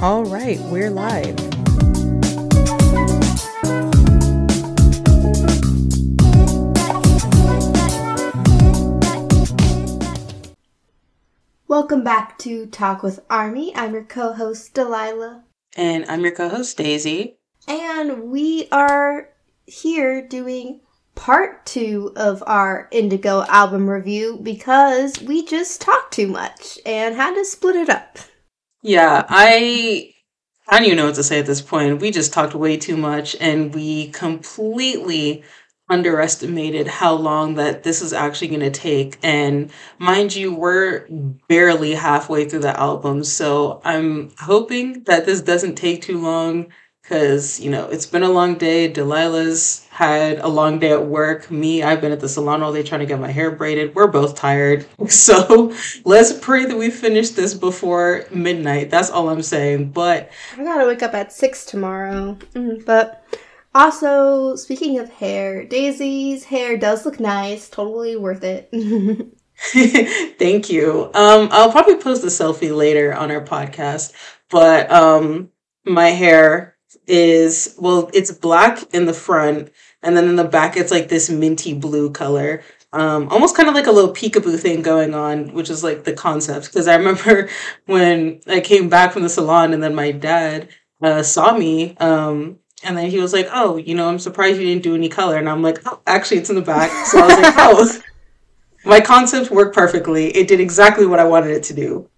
All right, we're live. Welcome back to Talk with Army. I'm your co host, Delilah. And I'm your co host, Daisy. And we are here doing part two of our Indigo album review because we just talked too much and had to split it up. Yeah, I I don't even know what to say at this point. We just talked way too much and we completely underestimated how long that this is actually going to take. And mind you, we're barely halfway through the album. So I'm hoping that this doesn't take too long because, you know, it's been a long day. Delilah's had a long day at work. Me, I've been at the salon all day trying to get my hair braided. We're both tired. So let's pray that we finish this before midnight. That's all I'm saying. But I gotta wake up at six tomorrow. Mm, but also, speaking of hair, Daisy's hair does look nice. Totally worth it. Thank you. Um, I'll probably post a selfie later on our podcast, but um, my hair is well, it's black in the front, and then in the back, it's like this minty blue color. Um, almost kind of like a little peekaboo thing going on, which is like the concept. Because I remember when I came back from the salon, and then my dad uh, saw me. Um, and then he was like, "Oh, you know, I'm surprised you didn't do any color." And I'm like, "Oh, actually, it's in the back." So I was like, "Oh, my concept worked perfectly. It did exactly what I wanted it to do."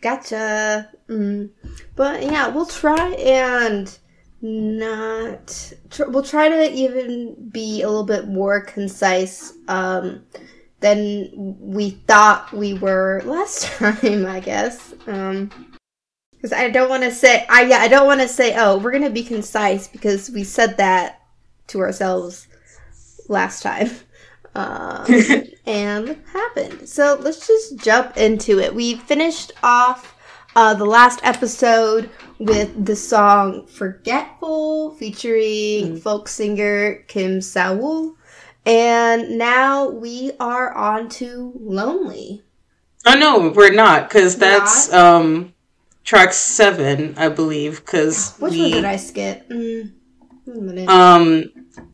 Gotcha. Mm. But yeah, we'll try and not. Tr- we'll try to even be a little bit more concise um, than we thought we were last time. I guess. Um, because I don't want to say, I yeah, I don't want to say, oh, we're gonna be concise because we said that to ourselves last time, um, and happened. So let's just jump into it. We finished off uh, the last episode with the song "Forgetful" featuring mm. folk singer Kim Sawol, and now we are on to "Lonely." Oh no, we're not because that's not? um track seven, I believe, because which we, one did I skip? Mm, um,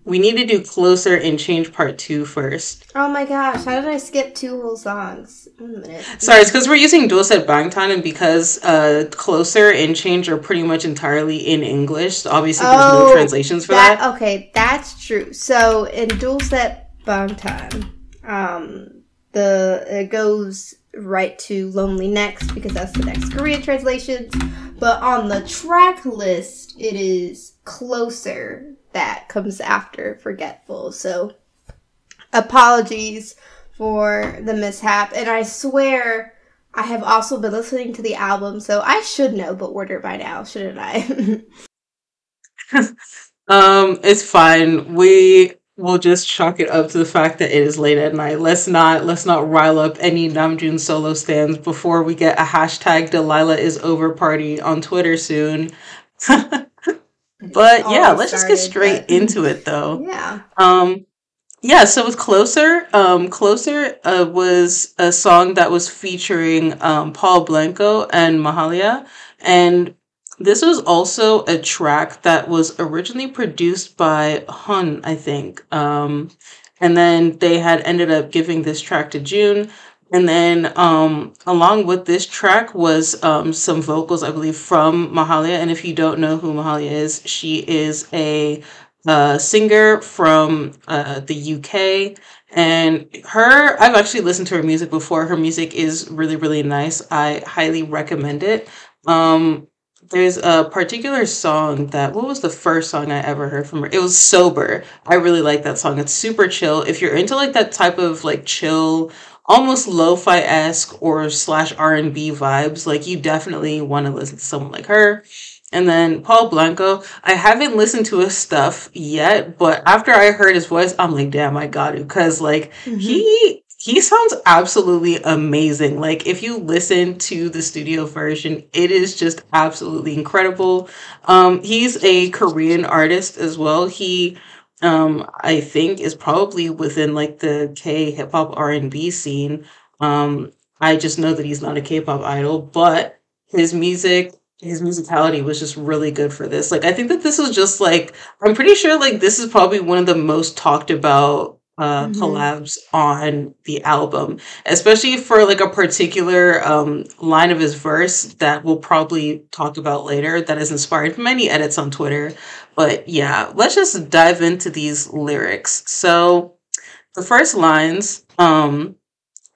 we need to do closer and change part two first. Oh my gosh, how did I skip two whole songs? Sorry, it's because we're using Doolset Bangtan, and because uh, closer and change are pretty much entirely in English. So obviously, there's oh, no translations for that, that. Okay, that's true. So in Doolset Bangtan, um, the it goes right to Lonely next because that's the next Korean translation. But on the track list, it is Closer that comes after Forgetful. So apologies for the mishap. And I swear I have also been listening to the album, so I should know the order by now, shouldn't I? um, it's fine. We we'll just chalk it up to the fact that it is late at night. Let's not let's not rile up any Namjoon solo stands before we get a hashtag Delilah is over party on Twitter soon. but yeah, let's just get straight but... into it though. Yeah. Um yeah, so with Closer, um, Closer uh, was a song that was featuring um, Paul Blanco and Mahalia. And this was also a track that was originally produced by Hun, I think. Um, and then they had ended up giving this track to Joon. And then um, along with this track was um, some vocals, I believe, from Mahalia. And if you don't know who Mahalia is, she is a uh, singer from uh, the UK. And her, I've actually listened to her music before. Her music is really, really nice. I highly recommend it. Um, there's a particular song that what was the first song I ever heard from her? It was Sober. I really like that song. It's super chill. If you're into like that type of like chill, almost lo-fi esque or slash R and B vibes, like you definitely want to listen to someone like her. And then Paul Blanco, I haven't listened to his stuff yet, but after I heard his voice, I'm like, damn, I got to, cause like mm-hmm. he he sounds absolutely amazing. Like if you listen to the studio version, it is just absolutely incredible. Um, he's a Korean artist as well. He um, I think is probably within like the K hip hop R and B scene. Um, I just know that he's not a K pop idol, but his music his musicality was just really good for this. Like I think that this was just like I'm pretty sure like this is probably one of the most talked about uh Mm-hmm. collabs on the album, especially for like a particular um line of his verse that we'll probably talk about later that has inspired many edits on Twitter. But yeah, let's just dive into these lyrics. So the first lines um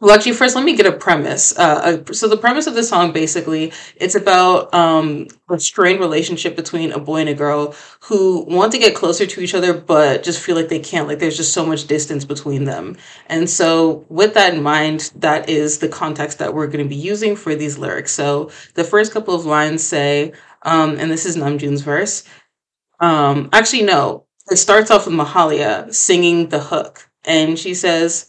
well, actually, first, let me get a premise. Uh, so the premise of the song, basically, it's about um, a strained relationship between a boy and a girl who want to get closer to each other, but just feel like they can't. Like there's just so much distance between them. And so, with that in mind, that is the context that we're going to be using for these lyrics. So the first couple of lines say, um, and this is Namjoon's verse. Um, actually, no, it starts off with Mahalia singing the hook, and she says.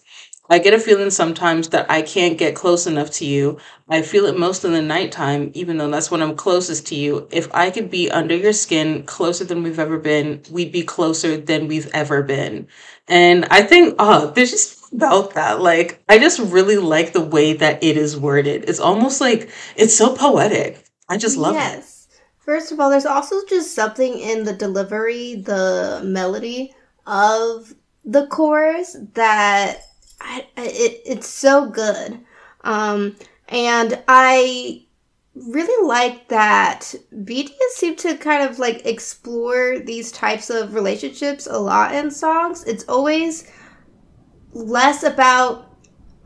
I get a feeling sometimes that I can't get close enough to you. I feel it most in the nighttime, even though that's when I'm closest to you. If I could be under your skin, closer than we've ever been, we'd be closer than we've ever been. And I think, oh, there's just about that. Like, I just really like the way that it is worded. It's almost like it's so poetic. I just love it. First of all, there's also just something in the delivery, the melody of the chorus that I, it, it's so good. Um, and I really like that BTS seem to kind of like explore these types of relationships a lot in songs. It's always less about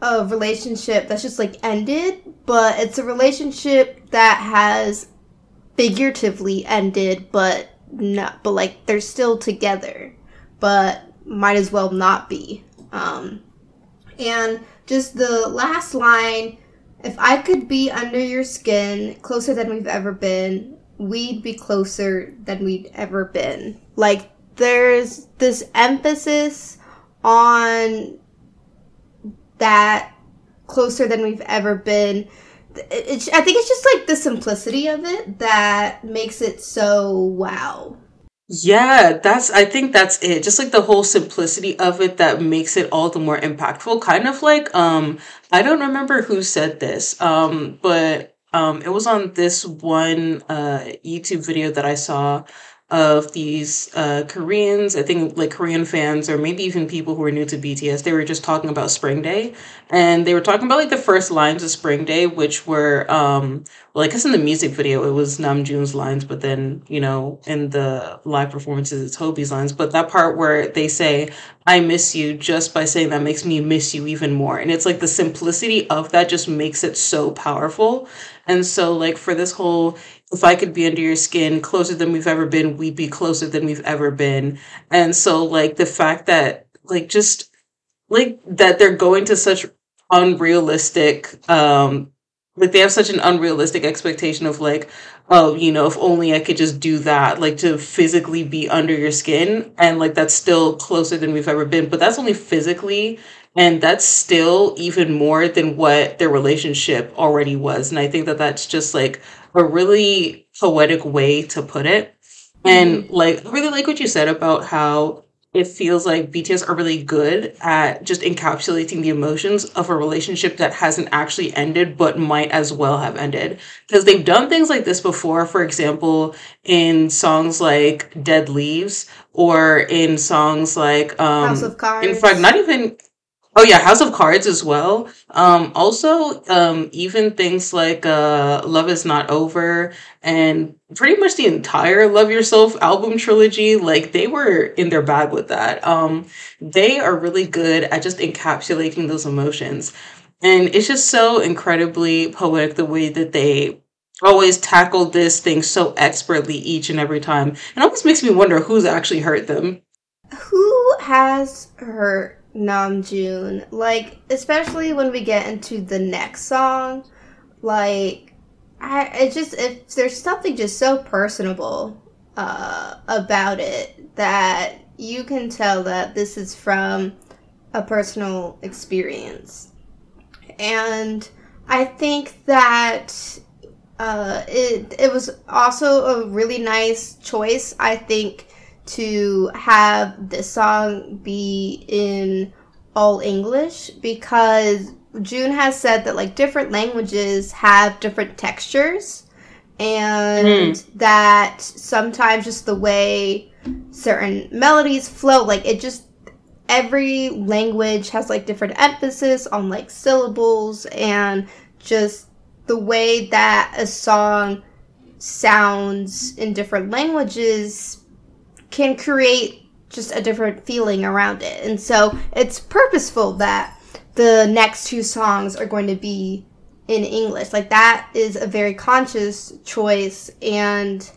a relationship that's just like ended, but it's a relationship that has figuratively ended, but not, but like they're still together, but might as well not be. Um, and just the last line if I could be under your skin, closer than we've ever been, we'd be closer than we'd ever been. Like, there's this emphasis on that closer than we've ever been. It, I think it's just like the simplicity of it that makes it so wow. Yeah, that's I think that's it. Just like the whole simplicity of it that makes it all the more impactful. Kind of like um I don't remember who said this. Um but um it was on this one uh YouTube video that I saw of these uh Koreans, I think like Korean fans or maybe even people who are new to BTS. They were just talking about Spring Day and they were talking about like the first lines of Spring Day which were um well, I guess in the music video it was Namjoon's lines, but then you know in the live performances it's Hobi's lines. But that part where they say "I miss you" just by saying that makes me miss you even more, and it's like the simplicity of that just makes it so powerful. And so like for this whole if I could be under your skin closer than we've ever been, we'd be closer than we've ever been. And so like the fact that like just like that they're going to such unrealistic um like they have such an unrealistic expectation of like oh you know if only i could just do that like to physically be under your skin and like that's still closer than we've ever been but that's only physically and that's still even more than what their relationship already was and i think that that's just like a really poetic way to put it and like I really like what you said about how it feels like BTS are really good at just encapsulating the emotions of a relationship that hasn't actually ended but might as well have ended. Because they've done things like this before, for example, in songs like Dead Leaves or in songs like House um of Cards. in fact not even Oh yeah, House of Cards as well. Um, also, um, even things like uh, Love Is Not Over and pretty much the entire Love Yourself album trilogy, like they were in their bag with that. Um, they are really good at just encapsulating those emotions. And it's just so incredibly poetic the way that they always tackle this thing so expertly each and every time. It almost makes me wonder who's actually hurt them. Who has hurt Namjoon? Like, especially when we get into the next song, like, I it just if there's something just so personable uh, about it that you can tell that this is from a personal experience, and I think that uh, it it was also a really nice choice. I think to have this song be in all English because Joon has said that like different languages have different textures and mm. that sometimes just the way certain melodies flow, like it just every language has like different emphasis on like syllables and just the way that a song sounds in different languages can create just a different feeling around it. And so it's purposeful that the next two songs are going to be in English. Like that is a very conscious choice and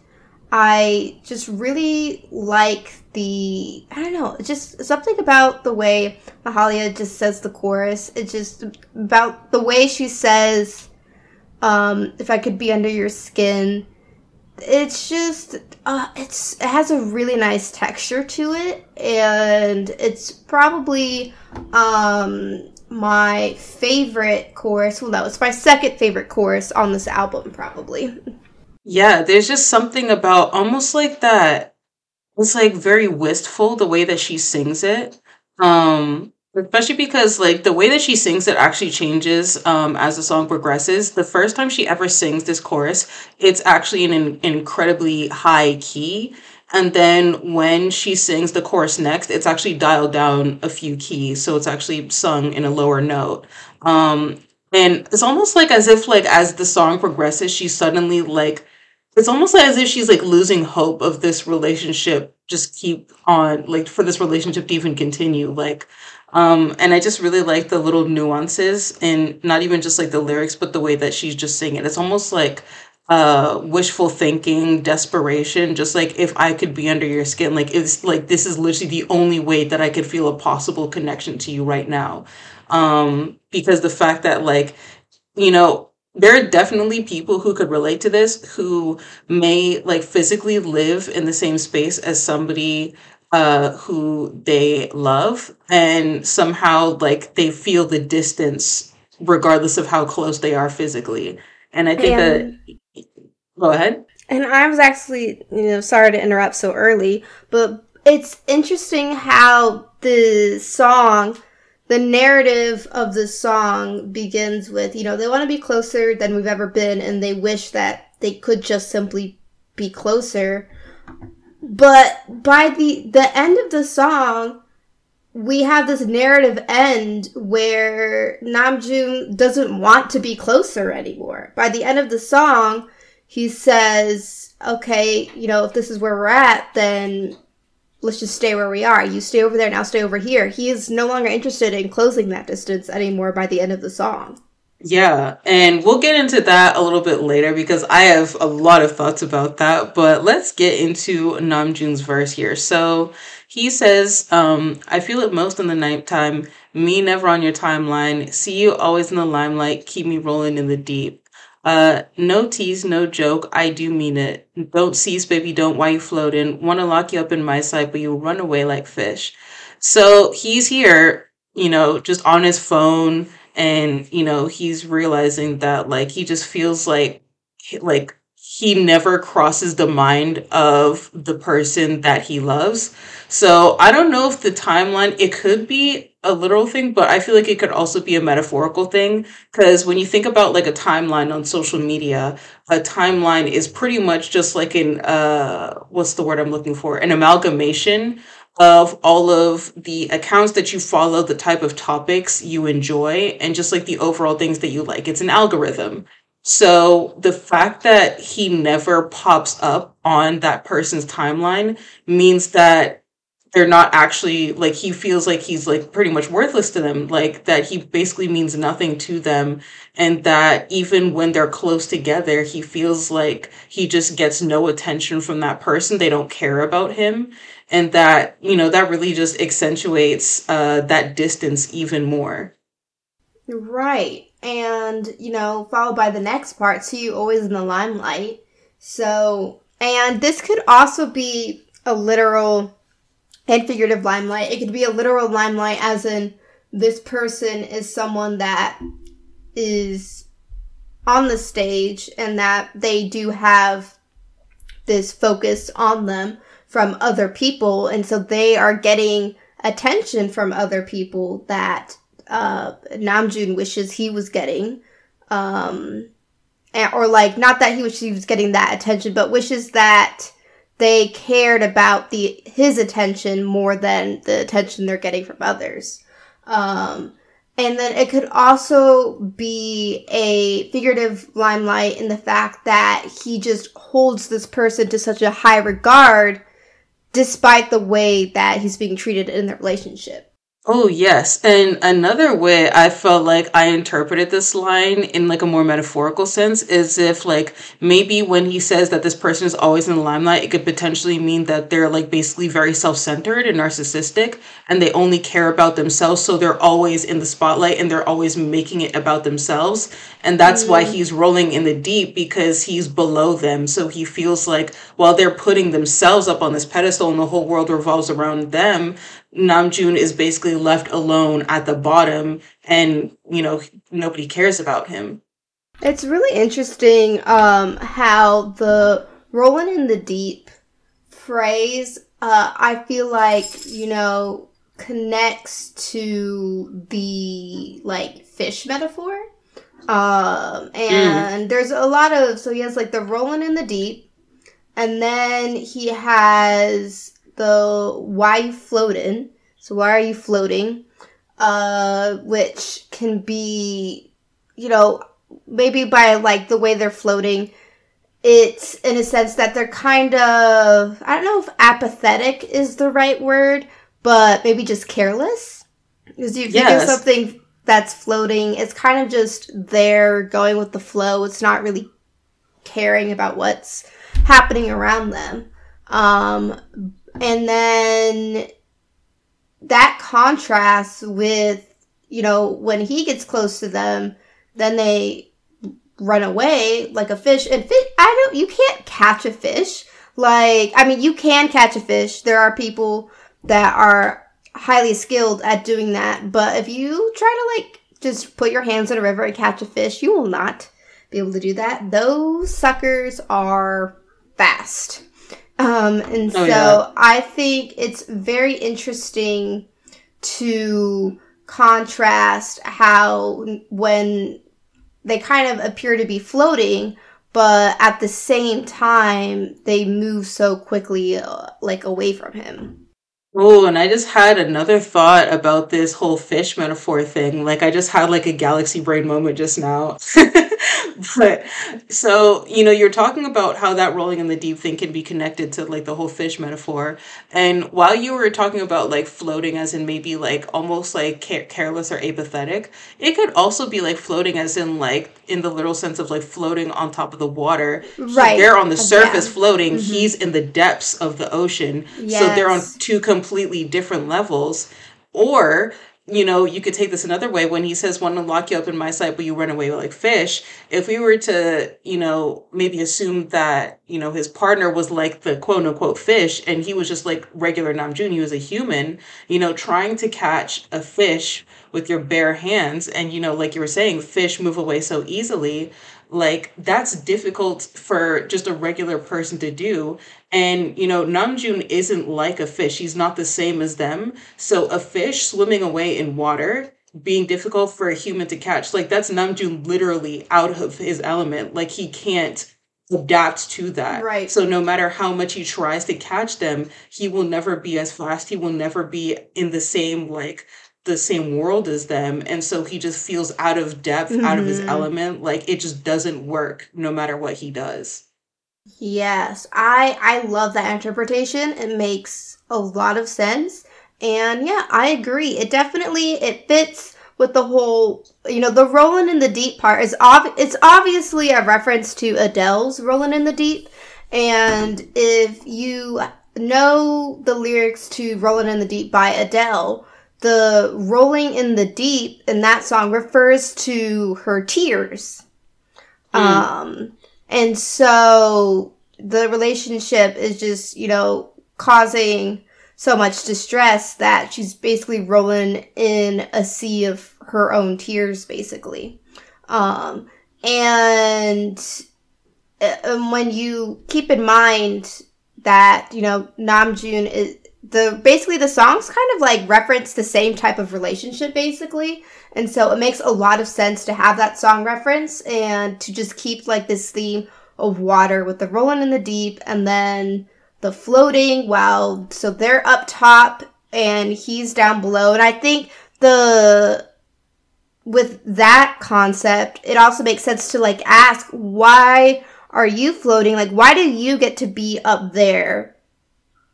I just really like the I don't know, just something about the way Mahalia just says the chorus. It's just about the way she says um if I could be under your skin. It's just uh it's it has a really nice texture to it and it's probably um my favorite chorus. Well, that was my second favorite chorus on this album, probably. Yeah, there's just something about almost like that. It's like very wistful the way that she sings it. Um, especially because like the way that she sings it actually changes um as the song progresses. The first time she ever sings this chorus, it's actually in an incredibly high key and then when she sings the chorus next, it's actually dialed down a few keys. So it's actually sung in a lower note. Um, and it's almost like as if like as the song progresses, she's suddenly like it's almost like as if she's like losing hope of this relationship just keep on like for this relationship to even continue. Like um and I just really like the little nuances and not even just like the lyrics, but the way that she's just singing. It. It's almost like uh wishful thinking desperation just like if i could be under your skin like it's like this is literally the only way that i could feel a possible connection to you right now um because the fact that like you know there are definitely people who could relate to this who may like physically live in the same space as somebody uh who they love and somehow like they feel the distance regardless of how close they are physically and i think and- that Go ahead. And I was actually, you know, sorry to interrupt so early, but it's interesting how the song, the narrative of the song begins with, you know, they want to be closer than we've ever been and they wish that they could just simply be closer. But by the the end of the song, we have this narrative end where Namjoon doesn't want to be closer anymore. By the end of the song, he says, okay, you know, if this is where we're at, then let's just stay where we are. You stay over there, now stay over here. He is no longer interested in closing that distance anymore by the end of the song. Yeah, and we'll get into that a little bit later because I have a lot of thoughts about that. But let's get into Namjoon's verse here. So he says, um, I feel it most in the nighttime, me never on your timeline, see you always in the limelight, keep me rolling in the deep. Uh, no tease, no joke. I do mean it. Don't cease, baby. Don't why you floating. Want to lock you up in my sight, but you'll run away like fish. So he's here, you know, just on his phone, and you know he's realizing that like he just feels like like he never crosses the mind of the person that he loves. So I don't know if the timeline, it could be a literal thing, but I feel like it could also be a metaphorical thing. Because when you think about like a timeline on social media, a timeline is pretty much just like an, uh, what's the word I'm looking for? An amalgamation of all of the accounts that you follow, the type of topics you enjoy, and just like the overall things that you like. It's an algorithm. So the fact that he never pops up on that person's timeline means that they're not actually like he feels like he's like pretty much worthless to them like that he basically means nothing to them and that even when they're close together he feels like he just gets no attention from that person they don't care about him and that you know that really just accentuates uh that distance even more. Right. And you know followed by the next part see you always in the limelight. So and this could also be a literal and figurative limelight. It could be a literal limelight as in this person is someone that is on the stage and that they do have this focus on them from other people and so they are getting attention from other people that uh, Namjoon wishes he was getting. Um, or like not that he wishes he was getting that attention, but wishes that they cared about the his attention more than the attention they're getting from others. Um, and then it could also be a figurative limelight in the fact that he just holds this person to such a high regard despite the way that he's being treated in the relationship. Oh, yes. And another way I felt like I interpreted this line in like a more metaphorical sense is if like maybe when he says that this person is always in the limelight, it could potentially mean that they're like basically very self-centered and narcissistic and they only care about themselves. So they're always in the spotlight and they're always making it about themselves. And that's mm. why he's rolling in the deep because he's below them. So he feels like while they're putting themselves up on this pedestal and the whole world revolves around them, Namjoon is basically left alone at the bottom and, you know, nobody cares about him. It's really interesting um, how the rolling in the deep phrase, uh, I feel like, you know, connects to the like fish metaphor. Um, and mm. there's a lot of, so he has like the rolling in the deep, and then he has the why you floating. So why are you floating? Uh, which can be, you know, maybe by like the way they're floating, it's in a sense that they're kind of, I don't know if apathetic is the right word, but maybe just careless. Because you think yes. of something that's floating, it's kind of just there going with the flow. It's not really caring about what's happening around them. Um, and then that contrasts with, you know, when he gets close to them, then they run away like a fish. And fish, I don't, you can't catch a fish. Like, I mean, you can catch a fish. There are people that are highly skilled at doing that. But if you try to, like, just put your hands in a river and catch a fish, you will not be able to do that. Those suckers are fast. Um, and oh, so yeah. I think it's very interesting to contrast how when they kind of appear to be floating, but at the same time they move so quickly, uh, like away from him. Oh, and I just had another thought about this whole fish metaphor thing. Like I just had like a galaxy brain moment just now. but so, you know, you're talking about how that rolling in the deep thing can be connected to like the whole fish metaphor. And while you were talking about like floating as in maybe like almost like care- careless or apathetic, it could also be like floating as in like in the literal sense of like floating on top of the water. Right. they're on the surface yeah. floating, mm-hmm. he's in the depths of the ocean. Yes. So they're on two completely different levels. Or you know, you could take this another way when he says, want to lock you up in my sight, but you run away like fish. If we were to, you know, maybe assume that, you know, his partner was like the quote unquote fish and he was just like regular Namjoon, he was a human, you know, trying to catch a fish with your bare hands. And, you know, like you were saying, fish move away so easily like that's difficult for just a regular person to do. And you know namjoon isn't like a fish. He's not the same as them. So a fish swimming away in water being difficult for a human to catch like that's namjoon literally out of his element. Like he can't adapt to that. Right. So no matter how much he tries to catch them he will never be as fast. He will never be in the same like the same world as them and so he just feels out of depth mm-hmm. out of his mm-hmm. element like it just doesn't work no matter what he does yes i i love that interpretation it makes a lot of sense and yeah i agree it definitely it fits with the whole you know the rolling in the deep part is ob- it's obviously a reference to adele's rolling in the deep and if you know the lyrics to rolling in the deep by adele the rolling in the deep in that song refers to her tears. Mm. Um, and so the relationship is just, you know, causing so much distress that she's basically rolling in a sea of her own tears, basically. Um, and, uh, and when you keep in mind that, you know, Namjoon is, the basically the songs kind of like reference the same type of relationship basically. And so it makes a lot of sense to have that song reference and to just keep like this theme of water with the rolling in the deep and then the floating while so they're up top and he's down below. And i think the with that concept it also makes sense to like ask why are you floating? Like why do you get to be up there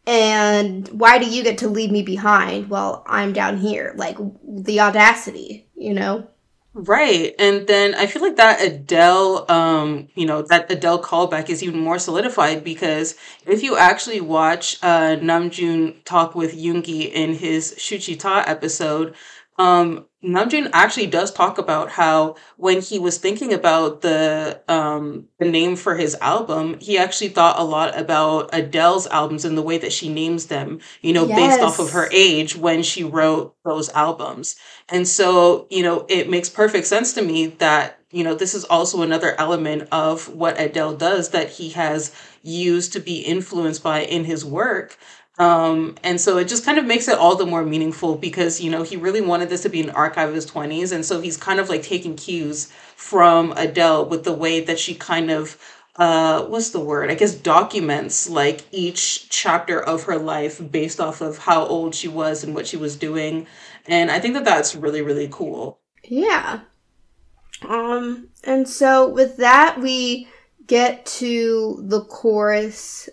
and why do you get to leave me behind while I'm down here? Like the audacity, you know? Right. And then I feel like that Adele, um, you know, that Adele callback is even more solidified because if you actually watch uh, Namjoon talk with Yoongi in his Suchwita episode, um, Namjoon actually does talk about how when he was thinking about the um, the name for his album, he actually thought a lot about Adele's albums and the way that she names them, you know, based off of her age when she wrote those albums. And so, you know, it makes perfect sense to me that, you know, this is also another element of what Adele does that he has used to be influenced by in his work um, and so it just kind of makes it all the more meaningful because, you know, he really wanted this to be an archive of his 20s. And so he's kind of like taking cues from Adele with the way that she kind of, uh, what's the word? I guess documents like each chapter of her life based off of how old she was and what she was doing. And I think that that's really, really cool. Yeah. Um, and so with that, we get to the chorus.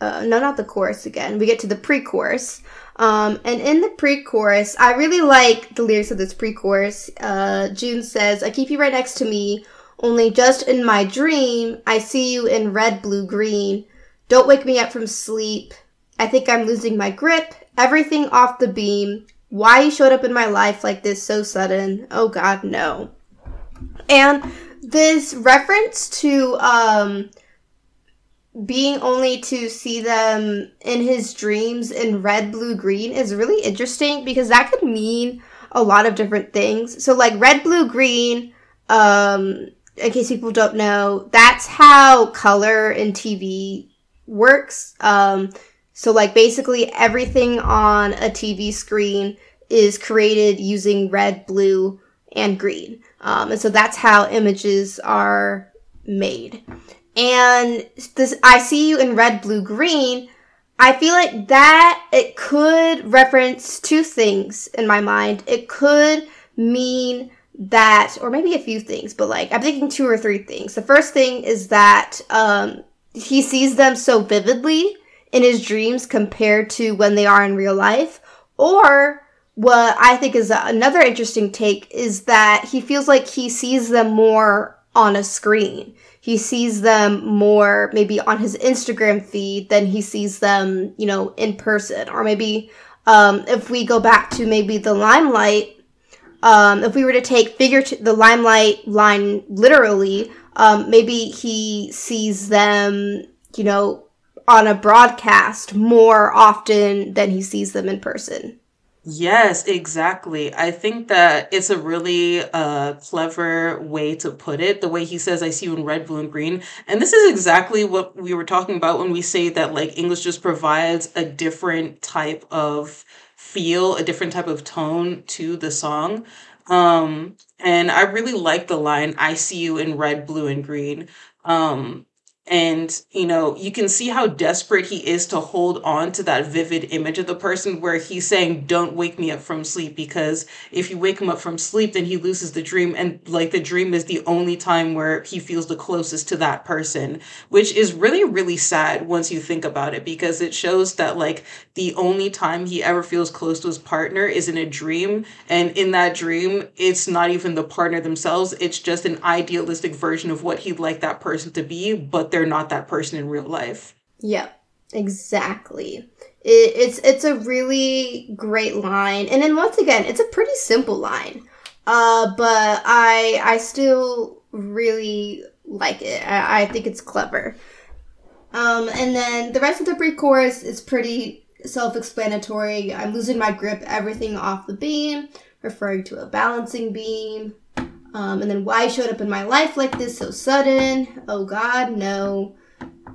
Uh, no, not the chorus again. We get to the pre-chorus. Um, and in the pre-chorus, I really like the lyrics of this pre-chorus. Uh, Joon says, I keep you right next to me, only just in my dream, I see you in red, blue, green. Don't wake me up from sleep. I think I'm losing my grip. Everything off the beam. Why you showed up in my life like this so sudden? Oh God, no. And this reference to, um, being only to see them in his dreams in red, blue, green is really interesting because that could mean a lot of different things. So like red, blue, green, um, in case people don't know, that's how color in TV works. Um, so like basically everything on a TV screen is created using red, blue, and green. Um, and so that's how images are made and this I see you in red, blue, green. I feel like that it could reference two things in my mind. It could mean that, or maybe a few things, but like I'm thinking two or three things. The first thing is that um, he sees them so vividly in his dreams compared to when they are in real life, or what I think is another interesting take is that he feels like he sees them more on a screen he sees them more maybe on his Instagram feed than he sees them, you know, in person. Or maybe um, if we go back to maybe the limelight, um, if we were to take figure t- the limelight line literally, um, maybe he sees them, you know, on a broadcast more often than he sees them in person. Yes, exactly. I think that it's a really uh, clever way to put it. The way he says, I see you in red, blue, and green. And this is exactly what we were talking about when we say that like English just provides a different type of feel, a different type of tone to the song. Um, and I really like the line, I see you in red, blue, and green. Um, and you know you can see how desperate he is to hold on to that vivid image of the person where he's saying don't wake me up from sleep because if you wake him up from sleep then he loses the dream and like the dream is the only time where he feels the closest to that person which is really really sad once you think about it because it shows that like the only time he ever feels close to his partner is in a dream and in that dream it's not even the partner themselves it's just an idealistic version of what he'd like that person to be but they're not that person in real life. Yep, exactly. It, it's it's a really great line, and then once again, it's a pretty simple line. Uh, but I I still really like it. I, I think it's clever. Um, and then the rest of the pre-chorus is pretty self-explanatory. I'm losing my grip, everything off the beam, referring to a balancing beam. Um, and then why showed up in my life like this so sudden? Oh God, no.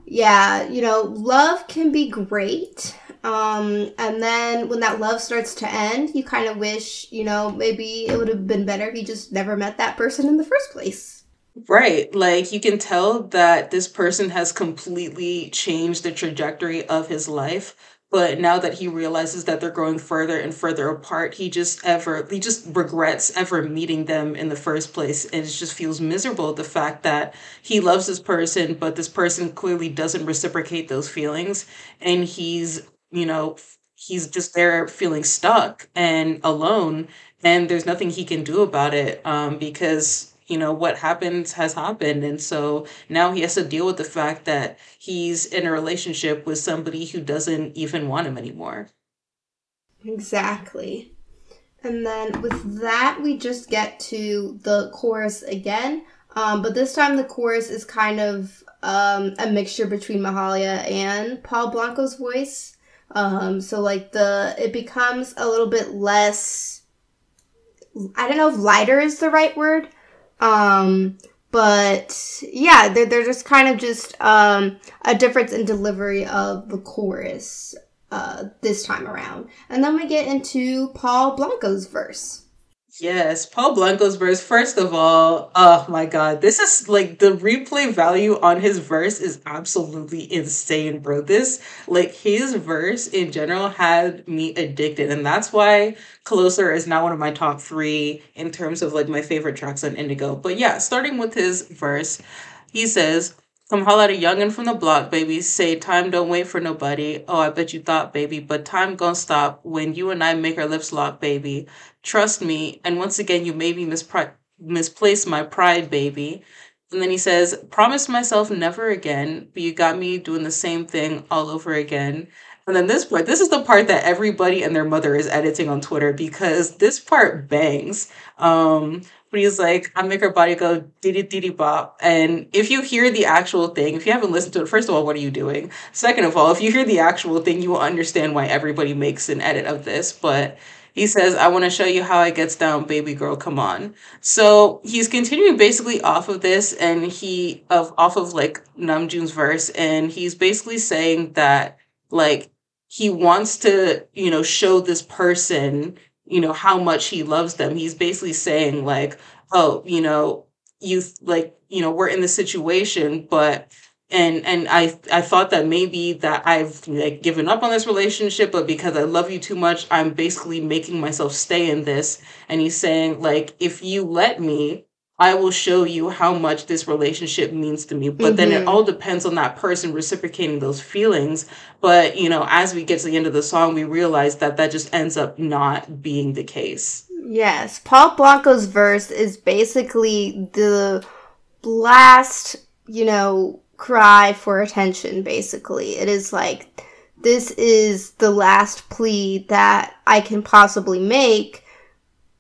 Yeah, you know, love can be great. Um, and then when that love starts to end, you kind of wish, you know, maybe it would have been better if you just never met that person in the first place. Right. Like you can tell that this person has completely changed the trajectory of his life. But now that he realizes that they're growing further and further apart, he just ever he just regrets ever meeting them in the first place. And it just feels miserable the fact that he loves this person, but this person clearly doesn't reciprocate those feelings. And he's, you know, he's just there feeling stuck and alone. And there's nothing he can do about it um, because you know what happens has happened and so now he has to deal with the fact that he's in a relationship with somebody who doesn't even want him anymore Exactly. And then with that, we just get to the chorus again. Um, but this time, the chorus is kind of um, a mixture between Mahalia and Paul Blanco's voice. Um, so like the it becomes a little bit less. I don't know if lighter is the right word. Um, but yeah, they're, they're just kind of just um, a difference in delivery of the chorus uh, this time around. And then we get into Paul Blanco's verse. Yes, Paul Blanco's verse. First of all, oh my god, this is like the replay value on his verse is absolutely insane, bro. This, like, his verse in general had me addicted, and that's why Closer is now one of my top three in terms of like my favorite tracks on Indigo. But yeah, starting with his verse, he says, Come holla at a youngin' from the block, baby. Say time don't wait for nobody. Oh, I bet you thought, baby, but time gon' stop when you and I make our lips lock, baby. Trust me. And once again, you made me mispri- misplace my pride, baby. And then he says, Promise myself never again, but you got me doing the same thing all over again. And then this part, this is the part that everybody and their mother is editing on Twitter because this part bangs. Um, but he's like, I make her body go diddy diddy bop. And if you hear the actual thing, if you haven't listened to it, first of all, what are you doing? Second of all, if you hear the actual thing, you will understand why everybody makes an edit of this. But he says, I want to show you how it gets down, baby girl, come on. So he's continuing basically off of this and he of off of like Namjoon's verse, and he's basically saying that like he wants to, you know, show this person, you know, how much he loves them. He's basically saying like, oh, you know, you like, you know, we're in this situation, but and and I I thought that maybe that I've like given up on this relationship, but because I love you too much, I'm basically making myself stay in this. And he's saying like, if you let me, I will show you how much this relationship means to me. But then it Mm-hmm. all depends on that person reciprocating those feelings. But you know, as we get to the end of the song, we realize that that just ends up not being the case. Yes, Paul Blanco's verse is basically the last, you know, cry for attention, basically. It is like, this is the last plea that I can possibly make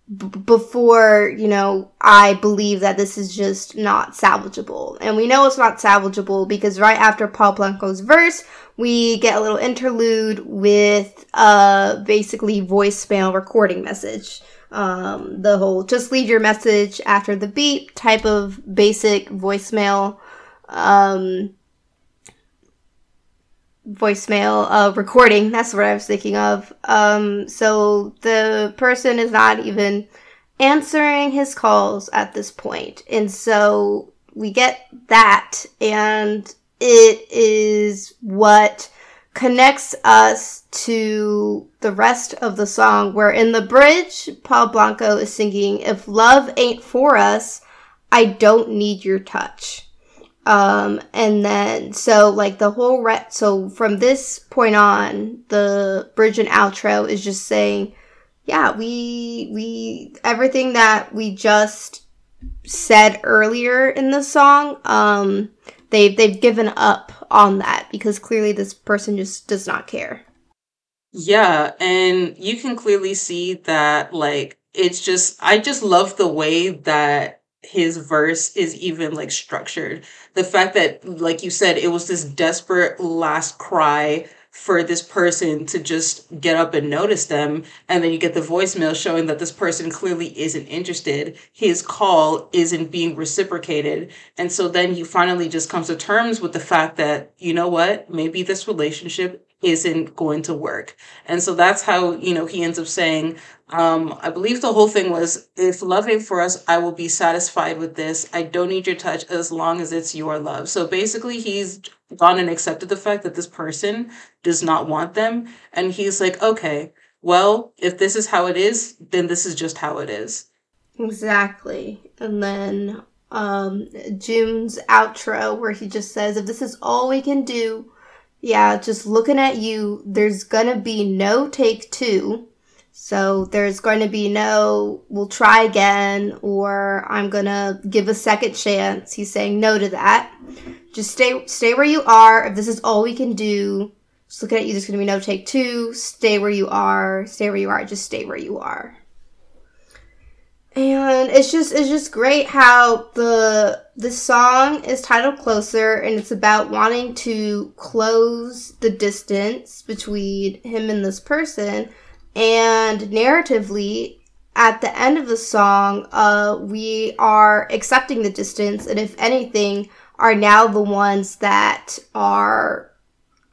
b- before, you know, I believe that this is just not salvageable. And we know it's not salvageable because right after Paul Blanco's verse, we get a little interlude with uh basically voicemail recording message. Um the whole just leave your message after the beep type of basic voicemail um voicemail uh recording. That's what i was thinking of. Um so the person is not even answering his calls at this point. And so we get that and it is what connects us to the rest of the song. Where in the bridge. Paul blanco is singing if love ain't for us i don't need your touch um and then so like the whole re- so from this point on the bridge and outro is just saying yeah we we everything that we just said earlier in the song um they've they've given up on that because clearly this person just does not care Yeah, and you can clearly see that like it's just I just love the way that his verse is even like structured. The fact that like you said it was this desperate last cry for this person to just get up and notice them and then you get the voicemail showing that this person clearly isn't interested. His call isn't being reciprocated. And so then he finally just comes to terms with the fact that you know what? Maybe this relationship isn't going to work. And so that's how, you know, he ends up saying, um, I believe the whole thing was if love ain't for us, I will be satisfied with this. I don't need your touch as long as it's your love. So basically, he's gone and accepted the fact that this person does not want them. And he's like, okay, well, if this is how it is, then this is just how it is. Exactly. And then um, Joon's outro, where he just says, if this is all we can do, yeah, just looking at you, there's gonna be no take two. So there's going to be no, we'll try again, or I'm gonna give a second chance. He's saying no to that. Just stay, stay where you are. If this is all we can do, just looking at you, there's gonna be no take two. Stay where you are. Stay where you are. Just stay where you are. And it's just, it's just great how the, the song is titled Closer and it's about wanting to close the distance between him and this person and narratively, at the end of the song, uh, we are accepting the distance, and if anything, are now the ones that are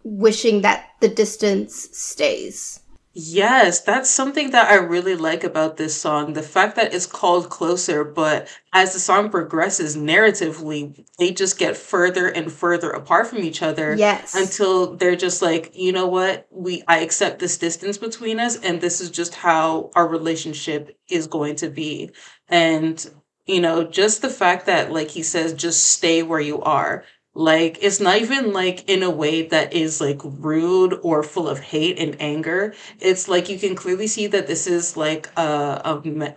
wishing that the distance stays. Yes, that's something that I really like about this song. The fact that it's called Closer, but as the song progresses narratively, they just get further and further apart from each other. Yes. Until they're just like, you know what? We I accept this distance between us and this is just how our relationship is going to be. And you know, just the fact that like he says just stay where you are like, it's not even like in a way that is like rude or full of hate and anger. It's like you can clearly see that this is like a, a,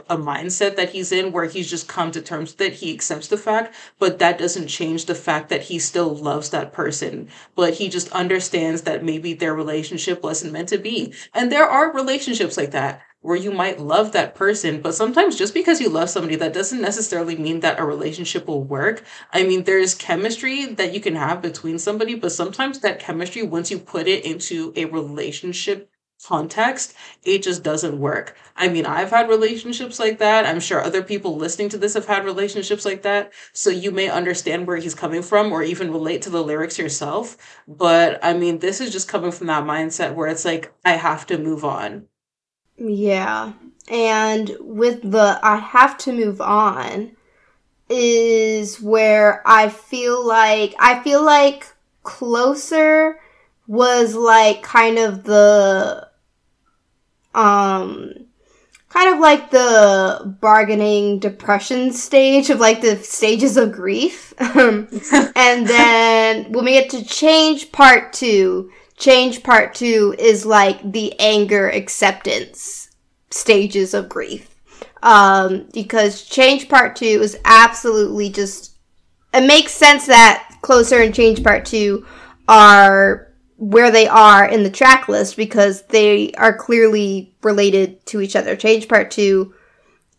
a mindset that he's in where he's just come to terms that he accepts the fact, but that doesn't change the fact that he still loves that person. But he just understands that maybe their relationship wasn't meant to be. And there are relationships like that where you might love that person, but sometimes just because you love somebody, that doesn't necessarily mean that a relationship will work. I mean, there's chemistry that you can have between somebody, but sometimes that chemistry, once you put it into a relationship context, it just doesn't work. I mean, I've had relationships like that. I'm sure other people listening to this have had relationships like that. So you may understand where he's coming from or even relate to the lyrics yourself. But I mean, this is just coming from that mindset where it's like, I have to move on. Yeah. And with the I have to move on is where I feel like I feel like closer was like kind of the um kind of like the bargaining depression stage of like the stages of grief. and then when we get to change part 2, change part two is like the anger acceptance stages of grief. Um, because change part two is absolutely just, it makes sense that closer and change part two are where they are in the track list because they are clearly related to each other. Change part two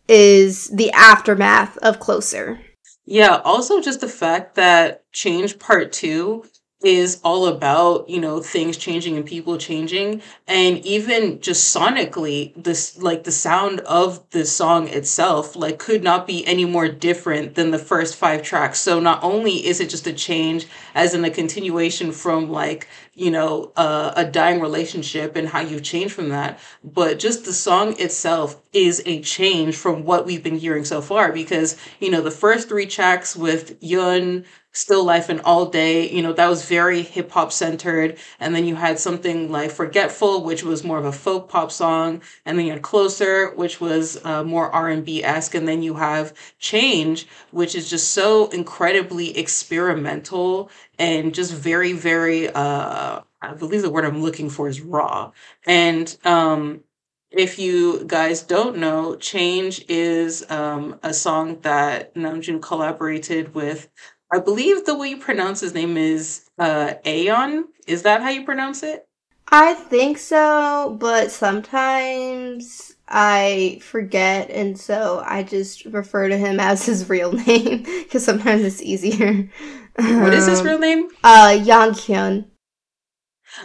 is the aftermath of closer. Yeah, also just the fact that change part two is all about you know things changing and people changing. And even just sonically this like the sound of the song itself like could not be any more different than the first five tracks. So not only is it just a change as in a continuation from like you know uh, a dying relationship and how you change from that but just the song itself is a change from what we've been hearing so far because you know the first three tracks with yun Still Life and All Day, you know, that was very hip hop centered. And then you had something like Forgetful, which was more of a folk pop song. And then you had Closer, which was uh, more R&B esque. And then you have Change, which is just so incredibly experimental and just very, very, uh, I believe the word I'm looking for is raw. And, um, if you guys don't know, Change is um, a song that Namjoon collaborated with I believe the way you pronounce his name is uh eAeon. Is that how you pronounce it? I think so, but sometimes I forget, and so I just refer to him as his real name because sometimes it's easier. What is his real name? Uh, Yang Hyun.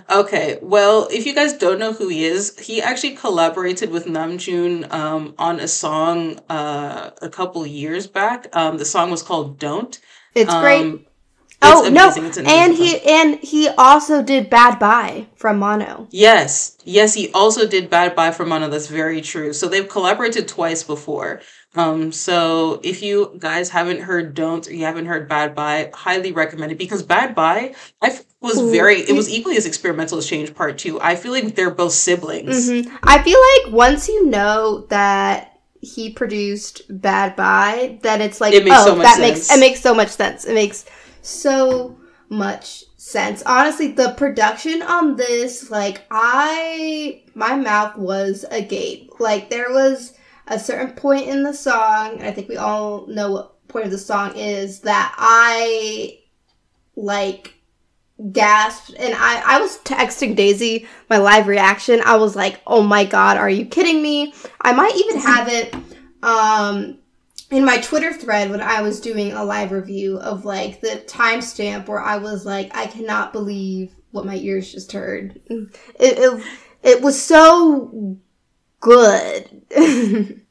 Okay, well, if you guys don't know who he is, he actually collaborated with Namjoon um, on a song uh, a couple years back. Um, the song was called "Don't." It's um, great. oh no, an and he song. and he also did "Bad Bye" from Mono. Yes, yes, he also did "Bad Bye" from Mono. That's very true. So they've collaborated twice before. Um, so if you guys haven't heard "Don't" or you haven't heard "Bad Bye," highly recommend it because "Bad Bye" I was very it was equally as experimental as Change Part Two. I feel like they're both siblings. Mm-hmm. I feel like once you know that he produced Bad Bye, then it's like, it oh, so that sense. makes it makes so much sense. It makes so much sense. Honestly, the production on this, like I my mouth was agape. Like there was a certain point in the song, I think we all know what point of the song is, that I like gasped and I, I was texting Daisy my live reaction. I was like, oh my god, are you kidding me? I might even have it um in my Twitter thread when I was doing a live review of like the timestamp where I was like, I cannot believe what my ears just heard. It it, it was so good.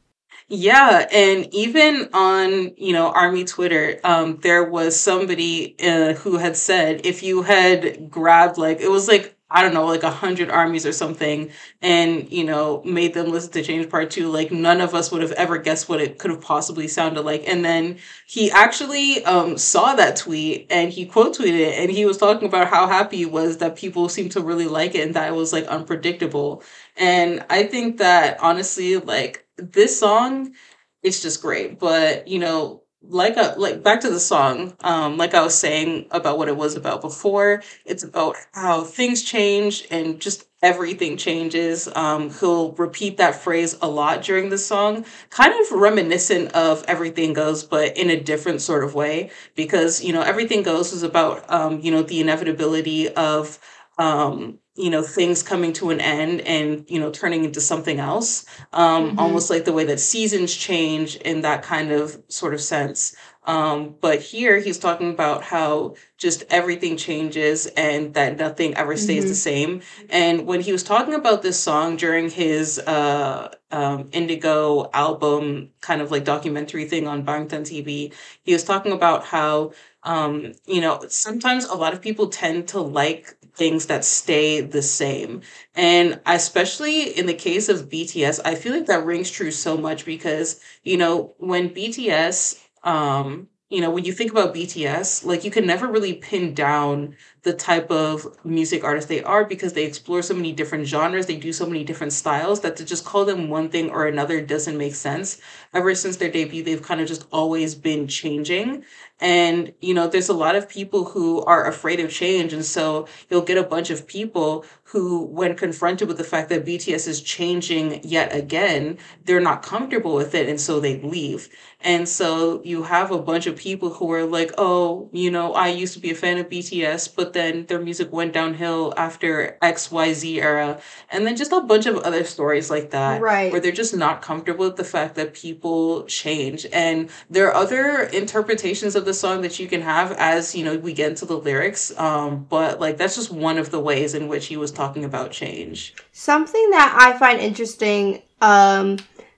Yeah, and even on you know Army Twitter, um, there was somebody uh, who had said if you had grabbed like it was like I don't know like a hundred armies or something, and you know made them listen to Change Part Two, like none of us would have ever guessed what it could have possibly sounded like. And then he actually um, saw that tweet and he quote tweeted it, and he was talking about how happy he was that people seemed to really like it and that it was like unpredictable. And I think that honestly, like this song it's just great. But you know like a, like back to the song um like i was saying about what it was about before it's about how things change and just everything changes. Um he'll repeat that phrase a lot during the song kind of reminiscent of everything goes but in a different sort of way. Because you know everything goes is about um you know the inevitability of um you know things coming to an end and you know turning into something else um mm-hmm. almost like the way that seasons change in that kind of sort of sense um but here he's talking about how just everything changes and that nothing ever stays mm-hmm. the same and when he was talking about this song during his uh um indigo album kind of like documentary thing on Bangtan TV he was talking about how um you know sometimes a lot of people tend to like things that stay the same. And especially in the case of BTS, I feel like that rings true so much because, you know, when BTS, um, you know, when you think about BTS, like you can never really pin down the type of music artist they are because they explore so many different genres, they do so many different styles that to just call them one thing or another doesn't make sense. Ever since their debut, they've kind of just always been changing. And, you know, there's a lot of people who are afraid of change. And so you'll get a bunch of people who, when confronted with the fact that BTS is changing yet again, they're not comfortable with it. And so they leave. And so you have a bunch of people who are like, oh, you know, I used to be a fan of BTS, but then their music went downhill after XYZ era. And then just a bunch of other stories like that. Right. Where they're just not comfortable with the fact that people change. And there are other interpretations of the song that you can have as, you know, we get into the lyrics. Um, but like that's just one of the ways in which he was talking about change. Something that I find interesting, um,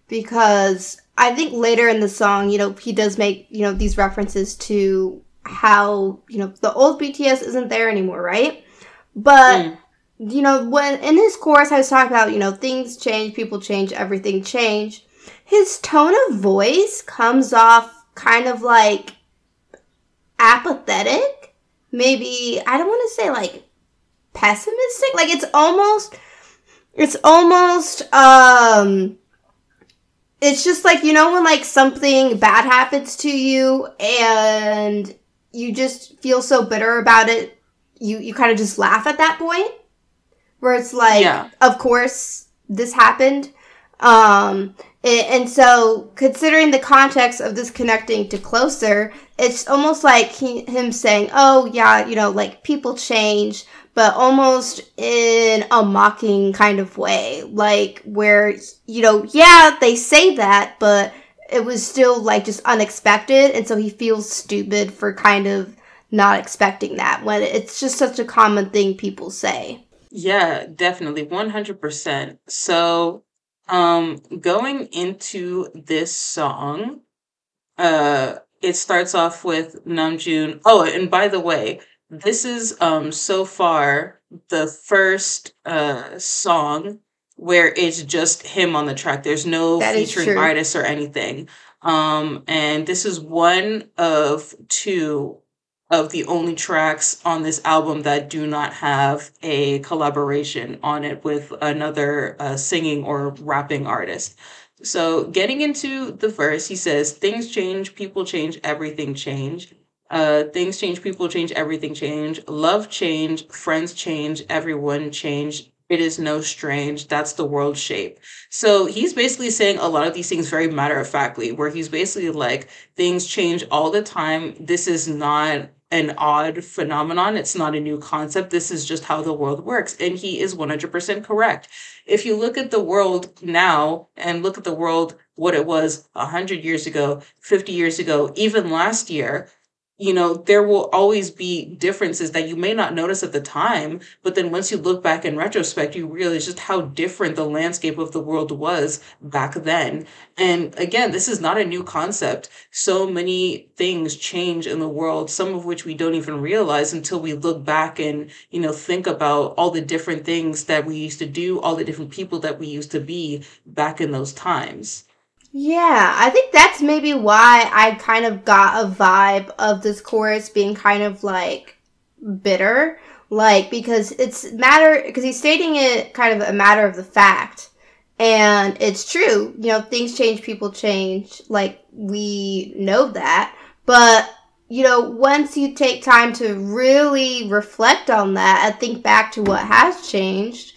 because I think later in the song, you know, he does make, you know, these references to how, you know, the old BTS isn't there anymore, right? But, mm. you know, when in his chorus, I was talking about, you know, things change, people change, everything change. His tone of voice comes off kind of like apathetic. Maybe, I don't want to say like pessimistic. Like it's almost, it's almost, um, it's just like you know when like something bad happens to you and you just feel so bitter about it you you kind of just laugh at that point where it's like yeah. of course this happened um and so considering the context of this connecting to closer it's almost like he, him saying oh yeah you know like people change but almost in a mocking kind of way. Like, where, you know, yeah, they say that, but it was still like just unexpected. And so he feels stupid for kind of not expecting that when it's just such a common thing people say. Yeah, definitely. 100%. So, um, going into this song, uh, it starts off with Namjoon. Oh, and by the way, this is um so far the first uh song where it's just him on the track. There's no That featuring artists or anything. Um and this is one of two of the only tracks on this album that do not have a collaboration on it with another uh, singing or rapping artist. So, getting into the verse, he says, Things change, people change, everything change. Uh, things change, people change, everything change. Love change, friends change, everyone change. It is no strange. That's the world shape. So he's basically saying a lot of these things very matter of factly, where he's basically like, things change all the time. This is not an odd phenomenon. It's not a new concept. This is just how the world works. And he is 100% correct. If you look at the world now and look at the world, what it was 100 years ago, 50 years ago, even last year, you know, there will always be differences that you may not notice at the time, but then once you look back in retrospect, you realize just how different the landscape of the world was back then. And again, this is not a new concept. So many things change in the world, some of which we don't even realize until we look back and, you know, think about all the different things that we used to do, all the different people that we used to be back in those times. Yeah, I think that's maybe why I kind of got a vibe of this chorus being kind of like bitter. Like, because it's matter, because he's stating it kind of a matter of the fact. And it's true, you know, things change, people change. Like, we know that. But, you know, once you take time to really reflect on that and think back to what has changed,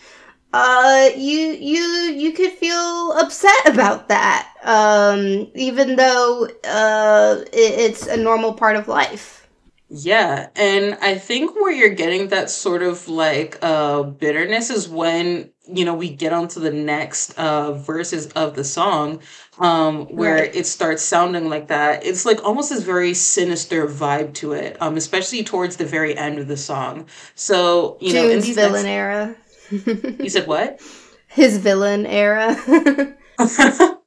uh, you you you could feel upset about that, um, even though uh, it, it's a normal part of life. Yeah, and I think where you're getting that sort of like uh bitterness is when, you know, we get onto the next uh verses of the song, um, where Right. it starts sounding like that. It's like almost this very sinister vibe to it, um, especially towards the very end of the song. So, you know, in Joon's these villain next era. You said what? His villain era.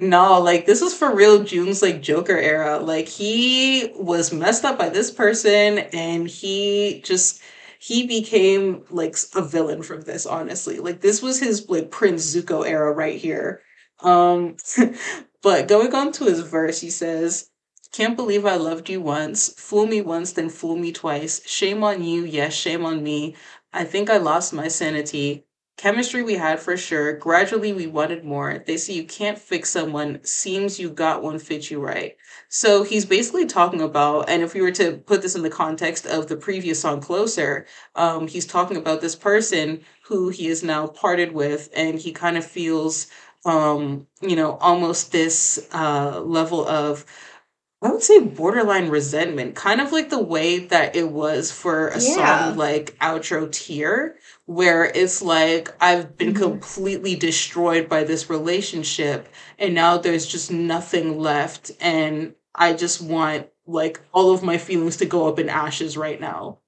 No, like this was for real Joon's like Joker era. Like he was messed up by this person and he just he became like a villain from this, honestly. Like this was his like Prince Zuko era right here. Um but going on to his verse, he says, Can't believe I loved you once. Fool me once, then fool me twice. Shame on you, yes, shame on me. I think I lost my sanity. Chemistry we had for sure. Gradually we wanted more. They say you can't fix someone. Seems you got one fit you right. So he's basically talking about, and if we were to put this in the context of the previous song Closer, um, he's talking about this person who he is now parted with, and he kind of feels um, you know, almost this uh level of I would say borderline resentment, kind of like the way that it was for a yeah. song like Outro Tear, where it's like I've been hmm completely destroyed by this relationship and now there's just nothing left and I just want like all of my feelings to go up in ashes right now.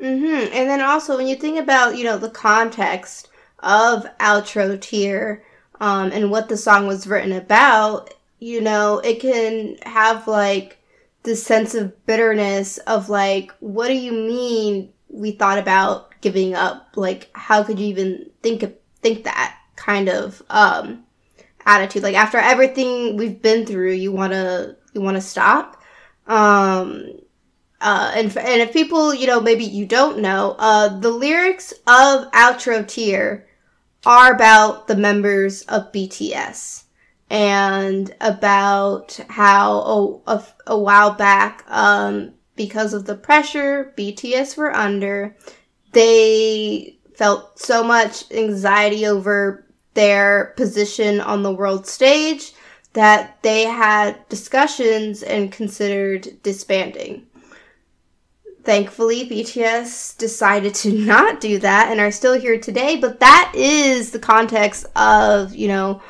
hmm And then also, when you think about, you know, the context of outro Tear um, and what the song was written about, you know, it can have like this sense of bitterness of like, what do you mean we thought about giving up? Like, how could you even think of, think that kind of um attitude? Like after everything we've been through, you wanna you wanna stop? Um uh, and and if people, you know, maybe you don't know, uh, the lyrics of Outro Tear are about the members of BTS and about how a, a, a while back, um, because of the pressure BTS were under, they felt so much anxiety over their position on the world stage that they had discussions and considered disbanding. Thankfully, BTS decided to not do that and are still here today, but that is the context of, you know,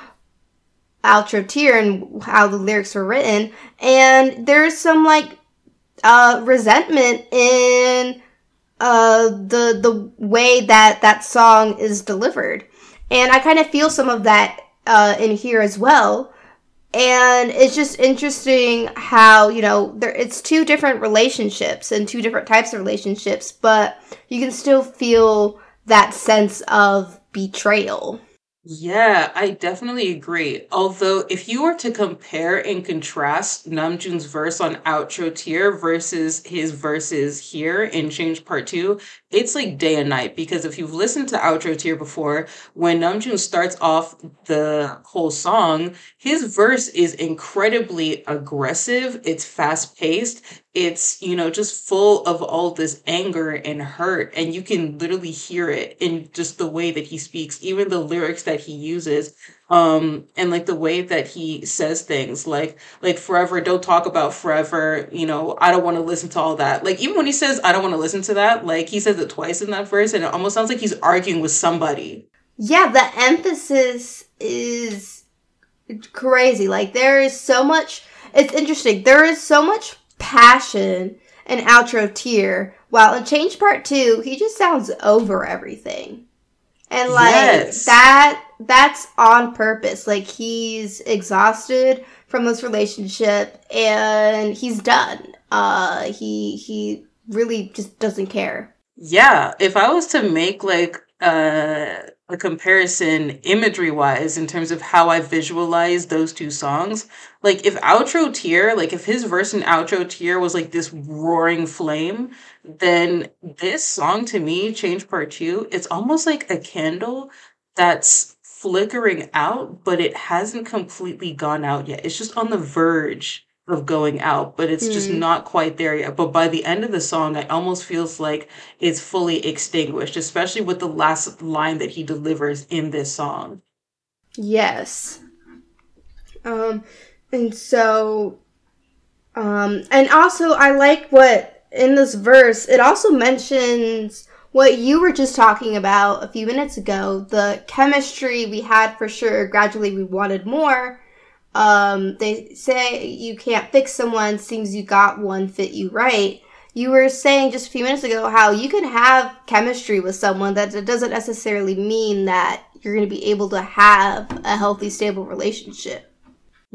Outro Tear and how the lyrics were written. And there's some, like, uh, resentment in, uh, the, the way that that song is delivered. And I kind of feel some of that, uh, in here as well and it's just interesting how you know there it's two different relationships and two different types of relationships but you can still feel that sense of betrayal yeah, I definitely agree. Although, if you were to compare and contrast Namjoon's verse on Outro Tear versus his verses here in Change Part 2, it's like day and night. Because if you've listened to Outro Tear before, when Namjoon starts off the whole song, his verse is incredibly aggressive, it's fast paced, it's you know just full of all this anger and hurt and you can literally hear it in just the way that he speaks even the lyrics that he uses um and like the way that he says things like like forever don't talk about forever you know i don't want to listen to all that. Like even when he says i don't want to listen to that like he says it twice in that verse and it almost sounds like he's arguing with somebody. Yeah the emphasis is crazy. Like there is so much it's interesting. There is so much passion and outro tear. While in Change Part 2, he just sounds over everything. And like yes. that that's on purpose. Like he's exhausted from this relationship and he's done. Uh he he really just doesn't care. Yeah, if I was to make like uh a comparison imagery wise in terms of how I visualize those two songs. Like if outro tear, like if his verse and outro tear was like this roaring flame, then this song to me, Change Part 2, it's almost like a candle that's flickering out, but it hasn't completely gone out yet. It's just on the verge of going out, but it's mm. just not quite there yet. But by the end of the song, it almost feels like it's fully extinguished, especially with the last line that he delivers in this song. Yes. Um, and so, um, and also I like what in this verse, it also mentions what you were just talking about a few minutes ago the chemistry we had for sure, gradually we wanted more um, they say you can't fix someone seems you got one fit you right. You were saying just a few minutes ago how you can have chemistry with someone that it doesn't necessarily mean that you're going to be able to have a healthy, stable relationship.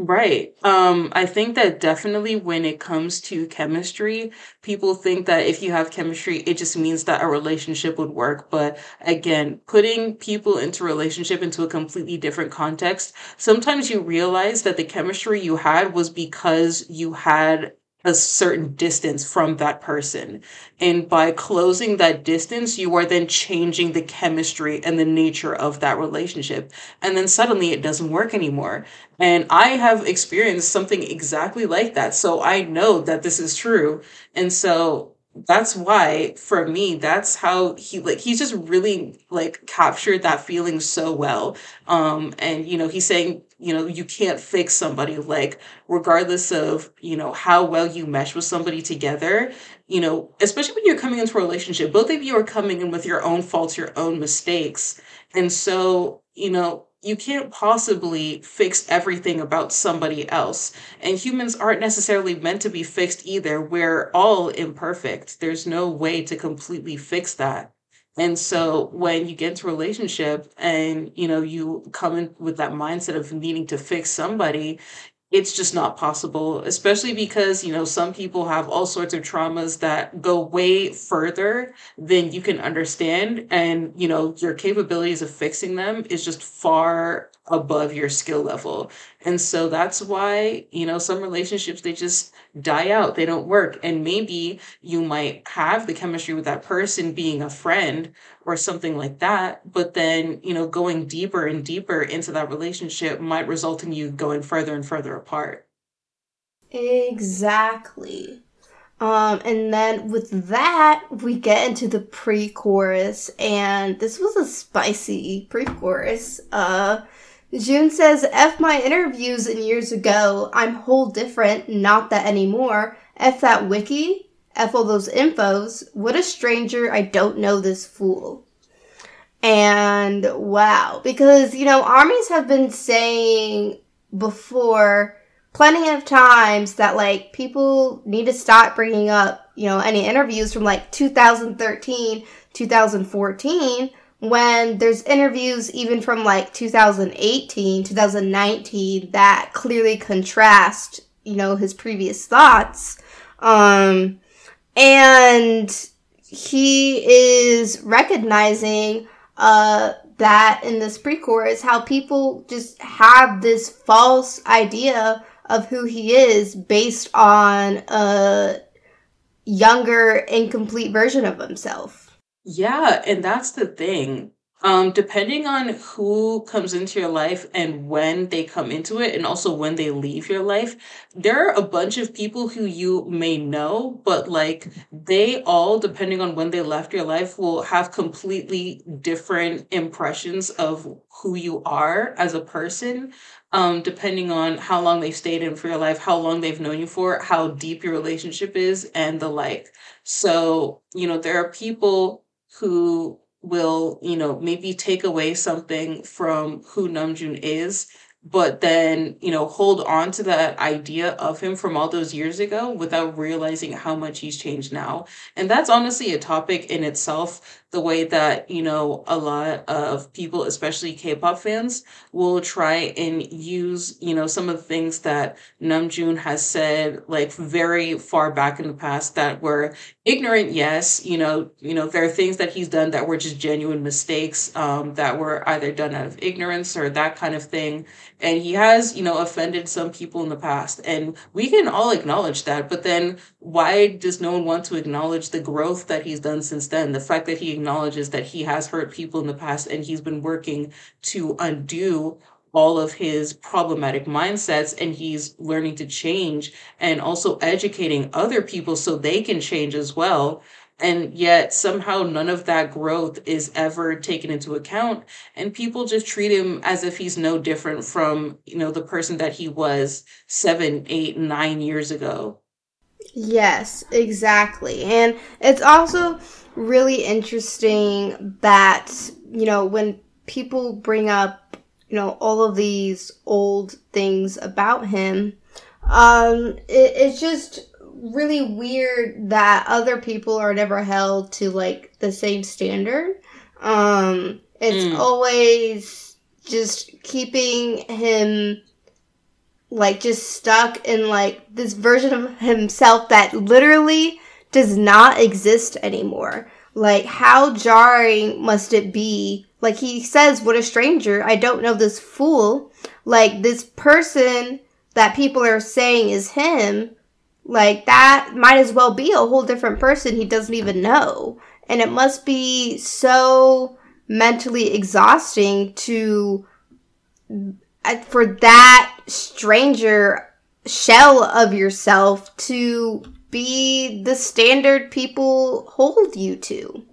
Right. Um, I think that definitely when it comes to chemistry, people think that if you have chemistry, it just means that a relationship would work. But again, putting people into relationship into a completely different context, sometimes you realize that the chemistry you had was because you had a certain distance from that person. And by closing that distance, you are then changing the chemistry and the nature of that relationship. And then suddenly it doesn't work anymore. And I have experienced something exactly like that. So I know that this is true. And so that's why for me that's how he like he's just really like captured that feeling so well. Um and you know he's saying you know you can't fix somebody like regardless of you know how well you mesh with somebody together you know especially when you're coming into a relationship both of you are coming in with your own faults your own mistakes. And so you know you can't possibly fix everything about somebody else. And humans aren't necessarily meant to be fixed either. We're all imperfect. There's no way to completely fix that. And so when you get into a relationship and you know you come in with that mindset of needing to fix somebody, it's just not possible, especially because, you know, some people have all sorts of traumas that go way further than you can understand. And, you know, your capabilities of fixing them is just far above your skill level. And so that's why, you know, some relationships, they just die out, they don't work. And maybe you might have the chemistry with that person being a friend or something like that. But then, you know, going deeper and deeper into that relationship might result in you going further and further apart. Exactly. Um, and then with that, we get into the pre-chorus, and this was a spicy pre-chorus. Uh, Joon says, F my interviews in years ago, I'm whole different, not that anymore. F that wiki, F all those infos, what a stranger, I don't know this fool. And wow, because, you know, armies have been saying before plenty of times that like people need to stop bringing up, you know, any interviews from like 2013, 2014 when there's interviews even from like 2018, 2019 that clearly contrast, you know, his previous thoughts. Um, and he is recognizing, uh, that in this pre-chorus, how people just have this false idea of who he is based on a younger, incomplete version of himself. Yeah, and that's the thing. Um, depending on who comes into your life and when they come into it, and also when they leave your life, there are a bunch of people who you may know, but like they all, depending on when they left your life, will have completely different impressions of who you are as a person. Um, depending on how long they've stayed in for your life, how long they've known you for, how deep your relationship is, and the like. So, you know, there are people who will, you know, maybe take away something from who Namjoon is, but then, you know, hold on to that idea of him from all those years ago without realizing how much he's changed now. And that's honestly a topic in itself the way that you know a lot of people especially k-pop fans will try and use you know some of the things that namjoon has said like very far back in the past that were ignorant yes you know you know there are things that he's done that were just genuine mistakes um, that were either done out of ignorance or that kind of thing and he has you know offended some people in the past. And we can all acknowledge that. But then why does no one want to acknowledge the growth that he's done since then? The fact that he acknowledges that he has hurt people in the past and he's been working to undo all of his problematic mindsets and he's learning to change and also educating other people so they can change as well and yet somehow none of that growth is ever taken into account. And people just treat him as if he's no different from you know the person that he was seven eight nine years ago. Yes exactly. And it's also really interesting that, you know, when people bring up, you know, all of these old things about him, um, it, it's just really weird that other people are never held to like the same standard. Um, it's mm. always just keeping him like just stuck in like this version of himself that literally does not exist anymore. Like, how jarring must it be? Like, he says, What a stranger. I don't know this fool. Like, this person that people are saying is him, like, that might as well be a whole different person he doesn't even know. And it must be so mentally exhausting to, uh, for that stranger shell of yourself to be the standard people hold you to.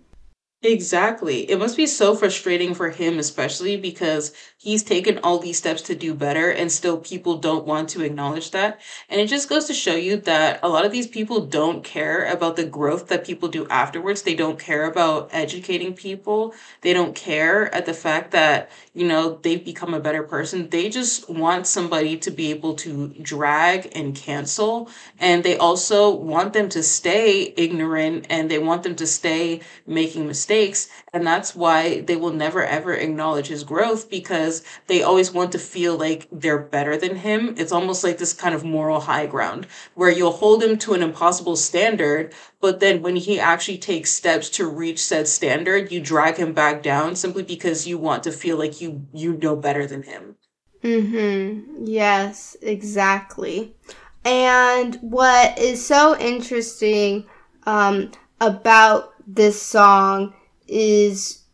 Exactly. It must be so frustrating for him, especially because he's taken all these steps to do better and still people don't want to acknowledge that. And it just goes to show you that a lot of these people don't care about the growth that people do afterwards. They don't care about educating people. They don't care at the fact that, you know, they've become a better person. They just want somebody to be able to drag and cancel. And they also want them to stay ignorant and they want them to stay making mistakes. And that's why they will never ever acknowledge his growth because because they always want to feel like they're better than him. It's almost like this kind of moral high ground where you'll hold him to an impossible standard, but then when he actually takes steps to reach said standard, you drag him back down simply because you want to feel like you you know better than him. Mhm. Yes, exactly. And what is so interesting um, about this song is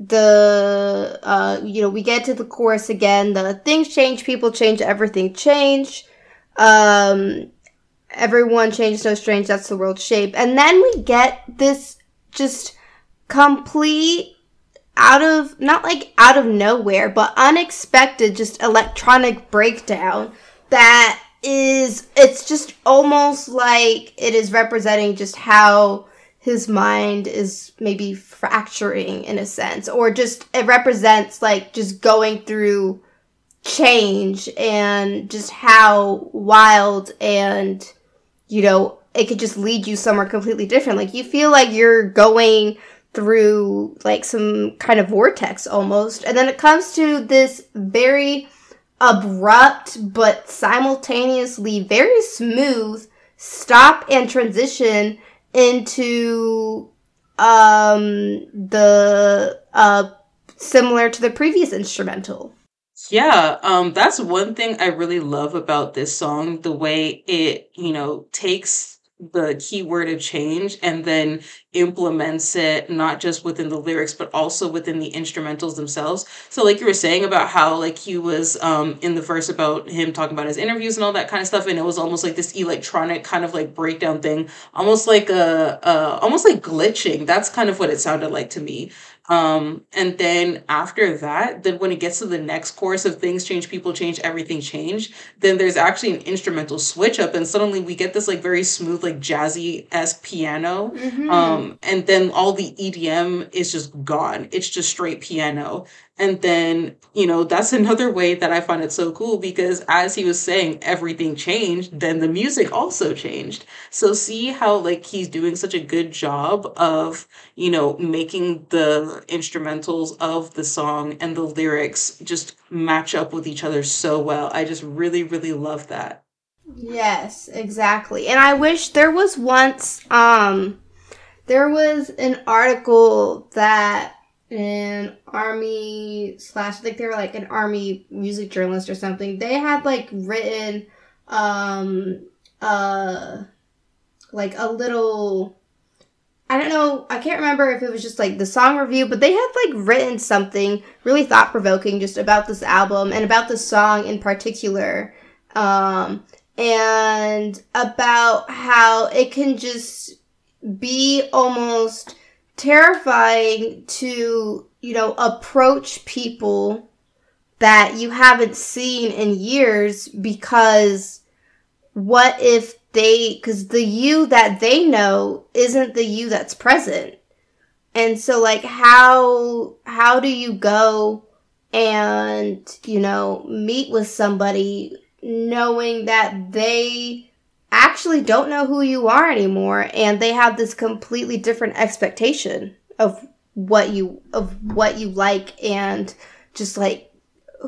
the uh you know we get to the chorus again the things change people change everything change. Um everyone changes no strange that's the world shape. And then we get this just complete out of not like out of nowhere but unexpected just electronic breakdown that is it's just almost like it is representing just how his mind is maybe fracturing in a sense or just it represents like just going through change and just how wild and you know it could just lead you somewhere completely different like you feel like you're going through like some kind of vortex almost. And then it comes to this very abrupt but simultaneously very smooth stop and transition into um the uh similar to the previous instrumental. Yeah, um that's one thing I really love about this song, the way it, you know, takes the key word of change and then implements it not just within the lyrics but also within the instrumentals themselves. So like you were saying about how like he was um in the verse about him talking about his interviews and all that kind of stuff and it was almost like this electronic kind of like breakdown thing almost like a uh almost like glitching. That's kind of what it sounded like to me um, and then after that, then when it gets to the next course of things change, people change, everything change, then there's actually an instrumental switch up, and suddenly we get this like very smooth, like jazzy esque piano. Mm-hmm. Um, and then all the EDM is just gone. It's just straight piano. And then, you know, that's another way that I find it so cool because as he was saying, everything changed, then the music also changed. So see how like he's doing such a good job of, you know, making the instrumentals of the song and the lyrics just match up with each other so well. I just really, really love that. Yes, exactly. And I wish there was once um there was an article that an army slash I think they were like an army music journalist or something. They had like written um uh like a little I don't know, I can't remember if it was just like the song review, but they had like written something really thought provoking just about this album and about the song in particular. Um and about how it can just be almost terrifying to, you know, approach people that you haven't seen in years because what if they, because the you that they know isn't the you that's present. And so like how, how do you go and, you know, meet with somebody knowing that they actually don't know who you are anymore and they have this completely different expectation of what you of what you like and just like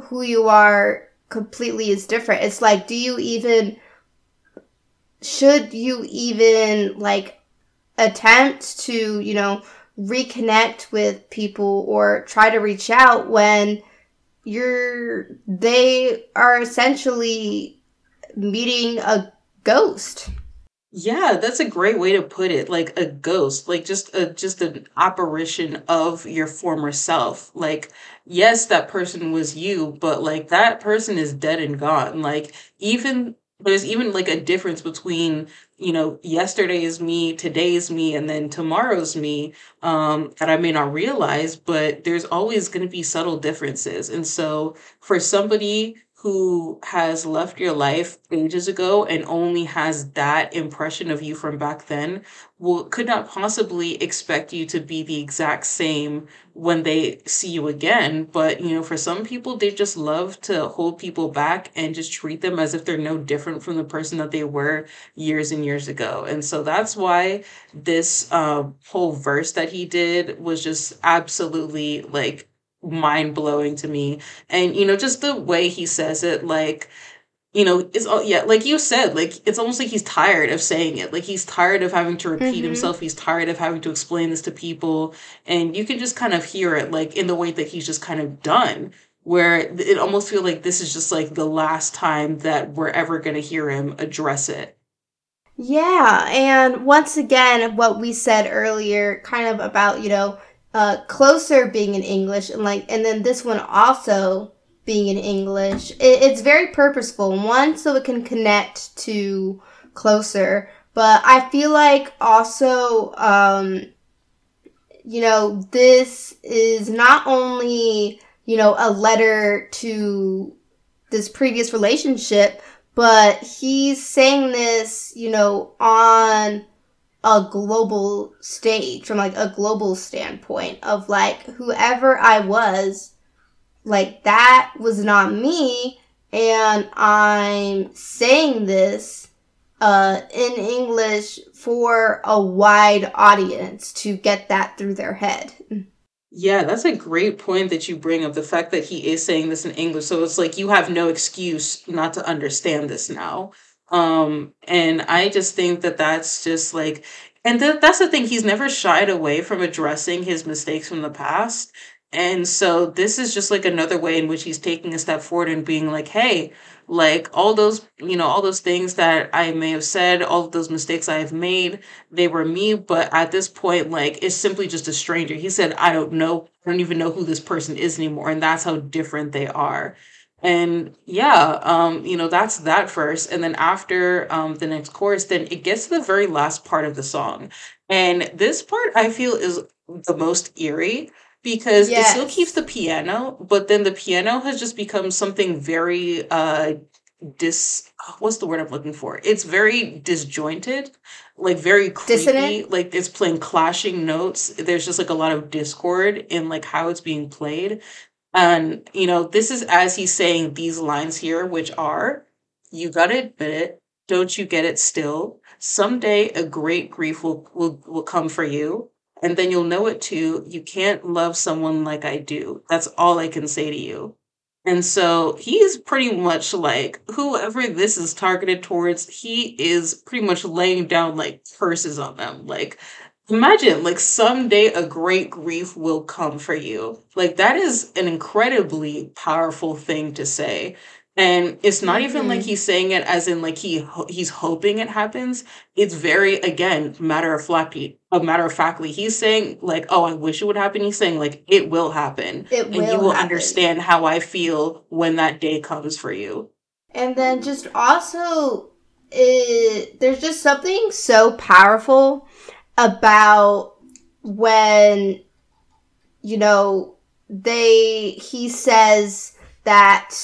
who you are completely is different. It's like do you even should you even like attempt to, you know, reconnect with people or try to reach out when you're they are essentially meeting a ghost. Yeah, that's a great way to put it. Like a ghost, like just a just an apparition of your former self. Like yes, that person was you, but like that person is dead and gone. Like even there's even like a difference between you know yesterday's me today's me and then tomorrow's me um that i may not realize but there's always going to be subtle differences and so for somebody who has left your life ages ago and only has that impression of you from back then will could not possibly expect you to be the exact same when they see you again. But you know for some people they just love to hold people back and just treat them as if they're no different from the person that they were years and years ago. And so that's why this uh, whole verse that he did was just absolutely like mind blowing to me. And, you know, just the way he says it, like, you know, it's all, yeah, like you said, like, it's almost like he's tired of saying it. Like, he's tired of having to repeat mm-hmm. himself. He's tired of having to explain this to people. And you can just kind of hear it, like, in the way that he's just kind of done, where it almost feels like this is just like the last time that we're ever going to hear him address it. Yeah. And once again, what we said earlier, kind of about, you know, uh, closer being in English and like, and then this one also being in English. It, it's very purposeful. One, so it can connect to closer, but I feel like also, um, you know, this is not only, you know, a letter to this previous relationship, but he's saying this, you know, on a global stage from like a global standpoint of like whoever I was, like that was not me. And I'm saying this, uh, in English for a wide audience to get that through their head. Yeah, that's a great point that you bring up the fact that he is saying this in English. So it's like you have no excuse not to understand this now. Um and I just think that that's just like and th- that's the thing he's never shied away from addressing his mistakes from the past. And so this is just like another way in which he's taking a step forward and being like, "Hey, like all those, you know, all those things that I may have said, all of those mistakes I have made, they were me, but at this point, like it's simply just a stranger. He said, I don't know, I don't even know who this person is anymore. And that's how different they are. And yeah, um, you know, that's that first. And then after um the next chorus, then it gets to the very last part of the song. And this part I feel is the most eerie because it still keeps the piano, but then the piano has just become something very uh dis what's the word I'm looking for? It's very disjointed, like very Dissonant? creepy, like it's playing clashing notes. There's just like a lot of discord in like how it's being played. And you know, this is as he's saying these lines here, which are, you gotta admit it, don't you get it still? Someday a great grief will will, will come for you. And then you'll know it too. You can't love someone like I do. That's all I can say to you. And so he's pretty much like whoever this is targeted towards, he is pretty much laying down like curses on them. Like, imagine, like, someday a great grief will come for you. Like, that is an incredibly powerful thing to say. And it's not even like hmm he's saying it as in like he ho- he's hoping it happens. It's very again matter of factly, a matter of factly. He's saying like, "Oh, I wish it would happen." He's saying like, "It will happen." It and you will will happen. understand how I feel when that day comes for you. And then just also, it, there's just something so powerful about when, you know, they, he says that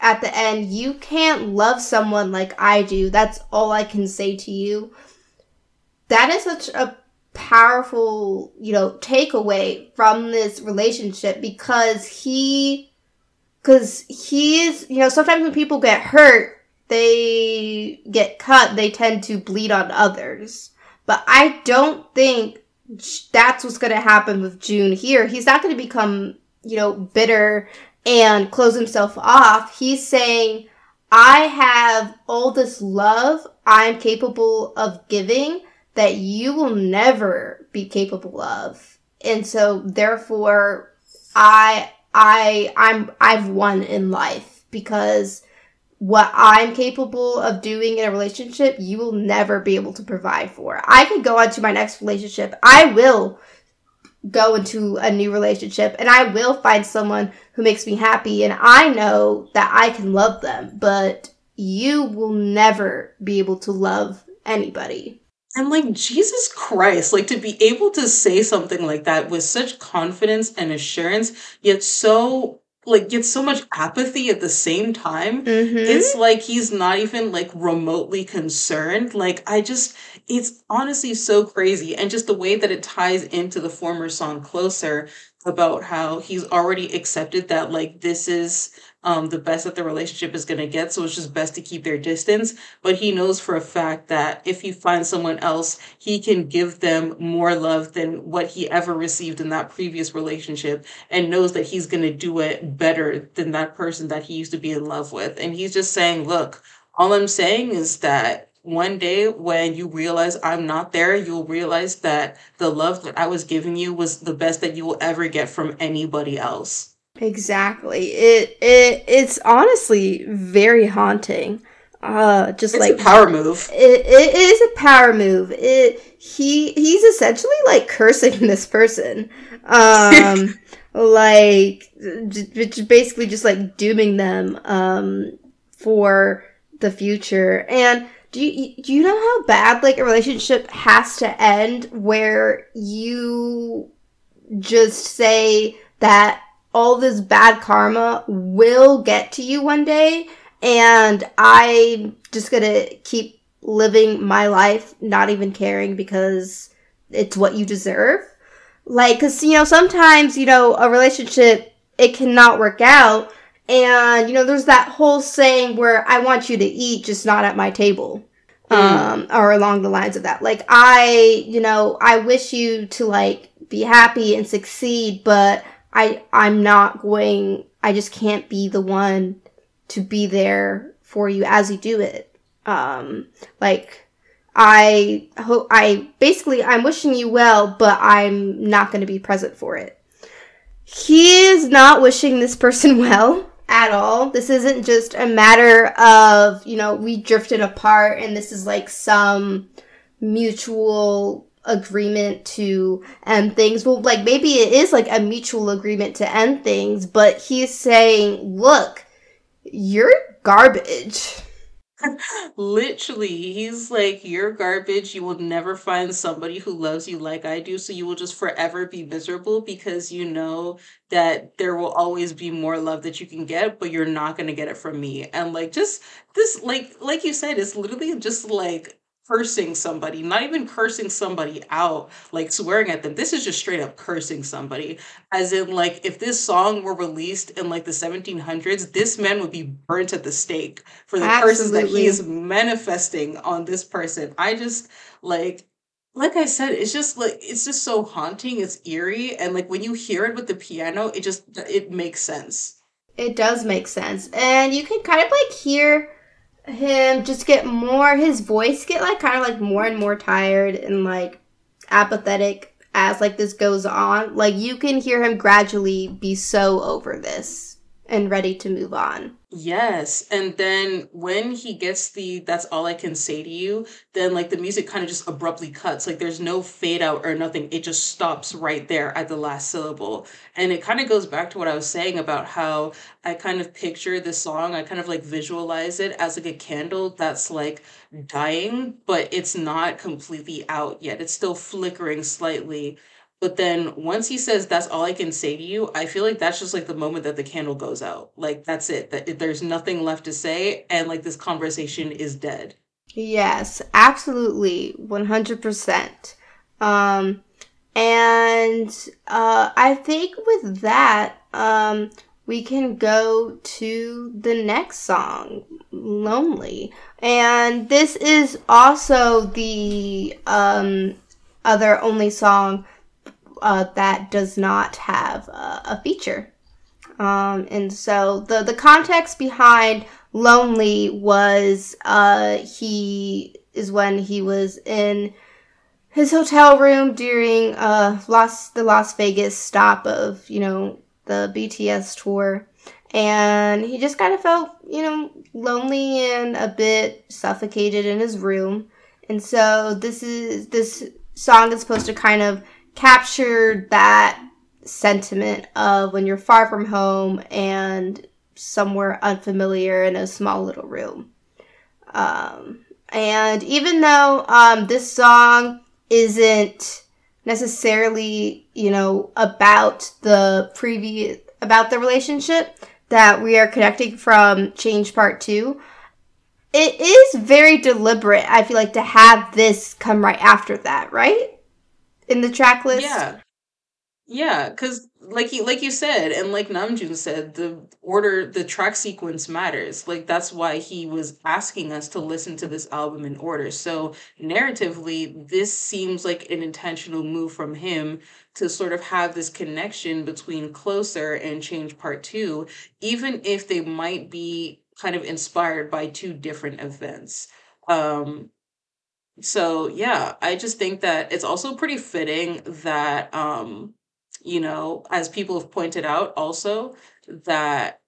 at the end, you can't love someone like I do. That's all I can say to you. That is such a powerful, you know, takeaway from this relationship because he because he is you know sometimes when people get hurt they get cut they tend to bleed on others but i don't think that's what's going to happen with Joon here. He's not going to become you know bitter and close himself off. He's saying i have all this love i'm capable of giving that you will never be capable of. And so therefore I I I'm I've won in life because what I'm capable of doing in a relationship, you will never be able to provide for. I could go on to my next relationship. I will go into a new relationship and I will find someone who makes me happy and I know that I can love them, but you will never be able to love anybody. And like Jesus Christ, like to be able to say something like that with such confidence and assurance, yet so like yet so much apathy at the same time. It's Mhm. like he's not even like remotely concerned. Like I just it's honestly so crazy and just the way that it ties into the former song closer about how he's already accepted that like this is um the best that the relationship is going to get so it's just best to keep their distance but he knows for a fact that if he finds someone else, he can give them more love than what he ever received in that previous relationship, and knows that he's going to do it better than that person that he used to be in love with. And he's just saying, Look, all I'm saying is that. One day, when you realize I'm not there, you'll realize that the love that I was giving you was the best that you will ever get from anybody else. Exactly. It it it's honestly very haunting. Uh just It's a like power move. it, it is a power move. It he he's essentially like cursing this person. Um like basically just like dooming them um for the future. And do you do you know how bad like a relationship has to end where you just say that all this bad karma will get to you one day and I'm just gonna keep living my life not even caring because it's what you deserve. Like, cause you know, sometimes, you know, a relationship, it cannot work out. And, you know, there's that whole saying where I want you to eat, just not at my table. um, or along the lines of that. Like, I, you know, I wish you to like be happy and succeed, but I, I'm not going, I just can't be the one to be there for you as you do it. Um, like, I hope, I basically, I'm wishing you well, but I'm not going to be present for it. He is not wishing this person well at all. This isn't just a matter of, you know, we drifted apart and this is like some mutual agreement to end things. Well, like maybe it is like a mutual agreement to end things, but he's saying, look, you're garbage. Literally, he's like, You're garbage. You will never find somebody who loves you like I do. So you will just forever be miserable because you know that there will always be more love that you can get, but you're not going to get it from me. And like, just this, like, like you said, it's literally just like cursing somebody, not even cursing somebody out, like swearing at them. This is just straight up cursing somebody. As in, like, if this song were released in like the 1700s, this man would be burnt at the stake for the curses that he is manifesting on this person. I just like like I said, it's just like it's just so haunting, it's eerie, and like when you hear it with the piano, it just it makes sense. It does make sense. And you can kind of like hear him just get more his voice get like kind of like more and more tired and like apathetic as like this goes on. Like you can hear him gradually be so over this and ready to move on Yes. And then when he gets the that's all I can say to you, then like the music kind of just abruptly cuts. Like there's no fade out or nothing. It just stops right there at the last syllable. And it kind of goes back to what I was saying about how I kind of picture this song, I kind of like visualize it as like a candle that's like dying, but it's not completely out yet. It's still flickering slightly but then once he says that's all I can say to you, I feel like that's just like the moment that the candle goes out. Like that's it. That there's nothing left to say and like this conversation is dead. Yes, absolutely. 100%. Um and uh I think with that um we can go to the next song, Lonely. And this is also the um other only song uh, that does not have uh, a feature. Um, and so the the context behind Lonely was uh, he is when he was in his hotel room during uh Las the Las Vegas stop of you know the BTS tour, and he just kind of felt you know lonely and a bit suffocated in his room, and so this is this song is supposed to kind of captured that sentiment of when you're far from home and somewhere unfamiliar in a small little room. Um, and even though um, this song isn't necessarily, you know, about the previous about the relationship that we are connecting from Change Part Two, it is very deliberate. I feel like to have this come right after that, right? In the track list. Yeah. Yeah, because like you like you said, and like Namjoon said, the order, the track sequence matters. Like that's why he was asking us to listen to this album in order. So narratively, this seems like an intentional move from him to sort of have this connection between Closer and Change Part Two, even if they might be kind of inspired by two different events. Um, so yeah, I just think that it's also pretty fitting that um, you know, as people have pointed out also that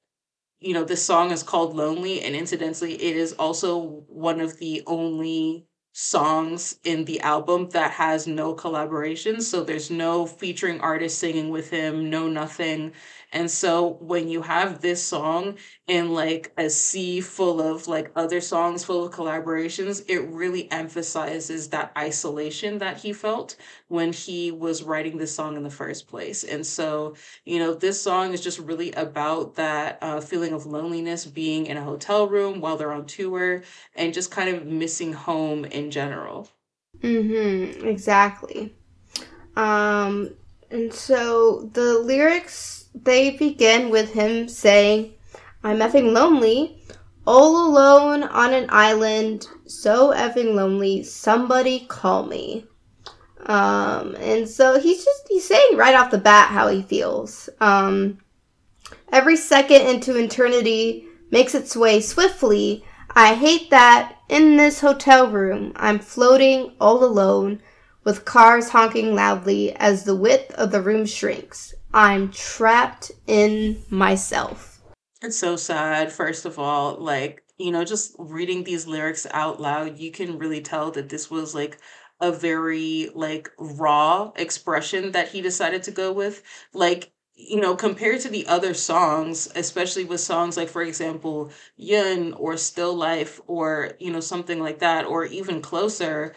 you know, this song is called Lonely and incidentally it is also one of the only songs in the album that has no collaborations. So there's no featuring artist singing with him, no nothing. And so when you have this song in like a sea full of like other songs full of collaborations, it really emphasizes that isolation that he felt when he was writing this song in the first place. And so, you know, this song is just really about that uh, feeling of loneliness being in a hotel room while they're on tour and just kind of missing home in general. Mm Mhm, exactly. Um and so the lyrics they begin with him saying, I'm effing lonely. All alone on an island, so effing lonely, somebody call me. Um, and so he's just, he's saying right off the bat how he feels. Um, every second into eternity makes its way swiftly. I hate that in this hotel room, I'm floating all alone with cars honking loudly as the width of the room shrinks. I'm trapped in myself. It's so sad, first of all. Like, you know, just reading these lyrics out loud, you can really tell that this was like a very like raw expression that he decided to go with. Like, you know, compared to the other songs, especially with songs like, for example, Yun or Still Life or, you know, something like that, or even closer,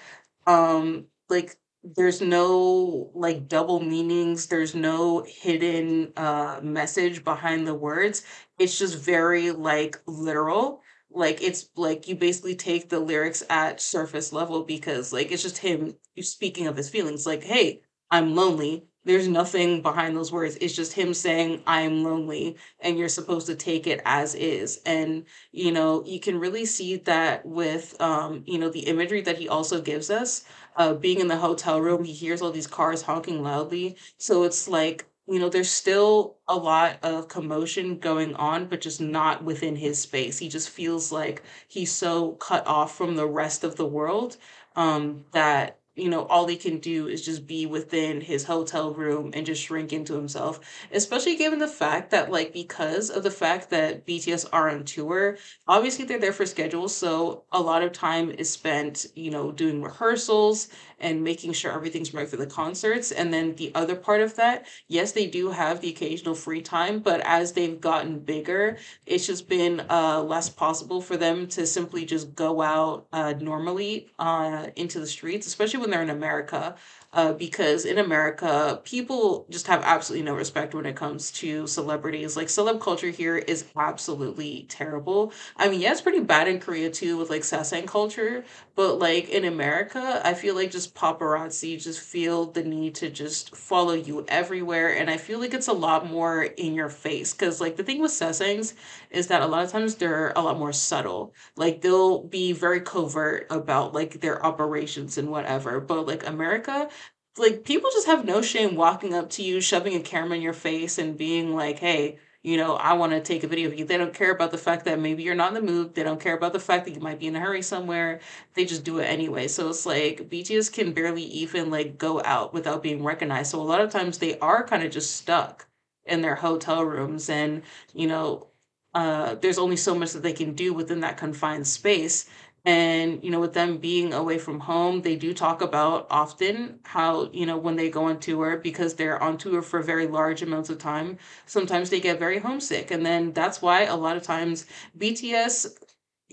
um, like there's no like double meanings there's no hidden uh message behind the words. It's just very like literal. Like it's like you basically take the lyrics at surface level because like it's just him speaking of his feelings. Like hey i'm lonely there's nothing behind those words. It's just him saying i'm lonely and you're supposed to take it as is. And you know you can really see that with um you know the imagery that he also gives us uh being in the hotel room he hears all these cars honking loudly. So it's like you know there's still a lot of commotion going on but just not within his space. He just feels like he's so cut off from the rest of the world um that you know, all he can do is just be within his hotel room and just shrink into himself. Especially given the fact that, like, because of the fact that BTS are on tour, obviously they're there for schedules. So a lot of time is spent, you know, doing rehearsals and making sure everything's right for the concerts. And then the other part of that, yes, they do have the occasional free time, but as they've gotten bigger, it's just been uh, less possible for them to simply just go out uh, normally uh, into the streets, especially when they're in America uh, because in America, people just have absolutely no respect when it comes to celebrities. Like, celeb culture here is absolutely terrible. I mean, yeah, it's pretty bad in Korea too with like sasaeng culture, but like in America, I feel like just paparazzi just feel the need to just follow you everywhere. And I feel like it's a lot more in your face because, like, the thing with sasaengs is that a lot of times they're a lot more subtle. Like, they'll be very covert about like their operations and whatever. But like America, like people just have no shame walking up to you, shoving a camera in your face, and being like, "Hey, you know, I want to take a video of you." They don't care about the fact that maybe you're not in the mood. They don't care about the fact that you might be in a hurry somewhere. They just do it anyway. So it's like BTS can barely even like go out without being recognized. So a lot of times they are kind of just stuck in their hotel rooms, and you know, uh, there's only so much that they can do within that confined space. And, you know, with them being away from home, they do talk about often how, you know, when they go on tour, because they're on tour for very large amounts of time, sometimes they get very homesick. And then that's why a lot of times BTS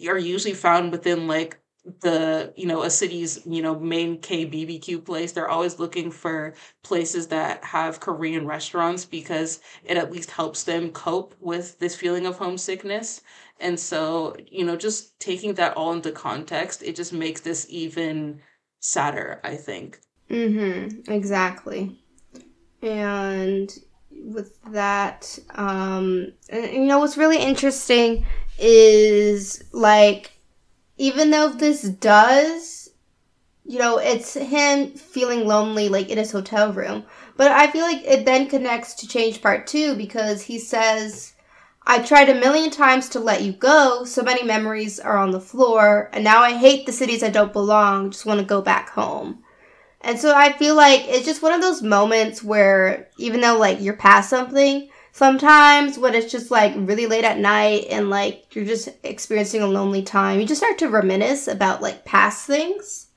are usually found within like the you know a city's you know main K BBQ place. They're always looking for places that have Korean restaurants because it at least helps them cope with this feeling of homesickness. And so, you know, just taking that all into context, it just makes this even sadder, I think. Mm Mhm. Exactly. And with that um and, you know what's really interesting is like even though this does, you know, it's him feeling lonely like in his hotel room. But I feel like it then connects to change part two because he says, I tried a million times to let you go. So many memories are on the floor. And now I hate the cities I don't belong. Just want to go back home. And so I feel like it's just one of those moments where even though like you're past something, sometimes when it's just like really late at night and like you're just experiencing a lonely time, you just start to reminisce about like past things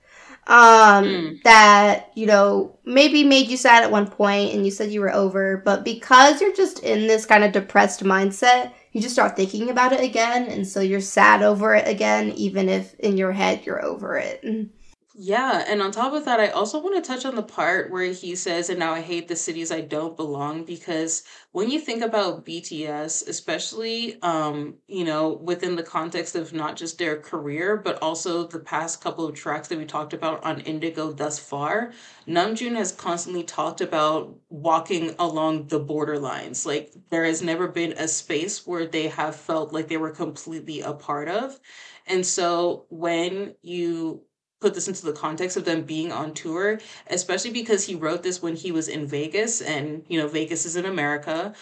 um mm. that you know maybe made you sad at one point and you said you were over but because you're just in this kind of depressed mindset you just start thinking about it again and so you're sad over it again even if in your head you're over it Yeah, and on top of that, I also want to touch on the part where he says, and now I hate the cities I don't belong, because when you think about BTS, especially, um, you know, within the context of not just their career, but also the past couple of tracks that we talked about on Indigo thus far, Namjoon has constantly talked about walking along the borderlines. Like, there has never been a space where they have felt like they were completely a part of. And so when you put this into the context of them being on tour, especially because he wrote this when he was in Vegas and, you know, Vegas is in America.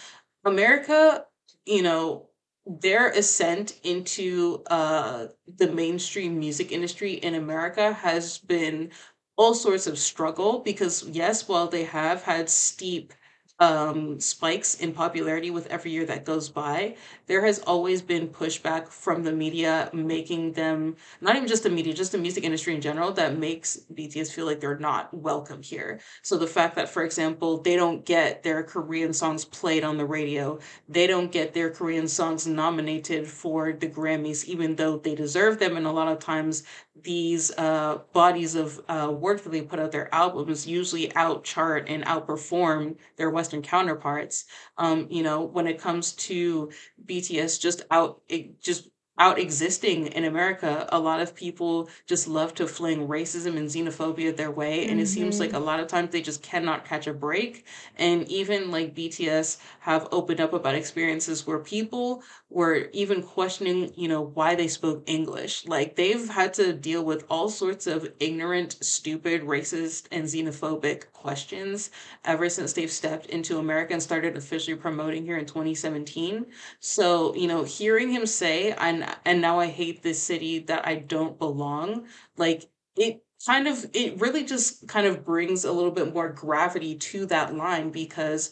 America, you know, their ascent into uh the mainstream music industry in America has been all sorts of struggle because yes, while they have had steep um, spikes in popularity with every year that goes by, there has always been pushback from the media, making them not even just the media, just the music industry in general, that makes BTS feel like they're not welcome here. So the fact that, for example, they don't get their Korean songs played on the radio, they don't get their Korean songs nominated for the Grammys, even though they deserve them, and a lot of times these uh, bodies of uh, work that they put out their albums usually outchart and outperform their Western counterparts. Um, you know, when it comes to BTS just out, just out existing in America, a lot of people just love to fling racism and xenophobia their way. And it seems like a Mm-hmm. lot of times they just cannot catch a break. And even like BTS have opened up about experiences where people were even questioning, you know, why they spoke English. Like they've had to deal with all sorts of ignorant, stupid, racist, and xenophobic questions ever since they've stepped into America and started officially promoting here in 2017. So, you know, hearing him say, and and now I hate this city that I don't belong, like it kind of it really just kind of brings a little bit more gravity to that line because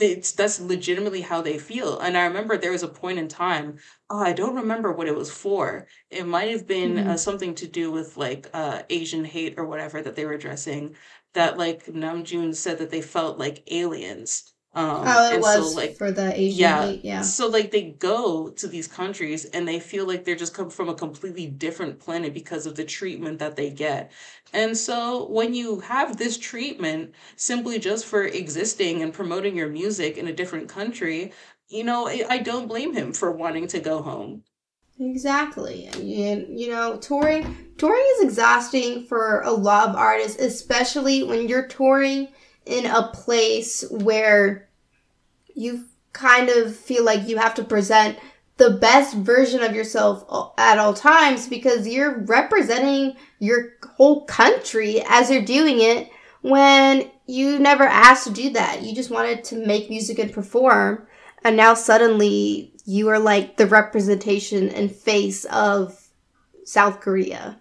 it's that's legitimately how they feel. And I remember there was a point in time, oh, I don't remember what it was for. It might have been uh, Mm-hmm. something to do with like uh Asian hate or whatever that they were addressing that like Namjoon said that they felt like aliens. Um, Oh, it and so was like for the Asian yeah. hate, yeah. So like they go to these countries and they feel like they're just come from a completely different planet because of the treatment that they get. And so when you have this treatment simply just for existing and promoting your music in a different country, you know, I, I don't blame him for wanting to go home. Exactly. And you know, touring touring is exhausting for a lot of artists, especially when you're touring in a place where you kind of feel like you have to present the best version of yourself at all times because you're representing your whole country as you're doing it when you never asked to do that. You just wanted to make music and perform. And now suddenly you are like the representation and face of South Korea.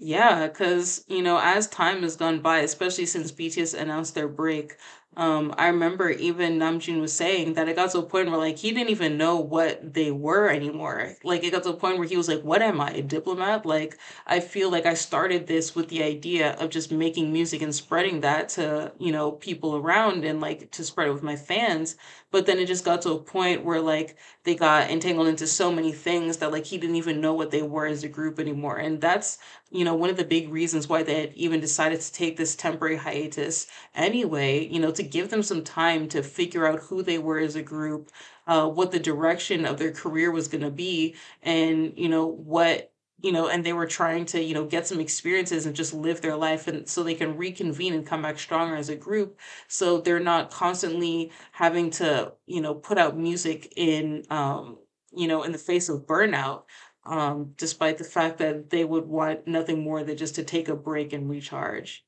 Yeah, because, you know, as time has gone by, especially since BTS announced their break, um, I remember even Namjoon was saying that it got to a point where like he didn't even know what they were anymore. Like it got to a point where he was like, "What am I, a diplomat?" Like I feel like I started this with the idea of just making music and spreading that to, you know, people around and like to spread it with my fans. But then it just got to a point where like they got entangled into so many things that like he didn't even know what they were as a group anymore. And that's you know, one of the big reasons why they had even decided to take this temporary hiatus anyway, you know, to give them some time to figure out who they were as a group, uh, what the direction of their career was going to be, and, you know, what, you know, and they were trying to, you know, get some experiences and just live their life and so they can reconvene and come back stronger as a group. So they're not constantly having to, you know, put out music in, um, you know, in the face of burnout um, despite the fact that they would want nothing more than just to take a break and recharge.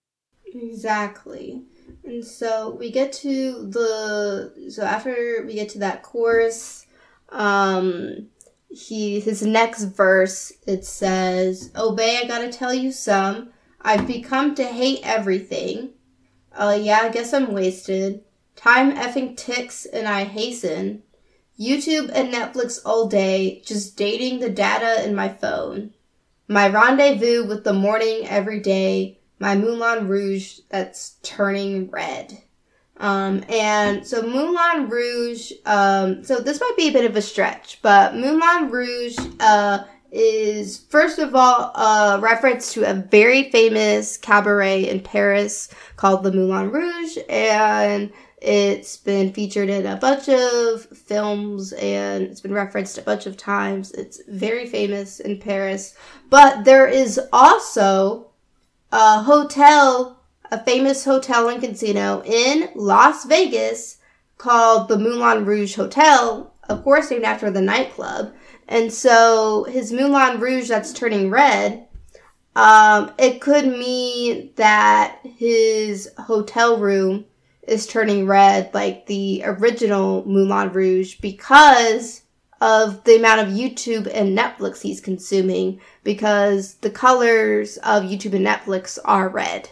Exactly. And so we get to the so after we get to that chorus, um he his next verse it says, "Obey, I got to tell you some. I've become to hate everything. Uh yeah, I guess I'm wasted. Time effing ticks and I hasten. YouTube and Netflix all day, just dating the data in my phone. My rendezvous with the morning every day, my Moulin Rouge that's turning red. Um, and so Moulin Rouge, um, so this might be a bit of a stretch, but Moulin Rouge, uh, is first of all a reference to a very famous cabaret in Paris called the Moulin Rouge, and it's been featured in a bunch of films and it's been referenced a bunch of times. It's very famous in Paris, but there is also a hotel, a famous hotel and casino in Las Vegas called the Moulin Rouge Hotel, of course named after the nightclub and so his Moulin Rouge that's turning red, um, it could mean that his hotel room is turning red like the original Moulin Rouge because of the amount of YouTube and Netflix he's consuming because the colors of YouTube and Netflix are red.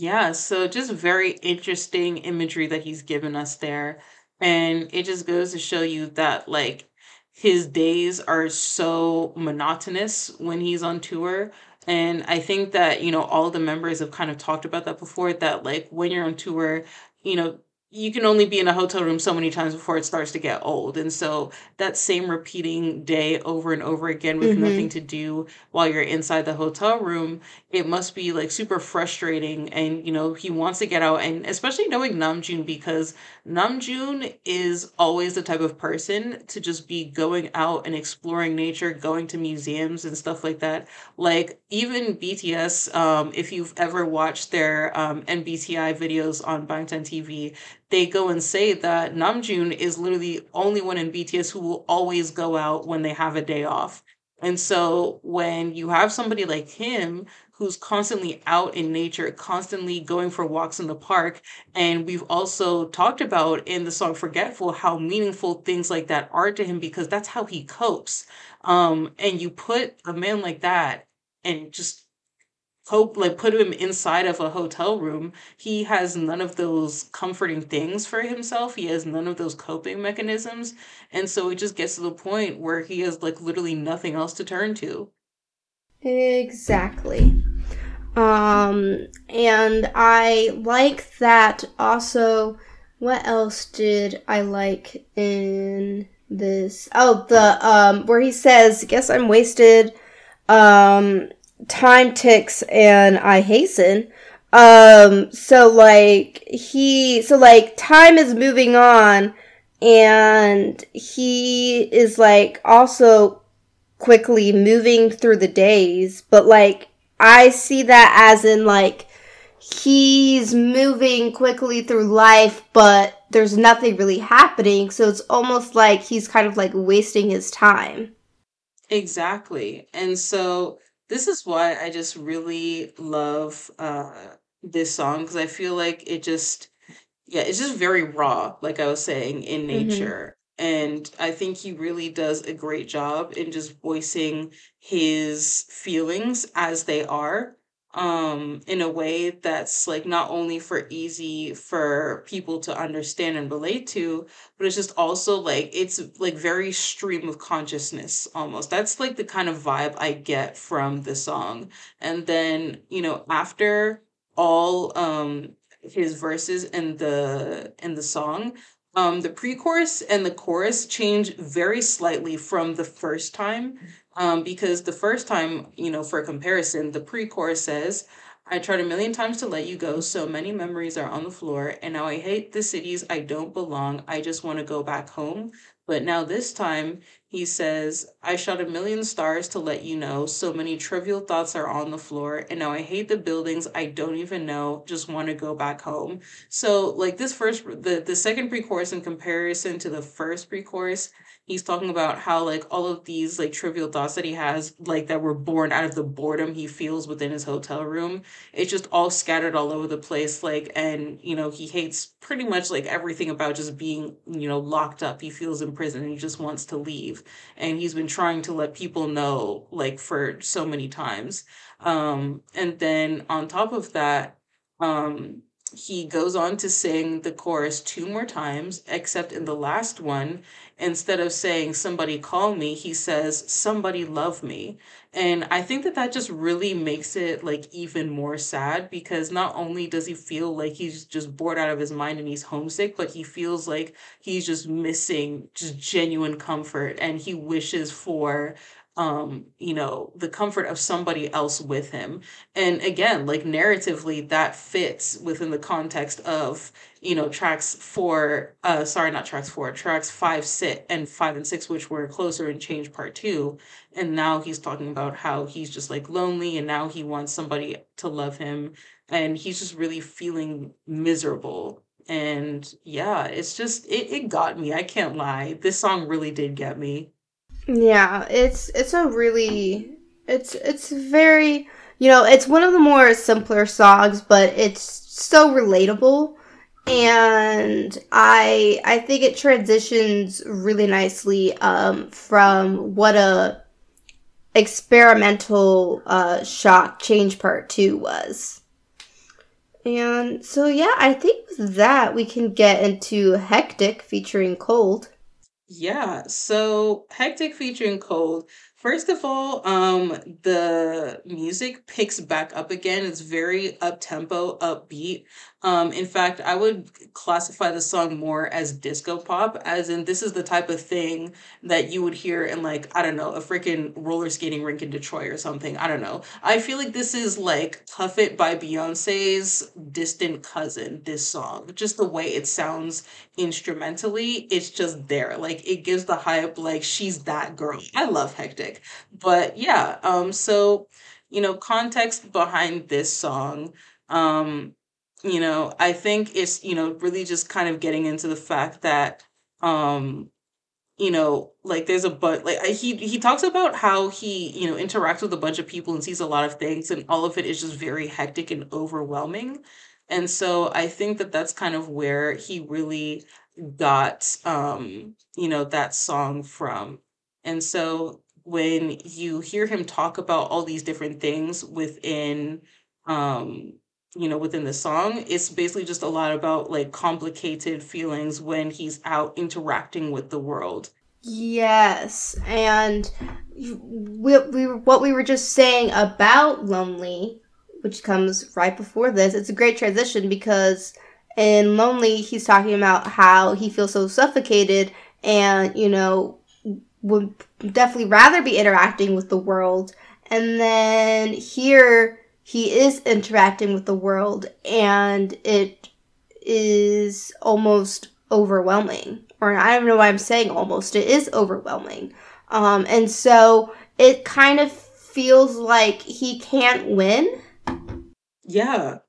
Yeah, so just very interesting imagery that he's given us there. And it just goes to show you that, like, his days are so monotonous when he's on tour. And I think that, you know, all the members have kind of talked about that before that, like, when you're on tour, you know, you can only be in a hotel room so many times before it starts to get old. And so that same repeating day over and over again with mm-hmm. nothing to do while you're inside the hotel room, it must be like super frustrating. And, you know, he wants to get out and especially knowing Namjoon because Namjoon is always the type of person to just be going out and exploring nature, going to museums and stuff like that. Like even BTS, um, if you've ever watched their um, MBTI videos on Bangtan TV, they go and say that Namjoon is literally the only one in BTS who will always go out when they have a day off. And so when you have somebody like him who's constantly out in nature, constantly going for walks in the park, and we've also talked about in the song Forgetful how meaningful things like that are to him because that's how he copes. Um, and you put a man like that and just hope like put him inside of a hotel room. He has none of those comforting things for himself. He has none of those coping mechanisms. And so it just gets to the point where he has like literally nothing else to turn to. Exactly. Um and i like that also. What else did i like in this? Oh the um where he says guess i'm wasted. Um time ticks and I hasten. Um, so like he, so like time is moving on and he is like also quickly moving through the days, but like I see that as in like he's moving quickly through life, but there's nothing really happening. So it's almost like he's kind of like wasting his time. Exactly. And so this is why I just really love uh, this song because I feel like it just, yeah, it's just very raw, like I was saying, in mm-hmm. nature. Mm-hmm. And I think he really does a great job in just voicing his feelings as they are um in a way that's like not only for easy for people to understand and relate to but it's just also like it's like very stream of consciousness almost. That's like the kind of vibe i get from the song. And then you know after all um his verses in the in the song um the pre-chorus and the chorus change very slightly from the first time um, because the first time, you know, for comparison, the pre chorus says, I tried a million times to let you go, so many memories are on the floor, and now I hate the cities. I don't belong. I just want to go back home. But now this time, he says, I shot a million stars to let you know, so many trivial thoughts are on the floor, and now I hate the buildings. I don't even know, just want to go back home. So, like this first, the, the second pre chorus in comparison to the first pre chorus, he's talking about how like all of these like trivial thoughts that he has like that were born out of the boredom he feels within his hotel room it's just all scattered all over the place like and you know he hates pretty much like everything about just being you know locked up. He feels in prison and he just wants to leave. And he's been trying to let people know like for so many times. Um and then on top of that um he goes on to sing the chorus two more times, except in the last one, instead of saying somebody call me, he says somebody love me. And I think that that just really makes it like even more sad because not only does he feel like he's just bored out of his mind and he's homesick, but he feels like he's just missing just genuine comfort and he wishes for um you know the comfort of somebody else with him. And again like narratively that fits within the context of you know tracks four uh sorry not tracks four tracks five six and five and six which were closer and change part two. And now he's talking about how he's just like lonely and now he wants somebody to love him. And he's just really feeling miserable. And yeah it's just it, it got me i can't lie. This song really did get me Yeah, it's it's a really it's it's very you know it's one of the more simpler songs, but it's so relatable, and I I think it transitions really nicely um, from what a experimental uh, shock change part two was. And so yeah, I think with that we can get into Hectic featuring Colde. Yeah, so Hectic featuring Colde. First of all, um, the music picks back up again. It's very up tempo, upbeat. Um, in fact, I would classify the song more as disco pop, as in this is the type of thing that you would hear in like, I don't know, a freaking roller skating rink in Detroit or something. I don't know. I feel like this is like Cuff It by Beyonce's distant cousin, this song. Just the way it sounds instrumentally, it's just there. Like it gives the hype, like she's that girl. I love Hectic. But yeah, um, so you know, context behind this song. Um, you know, I think it's, you know, really just kind of getting into the fact that um you know, like there's a but like he he talks about how he you know interacts with a bunch of people and sees a lot of things and all of it is just very hectic and overwhelming, and so I think that that's kind of where he really got um you know that song from, and so when you hear him talk about all these different things within um you know within the song it's basically just a lot about like complicated feelings when he's out interacting with the world Yes, and we, we what we were just saying about lonely, which comes right before this. It's a great transition because in lonely he's talking about how he feels so suffocated and you know would definitely rather be interacting with the world, and then here he is interacting with the world and it is almost overwhelming. Or I don't know why I'm saying almost. It is overwhelming. Um, and so it kind of feels like he can't win. yeah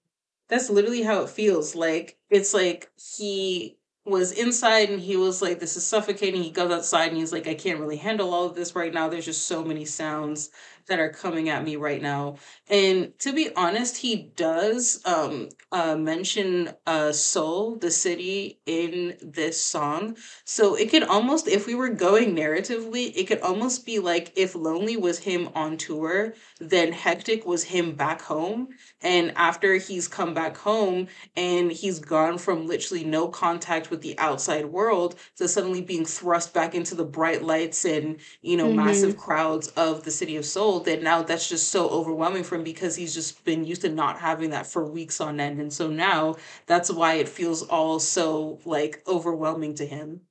that's literally how it feels like it's like he was inside and he was like this is suffocating he goes outside and he's like i can't really handle all of this right now there's just so many sounds that are coming at me right now. And to be honest he does um uh mention uh seoul the city in this song. So it could almost if we were going narratively it could almost be like if lonely was him on tour then hectic was him back home and after he's come back home and he's gone from literally no contact with the outside world to suddenly being thrust back into the bright lights and you know Mm-hmm. massive crowds of the city of seoul that now that's just so overwhelming for him because he's just been used to not having that for weeks on end and so now that's why it feels all so like overwhelming to him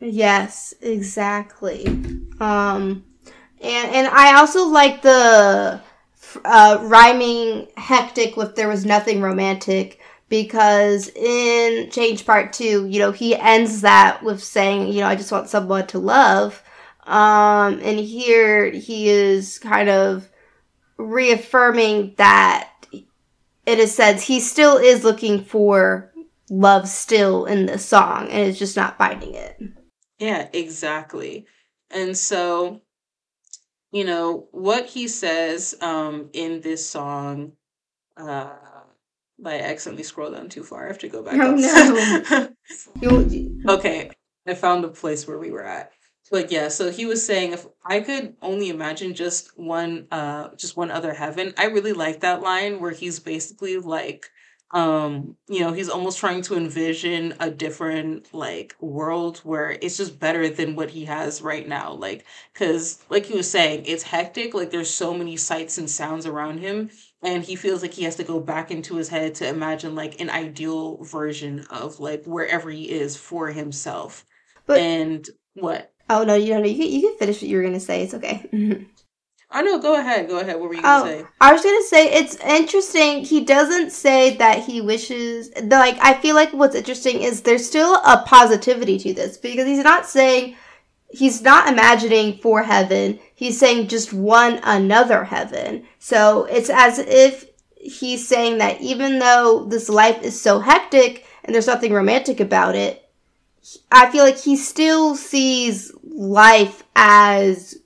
Yes, exactly. Um, and and I also like the uh, rhyming hectic with there was nothing romantic because in Change Part Two, you know, he ends that with saying, you know, I just want someone to love. Um, and here he is kind of reaffirming that in a sense he still is looking for love still in the song and is just not finding it. yeah exactly and so you know what he says um in this song uh I accidentally scrolled down too far. I have to go back Oh. You, okay, I found the place where we were at. But yeah, so he was saying if I could only imagine just one uh just one other heaven. I really like that line where he's basically like um you know, he's almost trying to envision a different like world where it's just better than what he has right now. Like cuz like he was saying, it's hectic, like there's so many sights and sounds around him and he feels like he has to go back into his head to imagine like an ideal version of like wherever he is for himself but and what Oh no, you don't know. You can, you can finish what you were gonna say. It's okay. I know. Go ahead. Go ahead. What were you gonna Oh, say? I was gonna say it's interesting. He doesn't say that he wishes. Like I feel like what's interesting is there's still a positivity to this because he's not saying he's not imagining for heaven. He's saying just one another heaven. So it's as if he's saying that even though this life is so hectic and there's nothing romantic about it, I feel like he still sees life as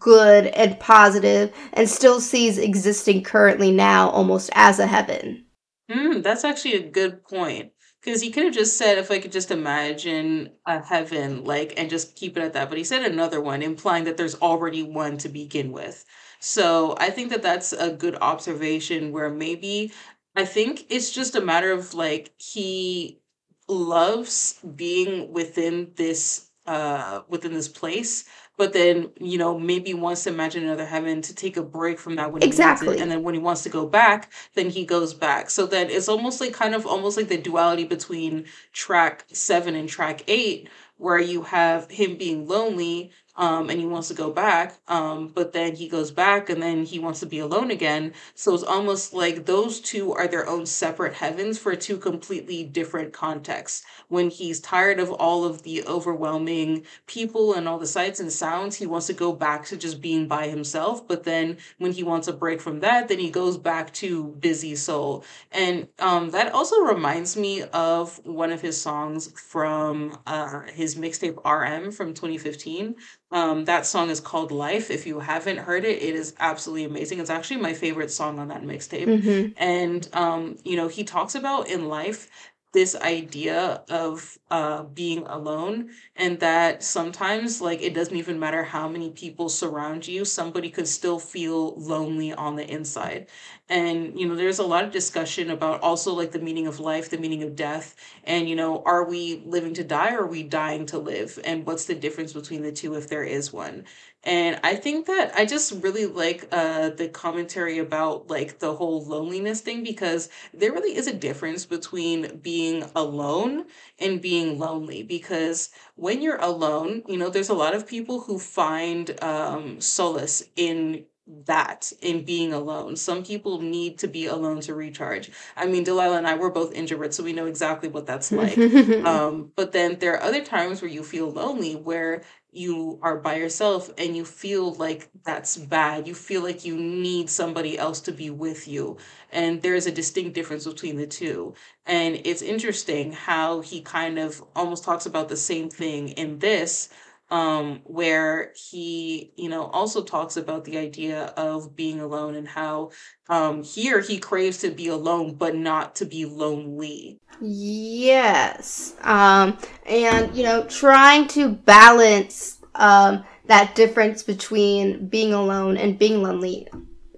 good and positive and still sees existing currently now almost as a heaven. Mm, that's actually a good point. Because he could have just said, if I could just imagine a heaven, like, and just keep it at that. But he said another one, implying that there's already one to begin with. So I think that that's a good observation where maybe I think it's just a matter of like he loves being within this uh within this place but then you know maybe wants to imagine another heaven to take a break from that when he needs it Exactly. and then when he wants to go back then he goes back so then it's almost like kind of almost like the duality between track 7 and track 8 where you have him being lonely um and he wants to go back um but then he goes back and then he wants to be alone again so it's almost like those two are their own separate heavens for two completely different contexts when he's tired of all of the overwhelming people and all the sights and sounds, he wants to go back to just being by himself. But then when he wants a break from that, then he goes back to Busy Seoul. And um, that also reminds me of one of his songs from uh, his mixtape RM from 2015. Um, that song is called Life. If you haven't heard it, it is absolutely amazing. It's actually my favorite song on that mixtape. Mm-hmm. And um, you know, he talks about in life this idea of uh being alone and that sometimes like it doesn't even matter how many people surround you somebody could still feel lonely on the inside. And you know there's a lot of discussion about also like the meaning of life the meaning of death and you know are we living to die or are we dying to live? And what's the difference between the two if there is one and i think that i just really like uh the commentary about like the whole loneliness thing because there really is a difference between being alone and being lonely because when you're alone you know there's a lot of people who find um solace in that in being alone some people need to be alone to recharge i mean delilah and i we're both introverts so we know exactly what that's like um, but then there are other times where you feel lonely, where you are by yourself and you feel like that's bad. You feel like you need somebody else to be with you. And there's a distinct difference between the two. And it's interesting how he kind of almost talks about the same thing in this, um, where he, you know, also talks about the idea of being alone and how um, here he craves to be alone, but not to be lonely. Yes. Um, and, you know, trying to balance um, that difference between being alone and being lonely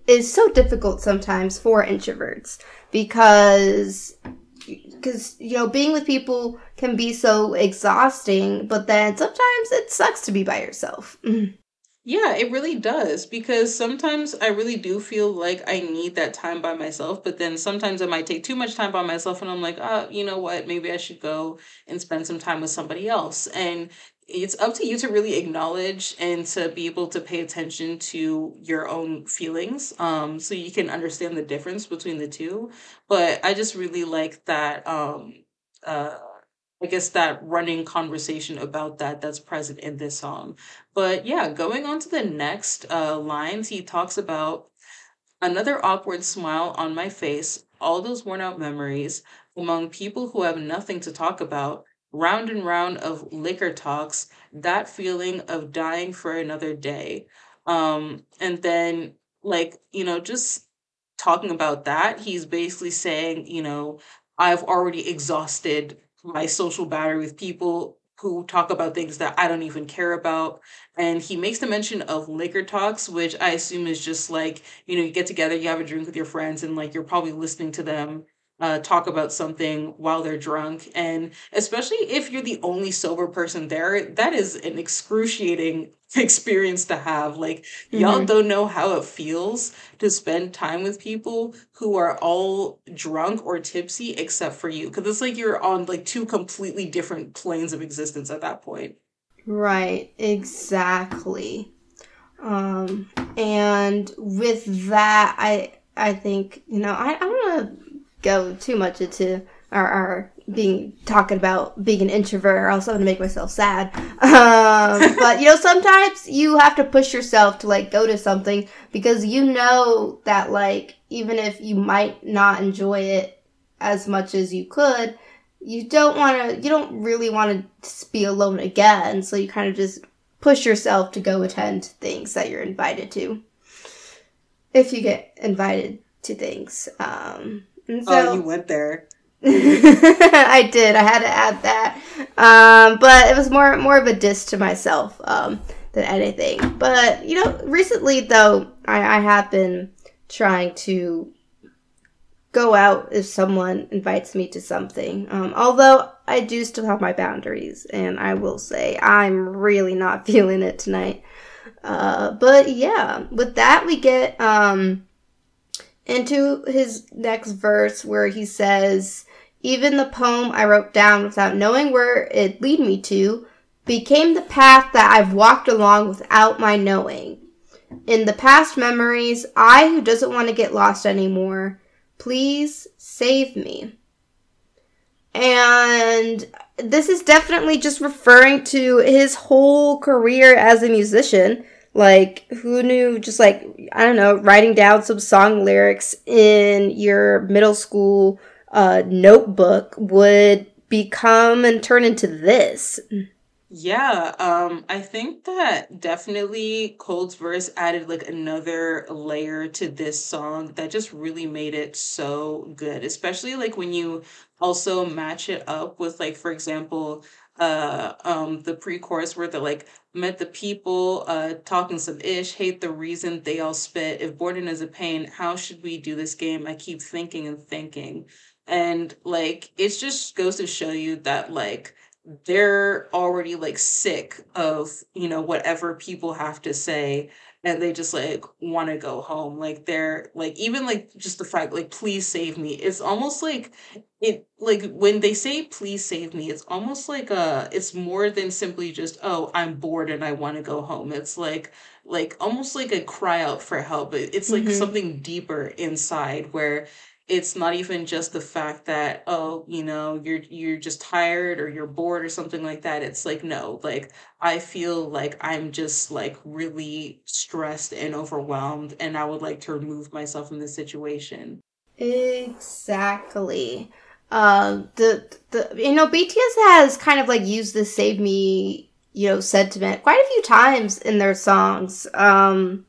is so difficult sometimes for introverts because because you know being with people can be so exhausting but then sometimes it sucks to be by yourself mm-hmm. Yeah, it really does because sometimes I really do feel like I need that time by myself, but then sometimes I might take too much time by myself and I'm like, oh, you know what? Maybe I should go and spend some time with somebody else. And it's up to you to really acknowledge and to be able to pay attention to your own feelings um so you can understand the difference between the two. But I just really like that um uh I guess that running conversation about that that's present in this song. But yeah, going on to the next uh, lines, he talks about another awkward smile on my face, all those worn out memories among people who have nothing to talk about, round and round of liquor talks, that feeling of dying for another day. Um, and then, like, you know, just talking about that, he's basically saying, you know, I've already exhausted my social battery with people who talk about things that I don't even care about. And he makes the mention of liquor talks, which I assume is just like, you know, you get together, you have a drink with your friends, and like you're probably listening to them uh, talk about something while they're drunk. And especially if you're the only sober person there, that is an excruciating experience to have. Like, y'all hmm don't know how it feels to spend time with people who are all drunk or tipsy except for you. Because it's like you're on like two completely different planes of existence at that point. Right, exactly. Um, and with that, I I think you know I, I don't want to go too much into our, our being talking about being an introvert or else I'm gonna make myself sad. Um, but you know, sometimes you have to push yourself to like go to something because you know that like even if you might not enjoy it as much as you could, you don't want to. You don't really want to be alone again. So you kind of just push yourself to go attend things that you're invited to. If you get invited to things. Um, and so, oh, you went there. I did. I had to add that. Um, but it was more more of a diss to myself um, than anything. But you know, recently though, I, I have been trying to go out if someone invites me to something. Um, although I do still have my boundaries, and I will say I'm really not feeling it tonight. Uh, but yeah, with that we get um, into his next verse where he says, "Even the poem I wrote down without knowing where it lead me to." Became the path that I've walked along without my knowing. In the past memories, I who doesn't want to get lost anymore, Please save me. And this is definitely just referring to his whole career as a musician. Like, who knew just like, I don't know, writing down some song lyrics in your middle school uh, notebook would become and turn into this? Yeah, um, I think that definitely Colde's verse added like another layer to this song that just really made it so good, especially like when you also match it up with like, for example, uh um the pre-chorus where they're like met the people uh talking some ish hate the reason they all spit. If boredom is a pain how should we do this game? I keep thinking and thinking. And like it just goes to show you that like they're already like sick of you know whatever people have to say and they just like want to go home. Like they're like even like just the fact like please save me it's almost like it like when they say please save me it's almost like uh it's more than simply just oh i'm bored and i want to go home. It's like like almost like a cry out for help. It's like mm-hmm. something deeper inside where it's not even just the fact that oh you know you're you're just tired or you're bored or something like that. It's like no like i feel like i'm just like really stressed and overwhelmed and i would like to remove myself from this situation. Exactly um the the you know bts has kind of like used the save me you know sentiment quite a few times in their songs. Um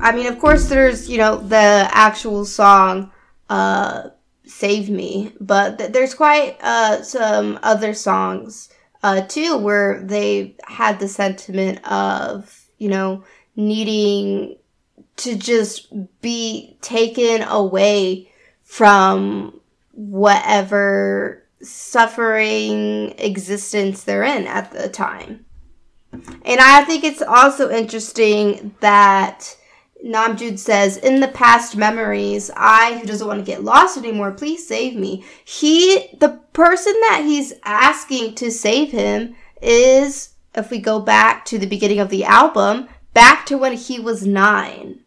I mean, of course, there's you know the actual song uh, "Save Me," but th- there's quite uh, some other songs uh, too where they had the sentiment of you know needing to just be taken away from whatever suffering existence they're in at the time. And I think it's also interesting that Namjoon says, In the past memories, I, who doesn't want to get lost anymore, please save me. He, the person that he's asking to save him is, if we go back to the beginning of the album, back to when he was nine,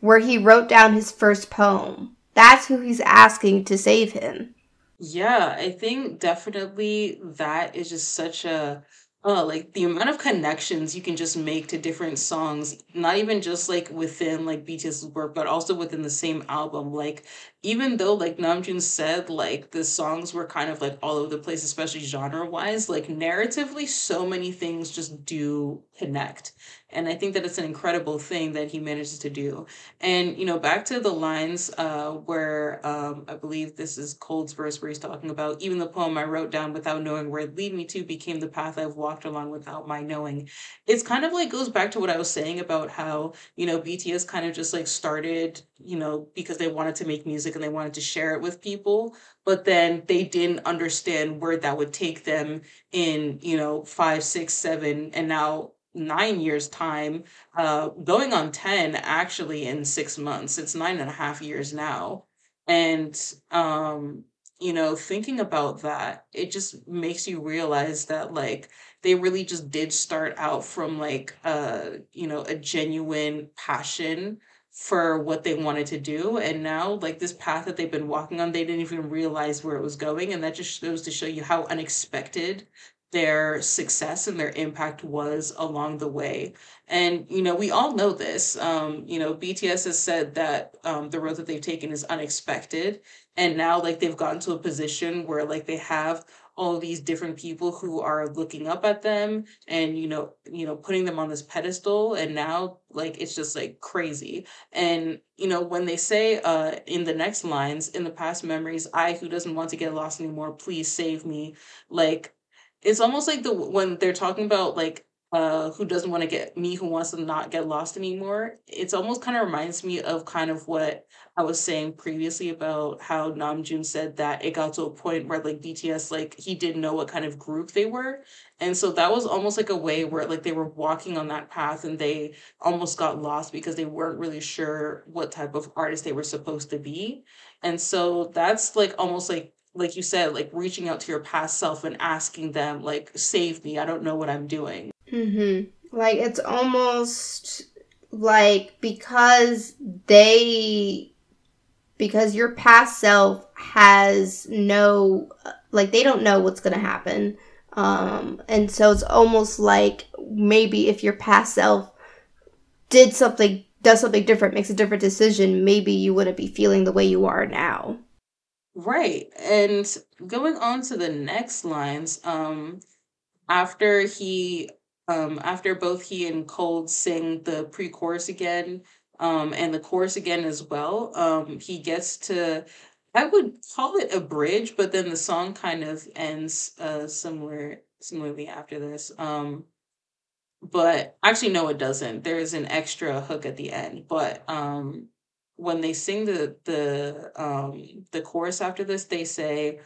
where he wrote down his first poem. That's who he's asking to save him. Yeah, I think definitely that is just such a Oh, like the amount of connections you can just make to different songs, not even just like within like BTS's work, but also within the same album. Like even though like Namjoon said like the songs were kind of like all over the place, especially genre wise, like narratively, so many things just do connect. And I think that it's an incredible thing that he manages to do. And, you know, back to the lines uh, where um, I believe this is Colde's verse where he's talking about even the poem I wrote down without knowing where it lead me to became the path I've walked along without my knowing. It's kind of like goes back to what I was saying about how, you know, BTS kind of just like started, you know, because they wanted to make music and they wanted to share it with people but then they didn't understand where that would take them in you know five six seven and now nine years time uh going on 10 actually in six months. It's nine and a half years now. And um you know thinking about that it just makes you realize that like they really just did start out from like uh you know a genuine passion for what they wanted to do. And now like this path that they've been walking on they didn't even realize where it was going. And that just goes to show you how unexpected their success and their impact was along the way. And, you know, we all know this. Um, you know, BTS has said that um, the road that they've taken is unexpected. And now, like, they've gotten to a position where, like, they have all these different people who are looking up at them and you know you know putting them on this pedestal and now like it's just like crazy and you know when they say uh in the next lines in the past memories i who doesn't want to get lost anymore please save me like it's almost like the when they're talking about like uh who doesn't want to get me who wants to not get lost anymore it's almost kind of reminds me of kind of what i was saying previously about how namjoon said that it got to a point where like bts like he didn't know what kind of group they were. And so that was almost like a way where like they were walking on that path and they almost got lost because they weren't really sure what type of artist they were supposed to be. And so that's like almost like like you said, like reaching out to your past self and asking them, like, save me, I don't know what I'm doing. Mm-hmm. Like, it's almost like because they, because your past self has no, like, they don't know what's going to happen. Um, and so it's almost like maybe if your past self did something, does something different, makes a different decision, maybe you wouldn't be feeling the way you are now. Right. And going on to the next lines, um, after he um after both he and Colde sing the pre-chorus again, um, and the chorus again as well, um, he gets to I would call it a bridge, but then the song kind of ends uh similar similarly after this. Um but actually no it doesn't. There's an extra hook at the end, but um when they sing the the um the chorus after this, they say,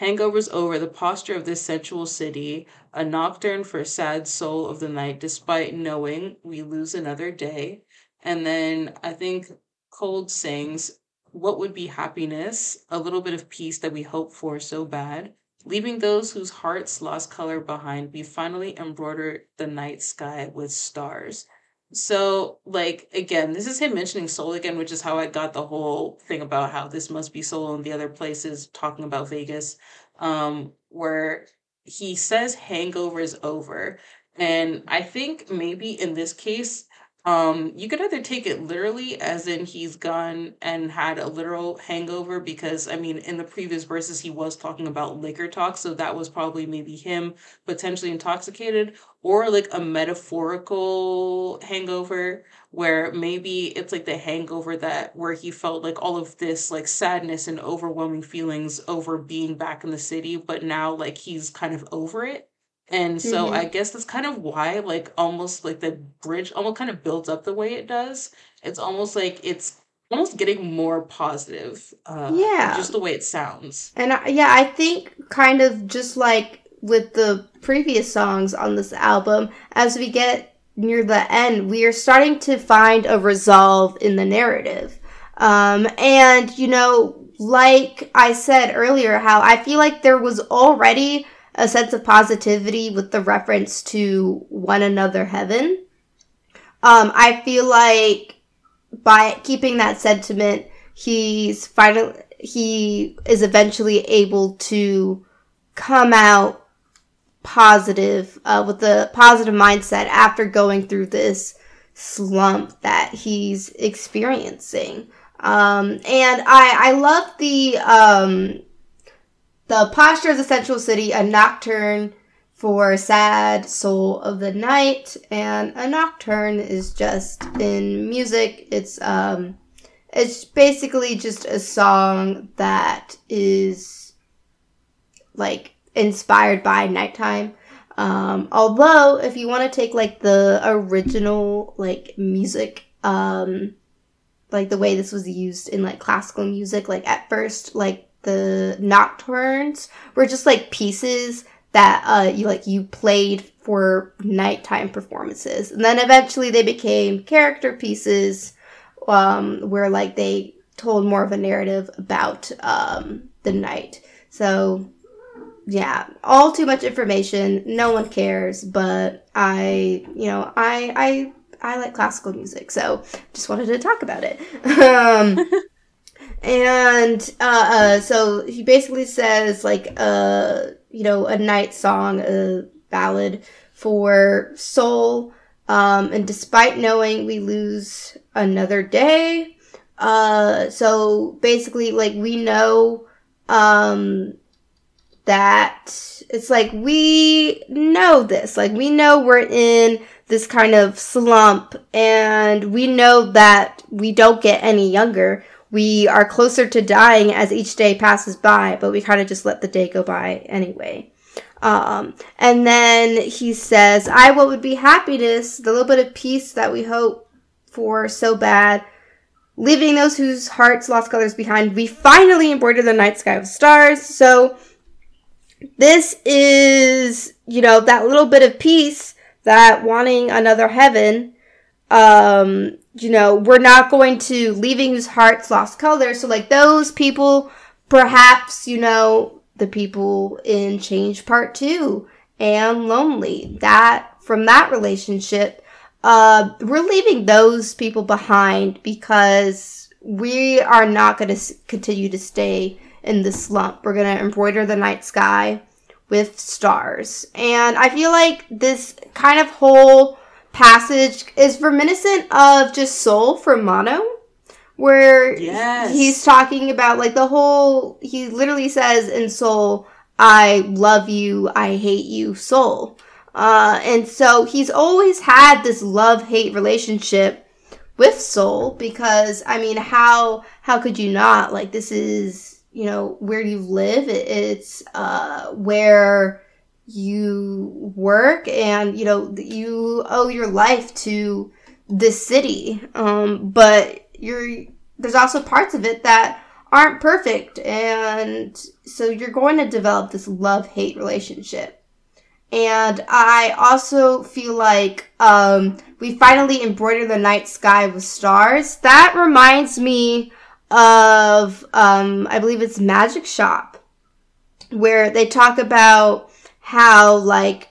"Hangovers over the posture of this sensual city, a nocturne for sad soul of the night, despite knowing we lose another day." And then I think Colde sings, "What would be happiness? A little bit of peace that we hope for so bad." Leaving those whose hearts lost color behind, we finally embroider the night sky with stars. So, like, again, this is him mentioning Seoul again, which is how I got the whole thing about how this must be Seoul and the other places talking about Vegas, um, where he says hangover is over. And I think maybe in this case, um, you could either take it literally, as in he's gone and had a literal hangover, because I mean, in the previous verses, he was talking about liquor talk, so that was probably maybe him potentially intoxicated, or like a metaphorical hangover, where maybe it's like the hangover that where he felt like all of this like sadness and overwhelming feelings over being back in the city, but now like he's kind of over it and so I Mm-hmm. guess that's kind of why, like, almost like the bridge almost kind of builds up the way it does. It's almost like it's almost getting more positive, uh, Yeah. just the way it sounds. And I, yeah, I think kind of just like with the previous songs on this album, as we get near the end, we are starting to find a resolve in the narrative. Um, and, you know, like I said earlier, how I feel like there was already a sense of positivity with the reference to one another heaven. Um, I feel like by keeping that sentiment, he's finally he is eventually able to come out positive uh, with a positive mindset after going through this slump that he's experiencing. Um, and I I love the um, the posture of the central city, a nocturne for sad soul of the night, and a nocturne is just in music. It's um, it's basically just a song that is like inspired by nighttime. Um, although if you want to take like the original like music, um, like the way this was used in like classical music, like at first, like the nocturnes were just like pieces that uh you like you played for nighttime performances and then eventually they became character pieces um where like they told more of a narrative about um the night so yeah, all too much information. No one cares, but I, you know, I, I, I like classical music, so just wanted to talk about it. Um, and uh, uh, so he basically says like, uh, you know, a night song, a ballad for soul. Um, and despite knowing we lose another day, uh, so basically, like we know, um, that it's like we know this, like we know we're in this kind of slump, and we know that we don't get any younger. We are closer to dying as each day passes by, but we kind of just let the day go by anyway. Um, and then he says, I what would be happiness, the little bit of peace that we hope for so bad, leaving those whose hearts lost colors behind. We finally embroider the night sky with stars. So this is, you know, that little bit of peace that wanting another heaven, um, you know, we're not going to leaving whose hearts lost color. So like those people, perhaps, you know, the people in Change Part 2 and Lonely. That, from that relationship, uh, we're leaving those people behind because we are not going to continue to stay in the slump. We're going to embroider the night sky with stars. And I feel like this kind of whole passage is reminiscent of just Seoul from Mono where yes. he's talking about like the whole he literally says in Seoul i love you i hate you Seoul uh, and so he's always had this love hate relationship with Seoul because i mean how how could you not? Like this is you know where you live. It, it's uh where you work and you know you owe your life to this city. Um but you're there's also parts of it that aren't perfect and so you're going to develop this love hate relationship. And i also feel like um, we finally embroider the night sky with stars. That reminds me of um, i believe it's magic shop where they talk about how like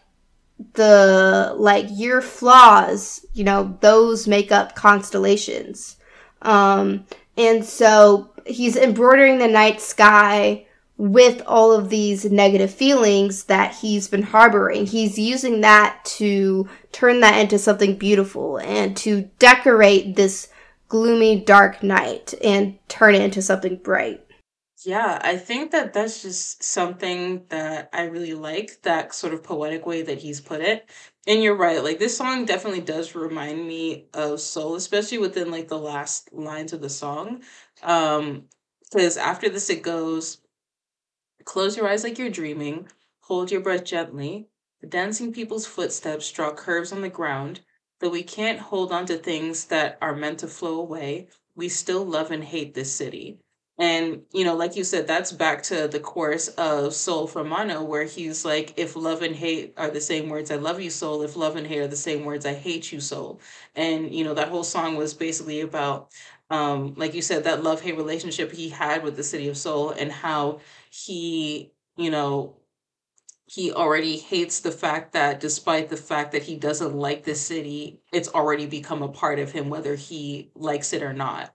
the like your flaws you know those make up constellations um, and so he's embroidering the night sky with all of these negative feelings that he's been harboring. He's using that to turn that into something beautiful and to decorate this gloomy, dark night and turn it into something bright. Yeah, I think that that's just something that I really like, that sort of poetic way that he's put it. And you're right, like this song definitely does remind me of Seoul, especially within like the last lines of the song. Um, because after this it goes, close your eyes like you're dreaming, hold your breath gently. The dancing people's footsteps draw curves on the ground. Though we can't hold on to things that are meant to flow away, we still love and hate this city. And, you know, like you said, that's back to the course of Seoul from Mono, where he's like, if love and hate are the same words, I love you, Seoul. If love and hate are the same words, I hate you, Seoul. And, you know, that whole song was basically about, um, like you said, that love hate relationship he had with the city of Seoul and how he, you know, he already hates the fact that despite the fact that he doesn't like the city, it's already become a part of him, whether he likes it or not.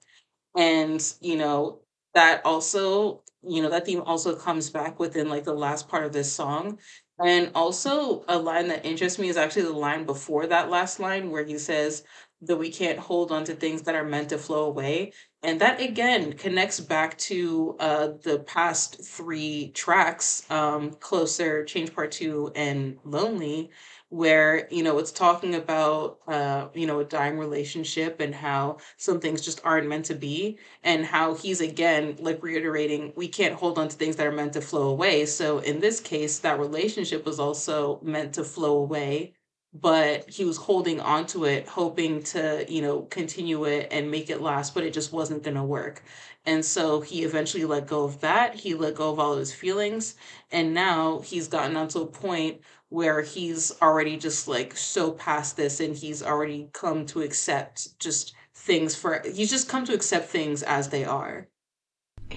And, you know, that also you know that theme also comes back within like the last part of this song. And also a line that interests me is actually the line before that last line where he says that we can't hold on to things that are meant to flow away. And that again connects back to uh, the past three tracks um, closer change part two and lonely where you know it's talking about uh you know a dying relationship and how some things just aren't meant to be and how he's again like reiterating we can't hold on to things that are meant to flow away. So in this case that relationship was also meant to flow away but he was holding on to it hoping to you know continue it and make it last but it just wasn't going to work. And so he eventually let go of that. He let go of all of his feelings and now he's gotten onto a point where he's already just like so past this and he's already come to accept just things for he's just come to accept things as they are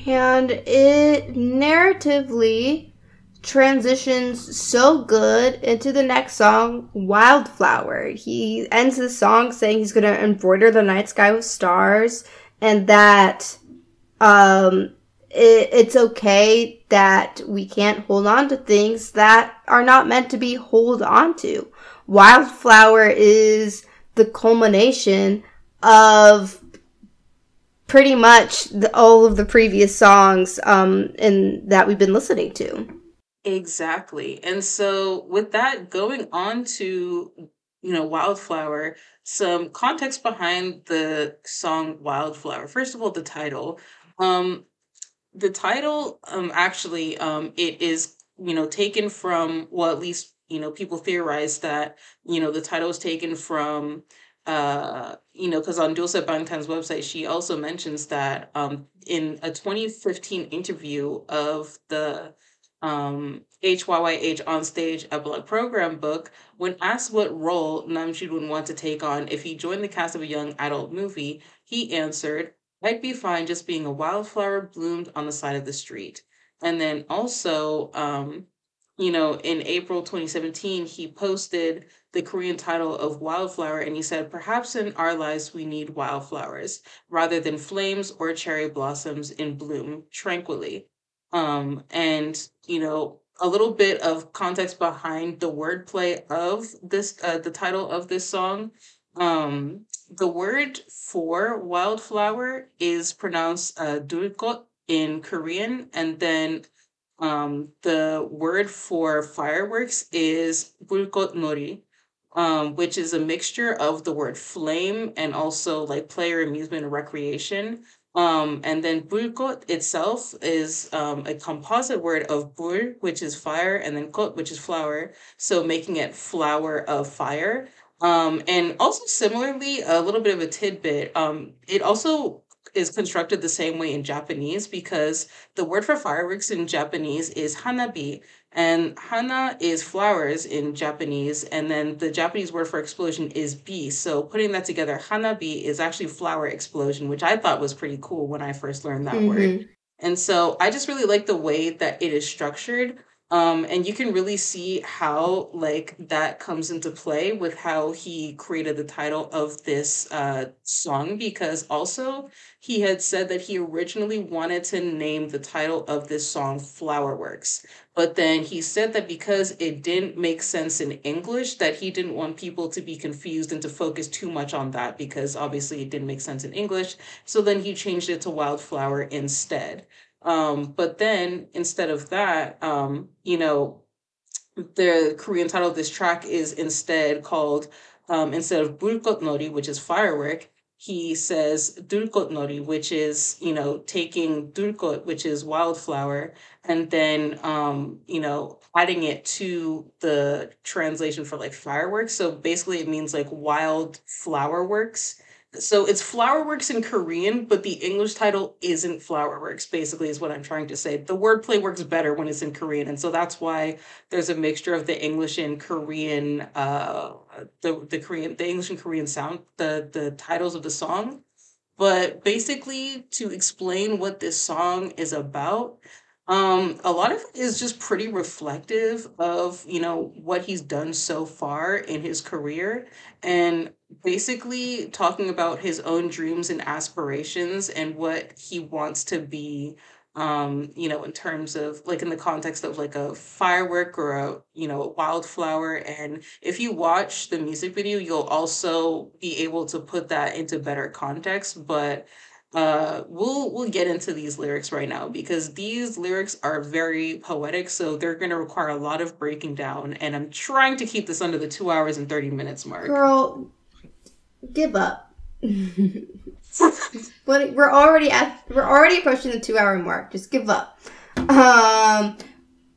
and it narratively transitions so good into the next song, Wildflower. He ends the song saying he's going to embroider the night sky with stars and that um, it, it's okay that we can't hold on to things that are not meant to be hold on to. Wildflower is the culmination of pretty much the, all of the previous songs um, in that we've been listening to. Exactly. And so with that going on to you know Wildflower, some context behind the song Wildflower. First of all, the title. Um the title um actually um it is you know taken from well at least you know people theorize that you know the title is taken from uh you know because on Doolset Bangtan's website she also mentions that um in a 2015 interview of the um, HYYH on stage epilogue program book, when asked what role Namjoon would want to take on if he joined the cast of a young adult movie, he answered, I'd be fine just being a wildflower bloomed on the side of the street. And then also, um, you know, in April 2017, he posted the Korean title of Wildflower and he said, Perhaps in our lives we need wildflowers rather than flames or cherry blossoms in bloom tranquilly. Um, and you know, a little bit of context behind the wordplay of this, uh, the title of this song. Um, the word for wildflower is pronounced uh, in Korean, and then um, the word for fireworks is bulkot nori, um, which is a mixture of the word flame and also like player amusement or recreation. Um, and then bulkot itself is um, a composite word of bul, which is fire, and then kot, which is flower. So making it flower of fire. Um, and also similarly, a little bit of a tidbit. Um, it also is constructed the same way in Japanese because the word for fireworks in Japanese is hanabi, and hana is flowers in Japanese, and then the Japanese word for explosion is bi. So putting that together, hanabi is actually flower explosion, which I thought was pretty cool when I first learned that mm-hmm. word. And so I just really like the way that it is structured. Um, and you can really see how like that comes into play with how he created the title of this uh, song because also he had said that he originally wanted to name the title of this song Flowerworks. But then he said that because it didn't make sense in English, that he didn't want people to be confused and to focus too much on that because obviously it didn't make sense in English. So then he changed it to Wildflower instead. Um, but then instead of that, um, you know, the Korean title of this track is instead called um, instead of Bulkot Nori, which is firework, he says Dulkot Nori, which is, you know, taking Dulkot, which is wildflower, and then um, you know, adding it to the translation for like fireworks. So basically it means like wild flower works. So it's Flowerworks in Korean, but the English title isn't Flowerworks, basically, is what I'm trying to say. The wordplay works better when it's in Korean. And so that's why there's a mixture of the English and Korean, uh, the, the Korean, the English and Korean sound, the, the titles of the song. But basically, to explain what this song is about, um, a lot of it is just pretty reflective of, you know, what he's done so far in his career and basically talking about his own dreams and aspirations and what he wants to be um, you know, in terms of like in the context of like a firework or a, you know, a wildflower. And if you watch the music video, you'll also be able to put that into better context. But uh we'll we'll get into these lyrics right now because these lyrics are very poetic so they're going to require a lot of breaking down and i'm trying to keep this under the two hours and 30 minutes mark. Girl give up. But we're already at we're already approaching the two hour mark. Just give up. Um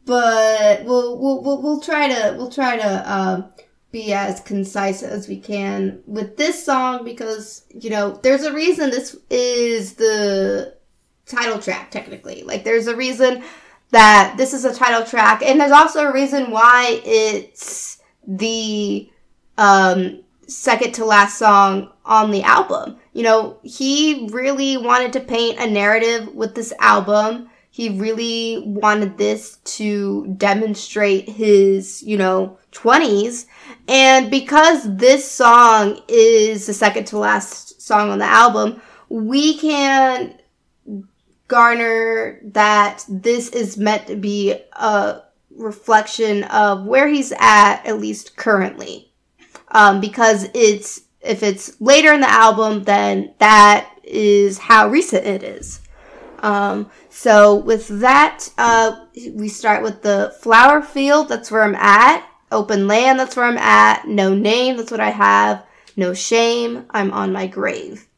but we'll we'll we'll, we'll try to we'll try to um be as concise as we can with this song because, you know, there's a reason this is the title track, technically. Like, there's a reason that this is a title track, and there's also a reason why it's the um, second to last song on the album. You know, he really wanted to paint a narrative with this album. He really wanted this to demonstrate his, you know, 20s. And because this song is the second to last song on the album, we can garner that this is meant to be a reflection of where he's at, at least currently. Um, because it's, if it's later in the album, then that is how recent it is. Um, so with that, uh, we start with the flower field. That's where I'm at. Open land. That's where I'm at. No name. That's what I have. No shame. I'm on my grave.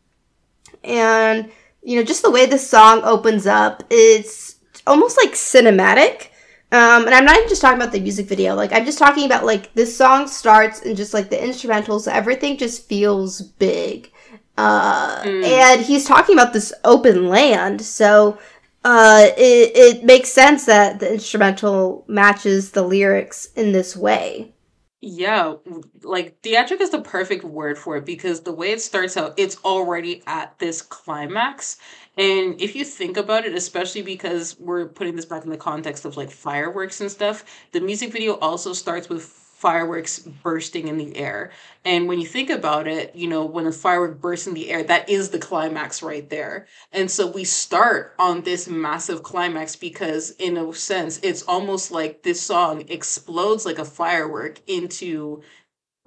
And, you know, just the way this song opens up, it's almost like cinematic. Um, and I'm not even just talking about the music video. Like, I'm just talking about, like, this song starts and just, like, the instrumentals, everything just feels big. Uh, mm. and he's talking about this open land, so uh, it, it makes sense that the instrumental matches the lyrics in this way. Yeah, like theatric is the perfect word for it because the way it starts out, it's already at this climax. And if you think about it, especially because we're putting this back in the context of like fireworks and stuff, the music video also starts with fireworks bursting in the air. And when you think about it, you know, when a firework bursts in the air, that is the climax right there. And so we start on this massive climax because, in a sense, it's almost like this song explodes like a firework into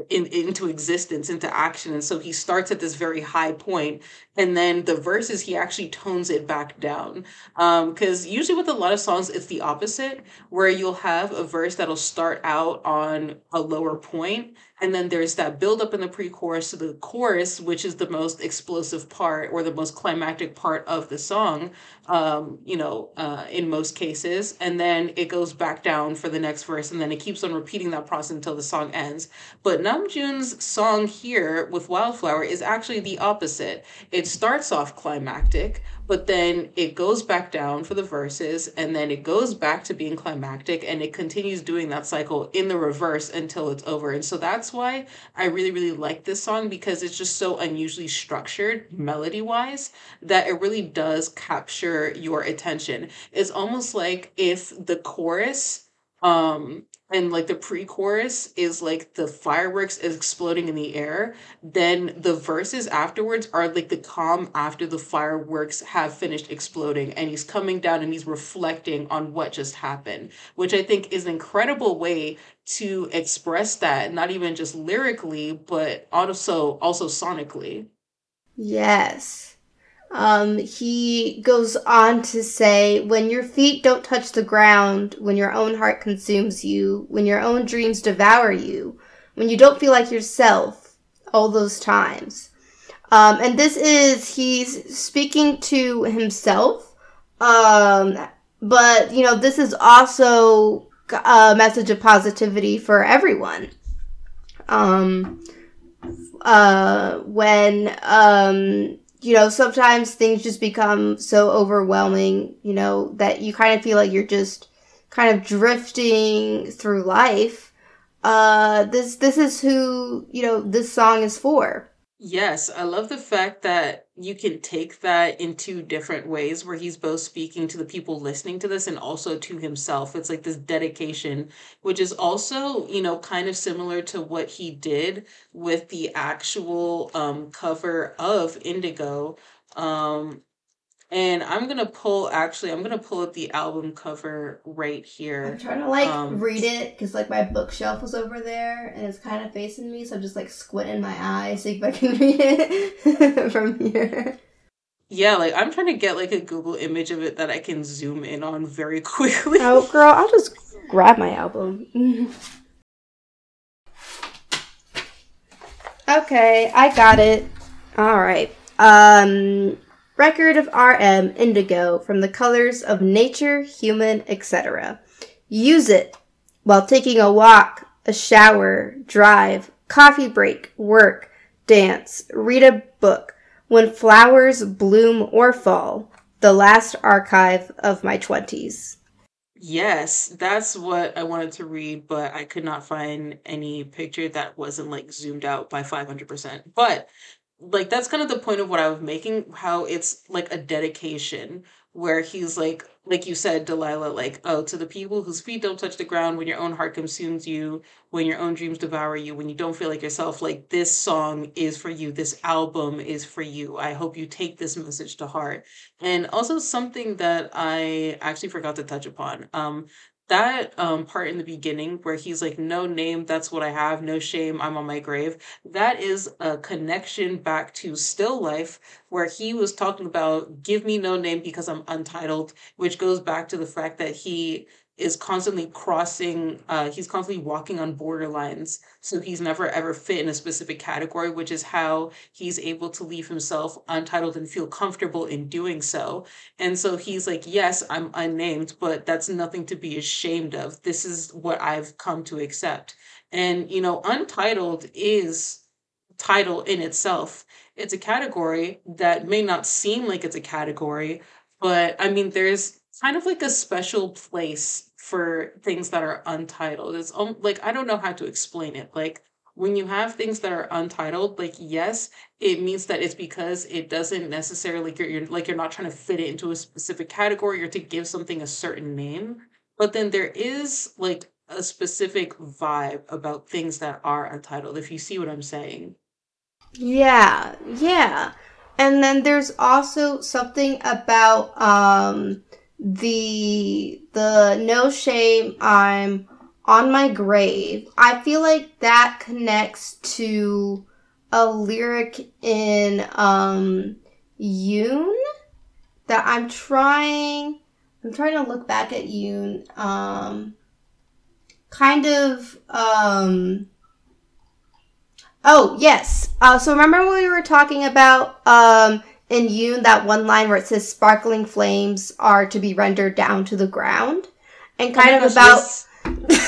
in, into existence, into action. And so he starts at this very high point, and then the verses he actually tones it back down. Because um, usually with a lot of songs, it's the opposite, where you'll have a verse that'll start out on a lower point, and then there's that build up in the pre-chorus to the chorus, which is the most explosive part or the most climactic part of the song. Um, you know, uh, in most cases, and then it goes back down for the next verse, and then it keeps on repeating that process until the song ends. But Namjoon's song here with Wildflower is actually the opposite. It starts off climactic, but then it goes back down for the verses and then it goes back to being climactic and it continues doing that cycle in the reverse until it's over. And so that's why i really really like this song because it's just so unusually structured melody wise that it really does capture your attention. It's almost like if the chorus um and like the pre-chorus is like the fireworks is exploding in the air then the verses afterwards are like the calm after the fireworks have finished exploding and he's coming down and he's reflecting on what just happened which i think is an incredible way to express that not even just lyrically but also also sonically. Yes um, he goes on to say, when your feet don't touch the ground, when your own heart consumes you, when your own dreams devour you, when you don't feel like yourself, all those times. Um, and this is, he's speaking to himself. Um, but, you know, this is also a message of positivity for everyone. Um, uh, when, um, you know, sometimes things just become so overwhelming, you know, that you kind of feel like you're just kind of drifting through life. Uh, this this is who you know this song is for. Yes, I love the fact that you can take that in two different ways where he's both speaking to the people listening to this and also to himself. It's like this dedication, which is also, you know, kind of similar to what he did with the actual um, cover of Indigo. Um, and I'm gonna pull actually I'm gonna pull up the album cover right here. I'm trying to like um, read it because like my bookshelf was over there and it's kind of facing me, so I'm just like squinting my eyes see if I can read it from here. Yeah, like I'm trying to get like a Google image of it that I can zoom in on very quickly. Oh girl, I'll just grab my album. okay, I got it. All right. Um Record of RM Indigo from the colors of nature, human, etc. Use it while taking a walk, a shower, drive, coffee break, work, dance, read a book, when flowers bloom or fall. The last archive of my 20s. Yes, that's what I wanted to read, but I could not find any picture that wasn't like zoomed out by 500%. But like that's kind of the point of what I was making, how it's like a dedication where he's like like you said, Delilah, like, oh, to the people whose feet don't touch the ground, when your own heart consumes you, when your own dreams devour you, when you don't feel like yourself, like, this song is for you. This album is for you. I hope you take this message to heart. And also, something that I actually forgot to touch upon. Um, that um part in the beginning where he's like no name that's what i have. No shame i'm on my grave. That is a connection back to still life where he was talking about give me no name because i'm untitled which goes back to the fact that he is constantly crossing uh he's constantly walking on borderlines so he's never ever fit in a specific category which is how he's able to leave himself untitled and feel comfortable in doing so. And so he's like yes i'm unnamed but that's nothing to be ashamed of. This is what i've come to accept. And you know untitled is title in itself. It's a category that may not seem like it's a category but i mean there's kind of like a special place for things that are untitled. It's like I don't know how to explain it. Like when you have things that are untitled, like yes, it means that it's because it doesn't necessarily you're, you're like you're not trying to fit it into a specific category or to give something a certain name. But then there is like a specific vibe about things that are untitled. If you see what I'm saying. Yeah, yeah. And then there's also something about um the the no shame I'm on my grave. I feel like that connects to a lyric in um Yun that I'm trying I'm trying to look back at Yun um kind of um Oh, yes. Uh, so remember when we were talking about um in Yun that one line where it says sparkling flames are to be rendered down to the ground? And kind oh of gosh, about yes.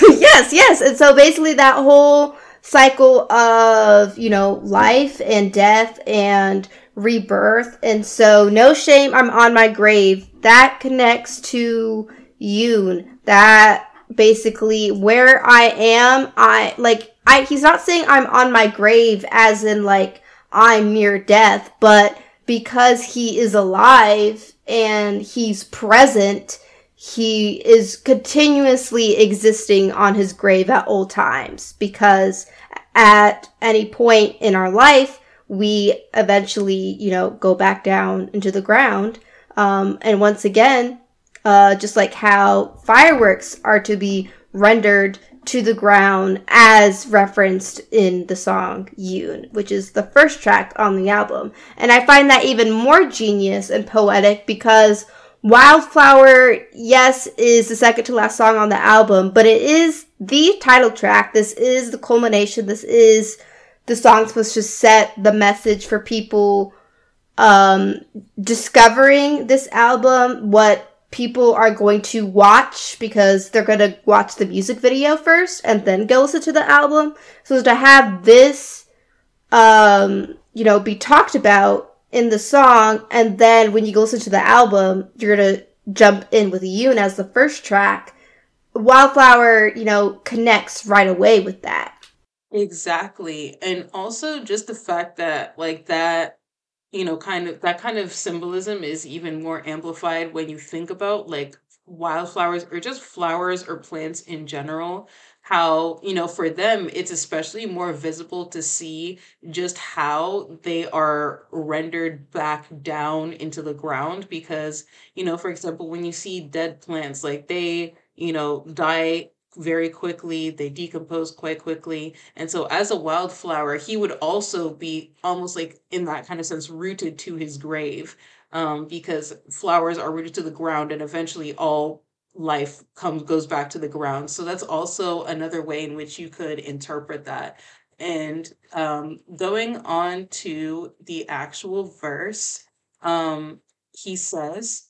yes, yes. And so basically that whole cycle of, you know, life and death and rebirth. And so no shame, I'm on my grave. That connects to Yun. That basically where I am, I like I he's not saying I'm on my grave as in like I'm near death, but because he is alive and he's present, he is continuously existing on his grave at all times because at any point in our life, we eventually, you know, go back down into the ground. Um, and once again, uh, just like how fireworks are to be rendered to the ground as referenced in the song Yun, which is the first track on the album. And I find that even more genius and poetic because Wildflower, yes, is the second to last song on the album, but it is the title track. This is the culmination. This is the song supposed to set the message for people um, discovering this album, what people are going to watch because they're going to watch the music video first and then go listen to the album. So to have this, um, you know, be talked about in the song, and then when you go listen to the album, you're going to jump in with Yun as the first track. Wildflower, you know, connects right away with that. Exactly. And also just the fact that like that you know, kind of that kind of symbolism is even more amplified when you think about like wildflowers or just flowers or plants in general. How, you know, for them, it's especially more visible to see just how they are rendered back down into the ground. Because, you know, for example, when you see dead plants, like they, you know, die very quickly, they decompose quite quickly. And so, as a wildflower, he would also be almost like, in that kind of sense, rooted to his grave um, because flowers are rooted to the ground and eventually all life comes goes back to the ground so that's also another way in which you could interpret that and um, going on to the actual verse um, he says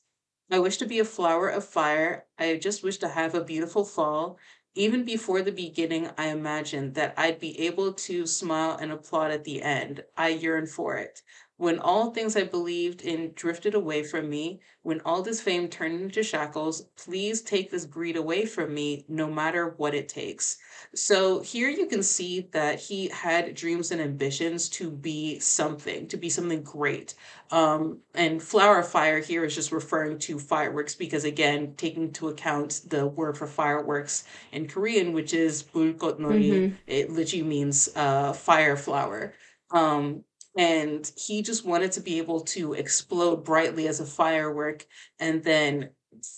I wish to be a flower of fire. I just wish to have a beautiful fall. Even before the beginning, I imagined that I'd be able to smile and applaud at the end. I yearn for it. When all things I believed in drifted away from me, when all this fame turned into shackles, please take this greed away from me, no matter what it takes. So here you can see that he had dreams and ambitions to be something, to be something great. Um, and flower fire here is just referring to fireworks because, again, taking into account the word for fireworks in Korean, which is bulgotnori, Mm-hmm. it literally means uh, fire flower. Um, and he just wanted to be able to explode brightly as a firework and then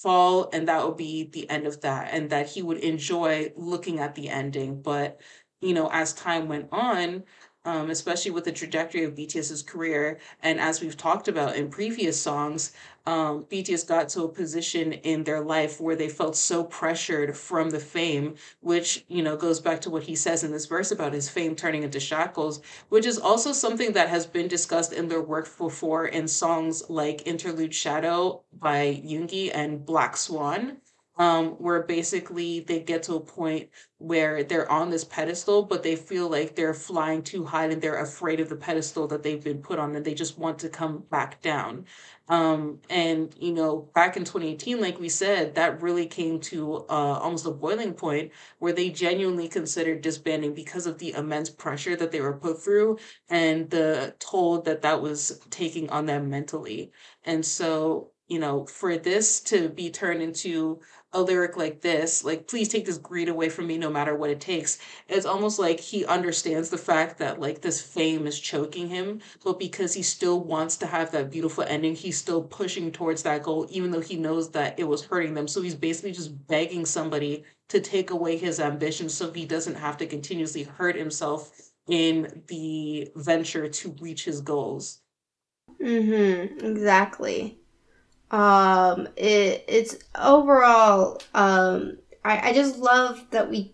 fall and that would be the end of that and that he would enjoy looking at the ending. But you know as time went on um, especially with the trajectory of BTS's career. And as we've talked about in previous songs um, BTS got to a position in their life where they felt so pressured from the fame which you know goes back to what he says in this verse about his fame turning into shackles which is also something that has been discussed in their work before in songs like Interlude Shadow by Yoongi and Black Swan, um, where basically they get to a point where they're on this pedestal, but they feel like they're flying too high and they're afraid of the pedestal that they've been put on and they just want to come back down. Um, and you know, back in 2018, like we said, that really came to uh, almost a boiling point where they genuinely considered disbanding because of the immense pressure that they were put through and the toll that that was taking on them mentally. And so, you know, for this to be turned into a lyric like this, like, please take this greed away from me no matter what it takes, it's almost like he understands the fact that, like, this fame is choking him, but because he still wants to have that beautiful ending, he's still pushing towards that goal, even though he knows that it was hurting them. So he's basically just begging somebody to take away his ambition so he doesn't have to continuously hurt himself in the venture to reach his goals. Mm-hmm. Exactly. Um, it it's overall. Um, I I just love that we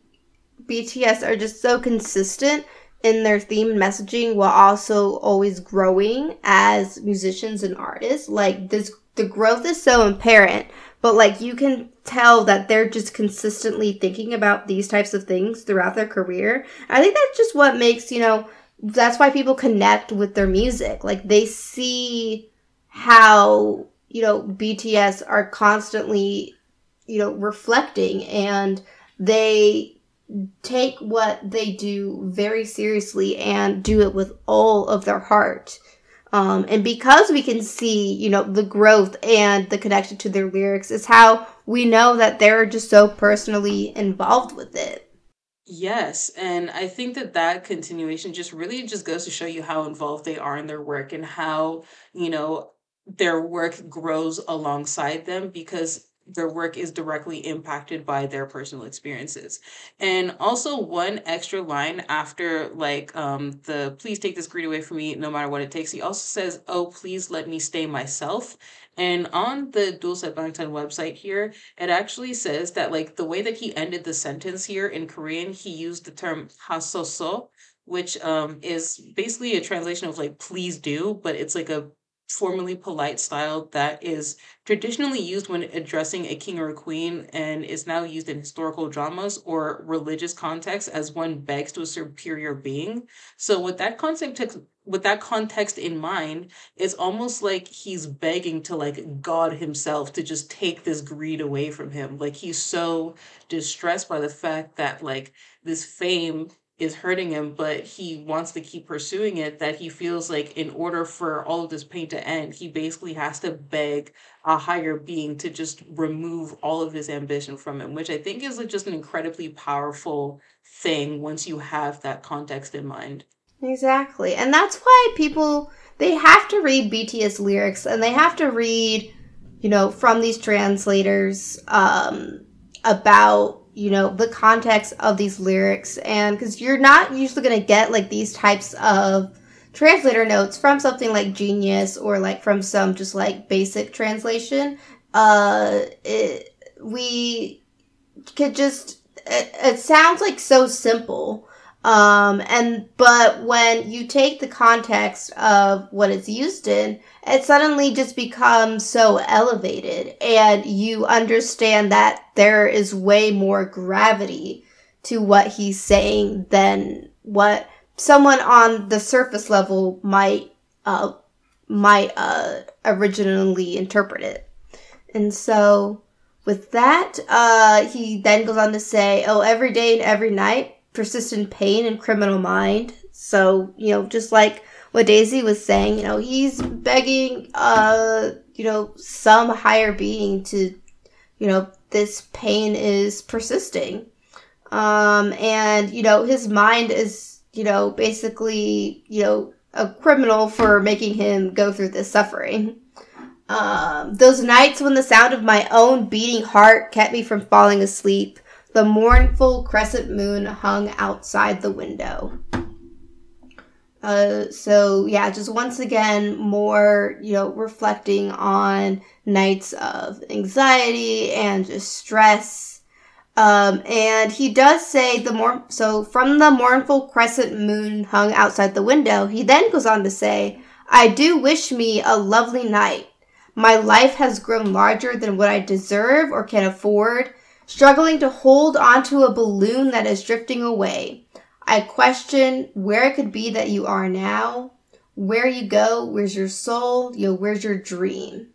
BTS are just so consistent in their theme messaging while also always growing as musicians and artists. Like this, the growth is so apparent, but like you can tell that they're just consistently thinking about these types of things throughout their career. I think that's just what makes, you know, that's why people connect with their music. Like they see how, you know, BTS are constantly, you know, reflecting and they take what they do very seriously and do it with all of their heart. Um, and because we can see, you know, the growth and the connection to their lyrics is how we know that they're just so personally involved with it. Yes, and I think that that continuation just really just goes to show you how involved they are in their work and how, you know, their work grows alongside them because their work is directly impacted by their personal experiences. And also one extra line after like um the please take this greed away from me no matter what it takes. He also says, "Oh, please let me stay myself." And on the Doolset Bangtan website here, it actually says that like the way that he ended the sentence here in Korean, he used the term hasoso, which um is basically a translation of like please do, but it's like a formally polite style that is traditionally used when addressing a king or a queen and is now used in historical dramas or religious contexts as one begs to a superior being. So with that context with that context in mind, it's almost like he's begging to like God himself to just take this greed away from him. Like he's so distressed by the fact that like this fame is hurting him, but he wants to keep pursuing it. That he feels like, in order for all of this pain to end, he basically has to beg a higher being to just remove all of his ambition from him, which I think is just an incredibly powerful thing once you have that context in mind. Exactly. And that's why people they have to read BTS lyrics and they have to read, you know, from these translators um about you know the context of these lyrics. And because you're not usually going to get like these types of translator notes from something like genius or like from some just like basic translation. Uh it, we could just it, it sounds like so simple um and but when you take the context of what it's used in it suddenly just becomes so elevated and you understand that there is way more gravity to what he's saying than what someone on the surface level might uh might uh, originally interpret it. And so, with that, uh, he then goes on to say, "Oh, every day and every night, persistent pain and criminal mind." So, you know, just like what Daisy was saying, you know, he's begging, uh, you know, some higher being to, you know, this pain is persisting. Um, and, you know, his mind is, you know, basically, you know, a criminal for making him go through this suffering. Um, those nights when the sound of my own beating heart kept me from falling asleep, the mournful crescent moon hung outside the window. Uh, so yeah, just once again, more, you know, reflecting on nights of anxiety and just stress. Um, and he does say the more, so from the mournful crescent moon hung outside the window, he then goes on to say, I do wish me a lovely night. My life has grown larger than what I deserve or can afford, struggling to hold onto a balloon that is drifting away. I question where it could be that you are now, where you go, where's your soul, you know, where's your dream.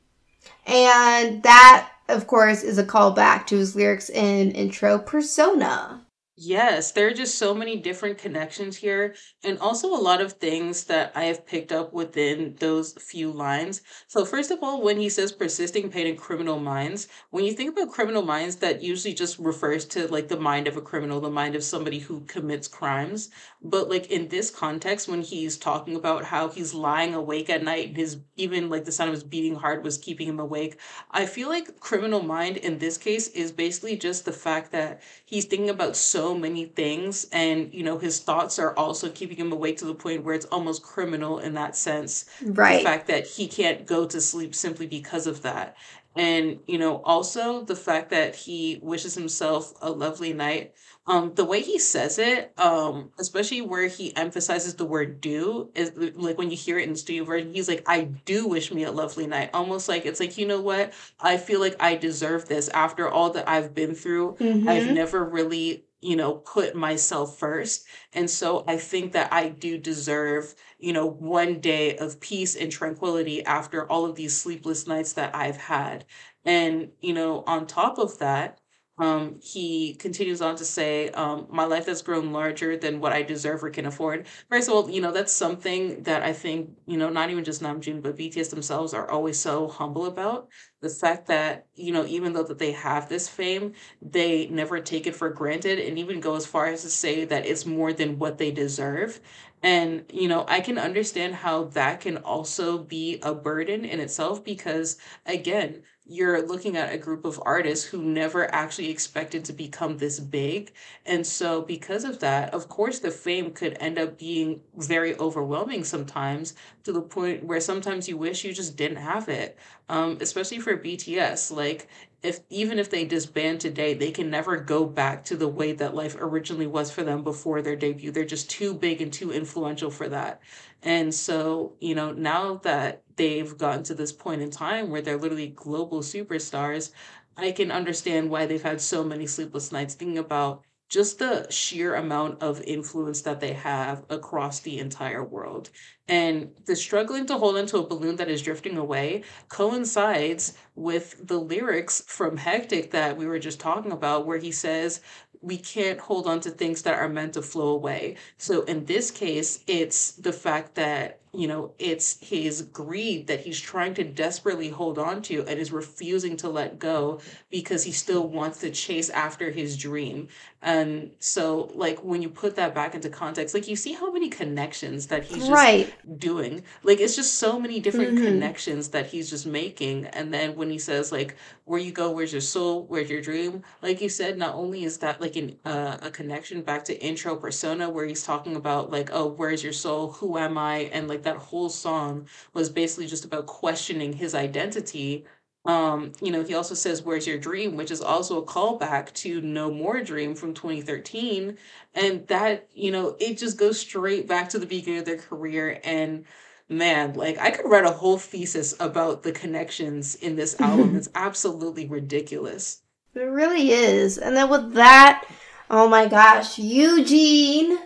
And that, of course, is a callback to his lyrics in intro persona. Yes, there are just so many different connections here, and also a lot of things that I have picked up within those few lines. So, first of all, when he says persisting pain in criminal minds, when you think about criminal minds, that usually just refers to like the mind of a criminal, the mind of somebody who commits crimes. But, like in this context, when he's talking about how he's lying awake at night and his even like the sound of his beating heart was keeping him awake, I feel like criminal mind in this case is basically just the fact that he's thinking about so many things and you know his thoughts are also keeping him awake to the point where it's almost criminal in that sense right. the fact that he can't go to sleep simply because of that. And you know also the fact that he wishes himself a lovely night um the way he says it um especially where he emphasizes the word do is like when you hear it in the studio version he's like i do wish me a lovely night almost like it's like you know what i feel like i deserve this after all that i've been through mm-hmm. i've never really you know, put myself first. And so I think that I do deserve, you know, one day of peace and tranquility after all of these sleepless nights that I've had. And, you know, on top of that, um, he continues on to say, um, My life has grown larger than what I deserve or can afford. First of all, you know, that's something that I think, you know, not even just Namjoon, but BTS themselves are always so humble about. The fact that, you know, even though that they have this fame, they never take it for granted and even go as far as to say that it's more than what they deserve. And, you know, I can understand how that can also be a burden in itself because, again, you're looking at a group of artists who never actually expected to become this big. And so, because of that, of course, the fame could end up being very overwhelming sometimes to the point where sometimes you wish you just didn't have it. Um, especially for BTS. Like, if even if they disband today, they can never go back to the way that life originally was for them before their debut. They're just too big and too influential for that. And so, you know, now that they've gotten to this point in time where they're literally global superstars, I can understand why they've had so many sleepless nights thinking about just the sheer amount of influence that they have across the entire world. And the struggling to hold onto a balloon that is drifting away coincides with the lyrics from Hectic that we were just talking about, where he says, we can't hold on to things that are meant to flow away. So in this case, it's the fact that you know, it's his greed that he's trying to desperately hold on to and is refusing to let go because he still wants to chase after his dream. And so, like, when you put that back into context, like, you see how many connections that he's right. Doing. Like, it's just so many different mm-hmm. connections that he's just making. And then when he says, like, where you go, where's your soul, where's your dream? Like you said, not only is that like an, uh, a connection back to intro persona where he's talking about, like, oh, where's your soul? Who am I? And like, that whole song was basically just about questioning his identity. Um, you know, he also says, Where's Your Dream? which is also a callback to No More Dream from 2013. And that, you know, it just goes straight back to the beginning of their career. And man, like I could write a whole thesis about the connections in this album. it's absolutely ridiculous. It really is. And then with that, oh my gosh, Youjeen.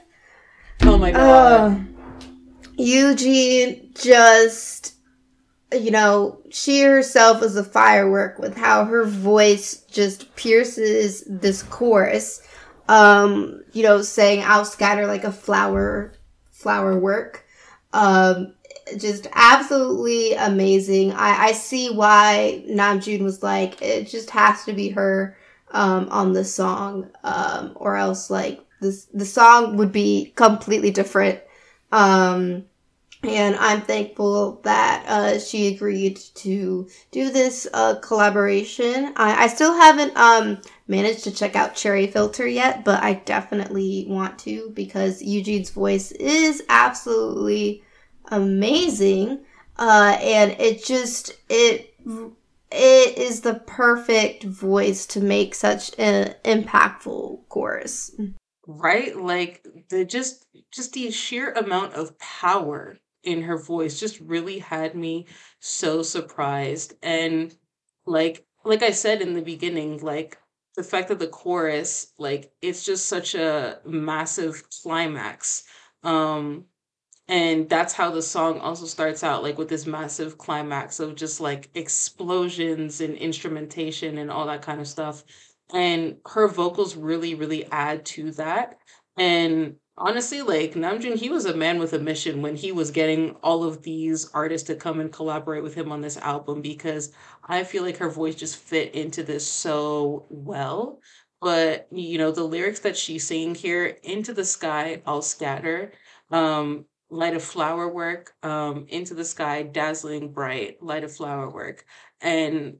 Oh my god. Uh, Youjeen just you know, she herself is a firework with how her voice just pierces this chorus. Um, you know, saying I'll scatter like a flower, flower work. Um, just absolutely amazing. I, I see why Namjoon was like, it just has to be her, um, on the song, um, or else like this, the song would be completely different. Um, and I'm thankful that uh, she agreed to do this uh, collaboration. I, I, still haven't um, managed to check out Cherry Filter yet, but I definitely want to because Youjeen's voice is absolutely amazing, uh, and it just it it is the perfect voice to make such an impactful chorus. Right, like the just just the sheer amount of power in her voice just really had me so surprised. And like like I said in the beginning, like the fact that the chorus, like it's just such a massive climax. Um and that's how the song also starts out like with this massive climax of just like explosions and instrumentation and all that kind of stuff and her vocals really really add to that and honestly, like Namjoon, he was a man with a mission when he was getting all of these artists to come and collaborate with him on this album because I feel like her voice just fit into this so well. But you know, the lyrics that she's singing here, "Into the sky, I'll scatter," um, "Light of flower work," um, "Into the sky, dazzling bright," "Light of flower work," and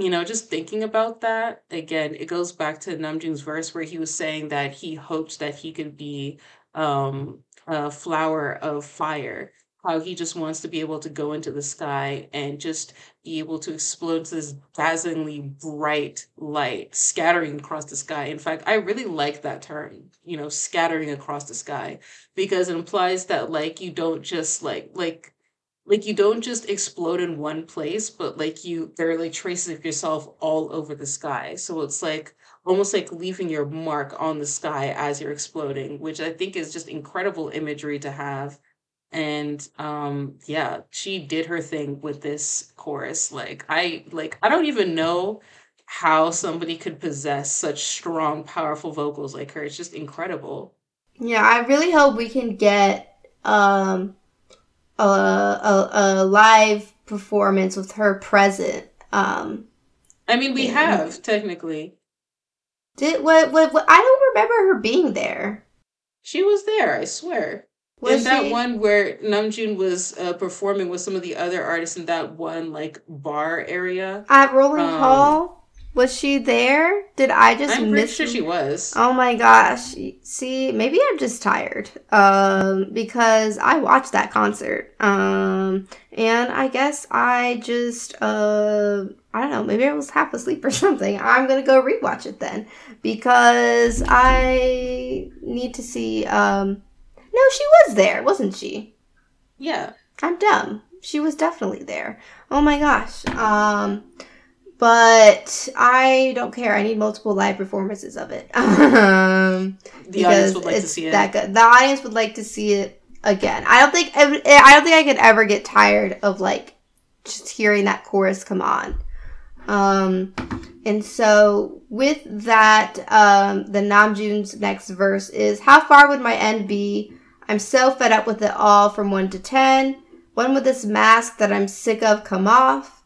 you know, just thinking about that again, it goes back to Namjoon's verse where he was saying that he hopes that he could be um, a flower of fire. How he just wants to be able to go into the sky and just be able to explode this dazzlingly bright light scattering across the sky. In fact, I really like that term, you know, scattering across the sky, because it implies that like you don't just like like like you don't just explode in one place, but like you there are like traces of yourself all over the sky. So it's like almost like leaving your mark on the sky as you're exploding, which I think is just incredible imagery to have. And um yeah, she did her thing with this chorus. Like I like I don't even know how somebody could possess such strong, powerful vocals like her. It's just incredible. Yeah, I really hope we can get um a, a, a live performance with her present. Um, I mean, we have technically. Did what, what? What? I don't remember her being there. She was there. I swear. Was in that one where Namjoon was uh, performing with some of the other artists in that one like bar area at Rolling um, Hall. Was she there? Did I just I'm miss? Pretty sure she was. Oh my gosh! See, maybe I'm just tired. Um, because I watched that concert. Um, and I guess I just uh, I don't know. Maybe I was half asleep or something. I'm gonna go rewatch it then because I need to see. Um, no, she was there, wasn't she? Yeah. I'm dumb. She was definitely there. Oh my gosh. Um but I don't care. I need multiple live performances of it. um, the audience would like to see it. That good. The audience would like to see it again. I don't think I don't think I could ever get tired of like just hearing that chorus come on. Um, and so with that, um, the Namjoon's next verse is, "How far would my end be? I'm so fed up with it all. From one to ten, when would this mask that I'm sick of come off?"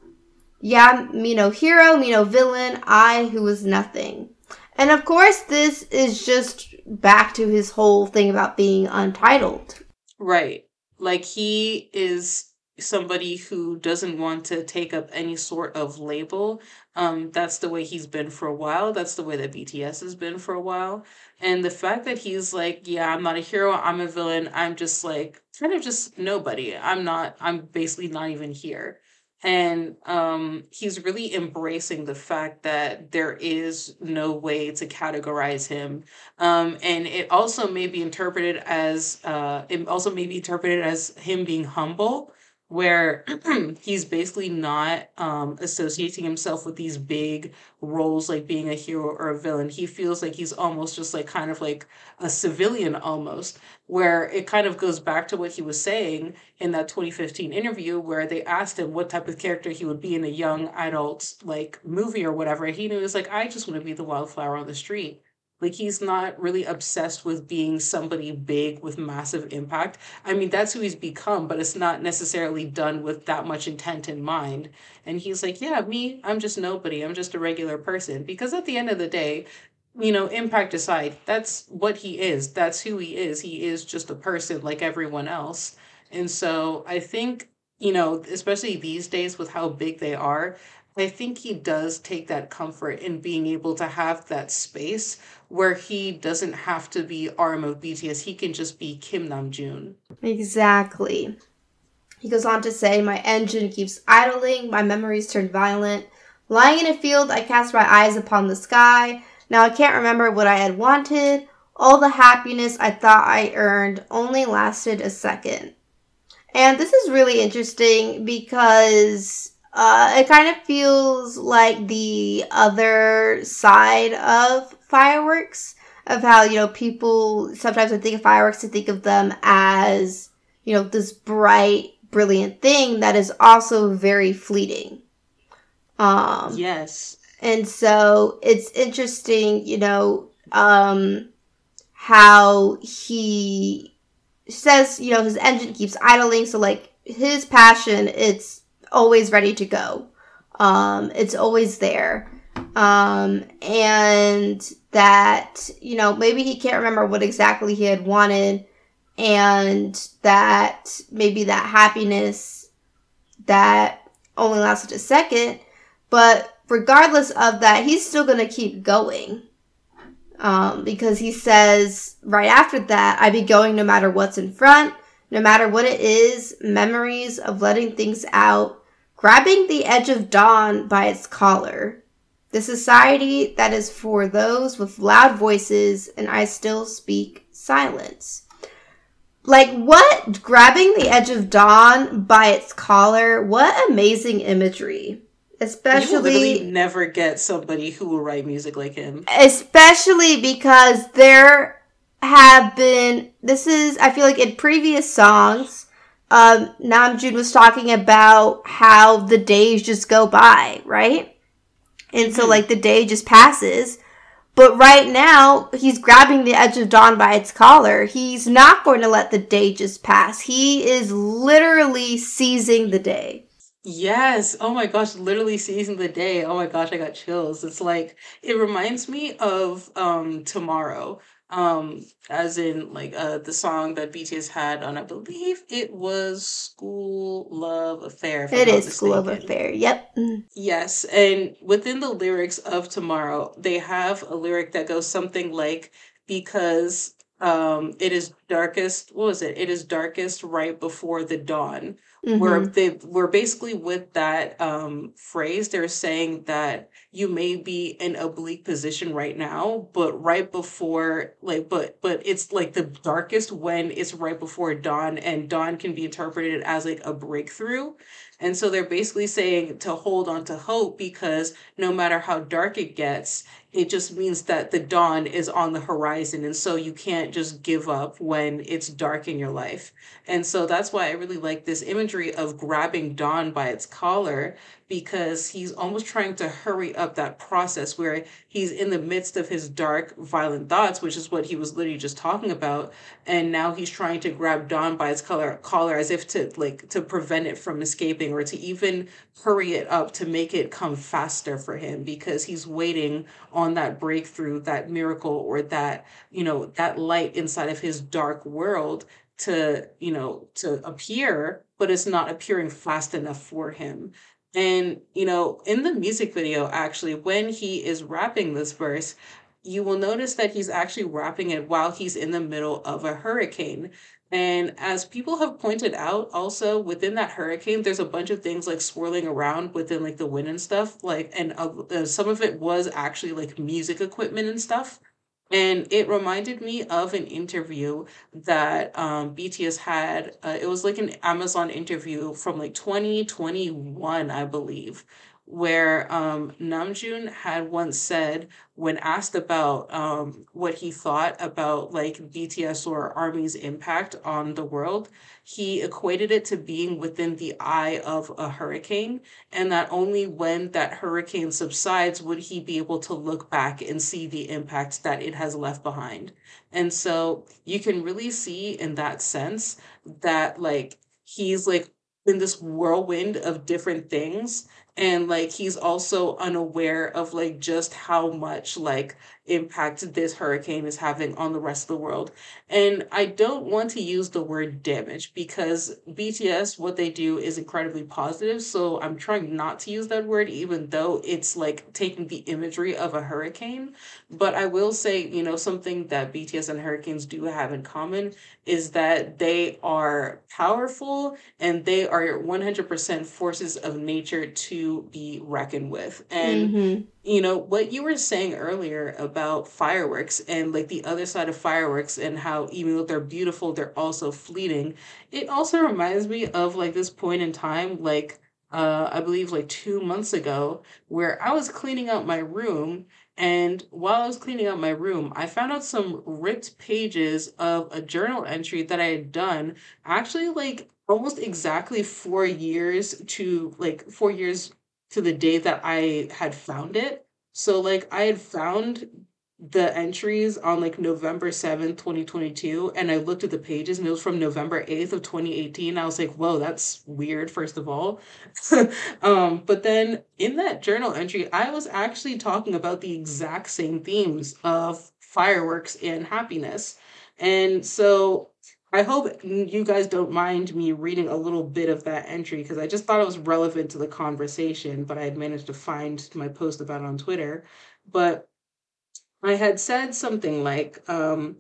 Yeah, me no hero, me no villain, I who was nothing. And of course, this is just back to his whole thing about being untitled. Right. Like he is somebody who doesn't want to take up any sort of label. Um, that's the way he's been for a while. That's the way that BTS has been for a while. And the fact that he's like, yeah, I'm not a hero, I'm a villain, I'm just like kind of just nobody. I'm not, I'm basically not even here and um, he's really embracing the fact that there is no way to categorize him. Um, and it also may be interpreted as uh, it also may be interpreted as him being humble where he's basically not um, associating himself with these big roles like being a hero or a villain. He feels like he's almost just like kind of like a civilian almost, where it kind of goes back to what he was saying in that 2015 interview where they asked him what type of character he would be in a young adult like movie or whatever. He knew it was like, I just want to be the wildflower on the street. Like he's not really obsessed with being somebody big with massive impact. I mean, that's who he's become, but it's not necessarily done with that much intent in mind. And he's like, yeah, me, I'm just nobody. I'm just a regular person. Because at the end of the day, you know, impact aside, that's what he is. That's who he is. He is just a person like everyone else. And so I think, you know, especially these days with how big they are, I think he does take that comfort in being able to have that space where he doesn't have to be RM of BTS. He can just be Kim Namjoon. Exactly. He goes on to say, My engine keeps idling, my memories turn violent. Lying in a field, I cast my eyes upon the sky. Now I can't remember what I had wanted. All the happiness I thought I earned only lasted a second. And this is really interesting because uh, it kind of feels like the other side of fireworks, of how, you know, people sometimes when think of fireworks to think of them as, you know, this bright, brilliant thing that is also very fleeting. Um, yes. And so it's interesting, you know, um, how he says, you know, his engine keeps idling. So, like, his passion, it's always ready to go. Um, it's always there. Um, and that, you know, maybe he can't remember what exactly he had wanted and that maybe that happiness that only lasted a second, but regardless of that, he's still going to keep going. Um, because he says right after that, I'd be going no matter what's in front, no matter what it is, memories of letting things out, grabbing the edge of dawn by its collar. The society that is for those with loud voices, and I still speak silence. Like, what? Grabbing the edge of dawn by its collar? What amazing imagery. Especially. You will never get somebody who will write music like him. Especially because there have been. This is, I feel like, in previous songs um, Namjoon was talking about how the days just go by, right? And so, mm-hmm. like, the day just passes. But right now, he's grabbing the edge of dawn by its collar. He's not going to let the day just pass. He is literally seizing the day. Yes. Oh my gosh, literally seizing the day. Oh my gosh, I got chills. It's like it reminds me of um tomorrow um as in like uh the song that BTS had on I believe it was Skool Luv Affair. It is Skool Luv Affair. Yep. Mm. Yes, and within the lyrics of Tomorrow, they have a lyric that goes something like because um it is darkest what was it? It is darkest right before the dawn. Mm-hmm. Where they were basically with that um phrase, they're saying that you may be in a bleak position right now, but right before like but but it's like the darkest when it's right before dawn and dawn can be interpreted as like a breakthrough. And so they're basically saying to hold on to hope because no matter how dark it gets, it just means that the dawn is on the horizon. And so you can't just give up when it's dark in your life. And so that's why I really like this imagery of grabbing dawn by its collar because he's almost trying to hurry up that process where he's in the midst of his dark, violent thoughts, which is what he was literally just talking about. And now he's trying to grab Dawn by its collar, collar as if to like to prevent it from escaping or to even hurry it up to make it come faster for him because he's waiting on that breakthrough, that miracle, or that, you know, that light inside of his dark world to, you know, to appear, but it's not appearing fast enough for him. And, you know, in the music video, actually, when he is rapping this verse, you will notice that he's actually rapping it while he's in the middle of a hurricane. And as people have pointed out, also within that hurricane, there's a bunch of things like swirling around within like the wind and stuff. Like, and uh, uh some of it was actually like music equipment and stuff. And it reminded me of an interview that um, BTS had. Uh, it was like an Amazon interview from like 2021, I believe, where um, Namjoon had once said, when asked about um, what he thought about like BTS or Army's impact on the world, he equated it to being within the eye of a hurricane, and that only when that hurricane subsides would he be able to look back and see the impact that it has left behind. And so you can really see in that sense that like he's like in this whirlwind of different things and like he's also unaware of like just how much like impact this hurricane is having on the rest of the world and i don't want to use the word damage because bts what they do is incredibly positive so i'm trying not to use that word even though it's like taking the imagery of a hurricane but i will say you know something that bts and hurricanes do have in common is that they are powerful and they are 100% forces of nature to be reckoned with. And, Mm-hmm. You know, what you were saying earlier about fireworks and like the other side of fireworks and how even though they're beautiful, they're also fleeting, it also reminds me of like this point in time, like, uh, I believe like two months ago, where I was cleaning out my room and while I was cleaning out my room, I found out some ripped pages of a journal entry that I had done actually like almost exactly four years to like four years to the day that I had found it. So like I had found the entries on like November 7th, 2022, and I looked at the pages and it was from November 8th of 2018. I was like, whoa, that's weird, first of all. um, but then in that journal entry, I was actually talking about the exact same themes of fireworks and happiness. And so I hope you guys don't mind me reading a little bit of that entry because I just thought it was relevant to the conversation, but I had managed to find my post about on Twitter. But I had said something like, um,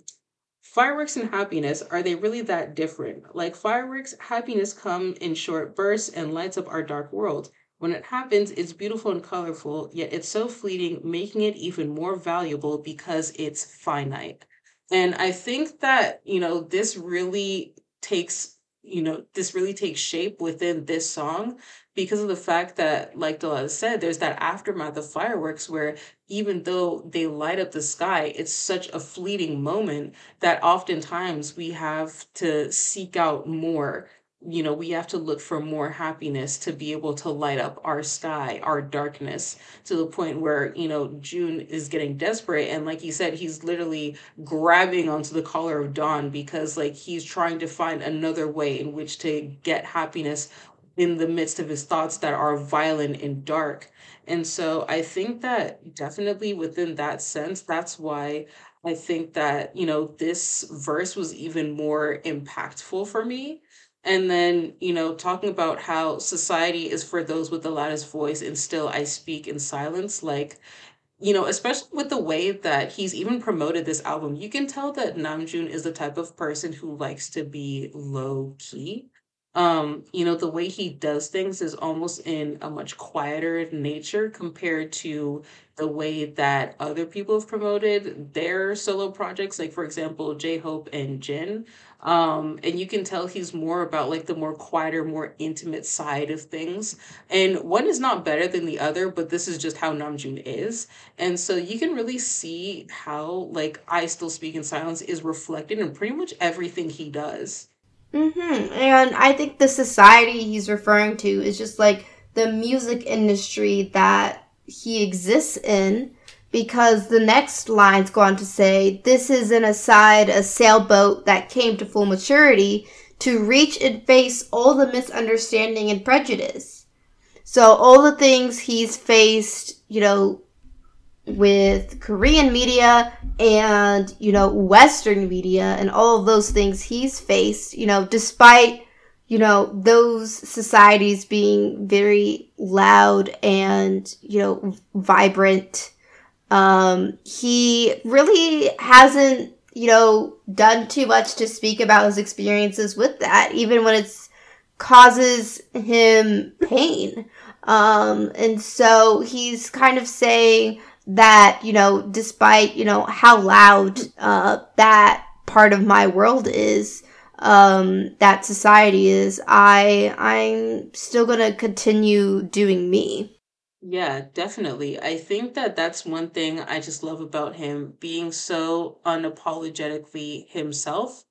fireworks and happiness, are they really that different? Like fireworks, happiness come in short bursts and lights up our dark world. When it happens, it's beautiful and colorful, yet it's so fleeting, making it even more valuable because it's finite. And I think that, you know, this really takes, you know, this really takes shape within this song because of the fact that, like Delilah said, there's that aftermath of fireworks where even though they light up the sky, it's such a fleeting moment that oftentimes we have to seek out more. You know, we have to look for more happiness to be able to light up our sky, our darkness, to the point where, you know, Joon is getting desperate. And like you said, he's literally grabbing onto the collar of dawn because, like, he's trying to find another way in which to get happiness in the midst of his thoughts that are violent and dark. And so I think that definitely within that sense, that's why I think that, you know, this verse was even more impactful for me. And then, you know, talking about how society is for those with the loudest voice and still I speak in silence, like, you know, especially with the way that he's even promoted this album, you can tell that Namjoon is the type of person who likes to be low key um, you know, the way he does things is almost in a much quieter nature compared to the way that other people have promoted their solo projects, like for example, J-Hope and Jin. Um, and you can tell he's more about like the more quieter, more intimate side of things. And one is not better than the other, but this is just how Namjoon is. And so you can really see how like I Still Speak in Silence is reflected in pretty much everything he does. Mm-hmm. And I think the society he's referring to is just like the music industry that he exists in. Because the next lines go on to say, This is an aside, a sailboat that came to full maturity to reach and face all the misunderstanding and prejudice. So, all the things he's faced, you know, with Korean media and, you know, Western media and all of those things he's faced, you know, despite, you know, those societies being very loud and, you know, vibrant. Um, he really hasn't, you know, done too much to speak about his experiences with that, even when it's causes him pain. Um, and so he's kind of saying that, you know, despite, you know, how loud uh, that part of my world is, um, that society is, I I'm still gonna continue doing me. Yeah, definitely. I think that that's one thing I just love about him being so unapologetically himself.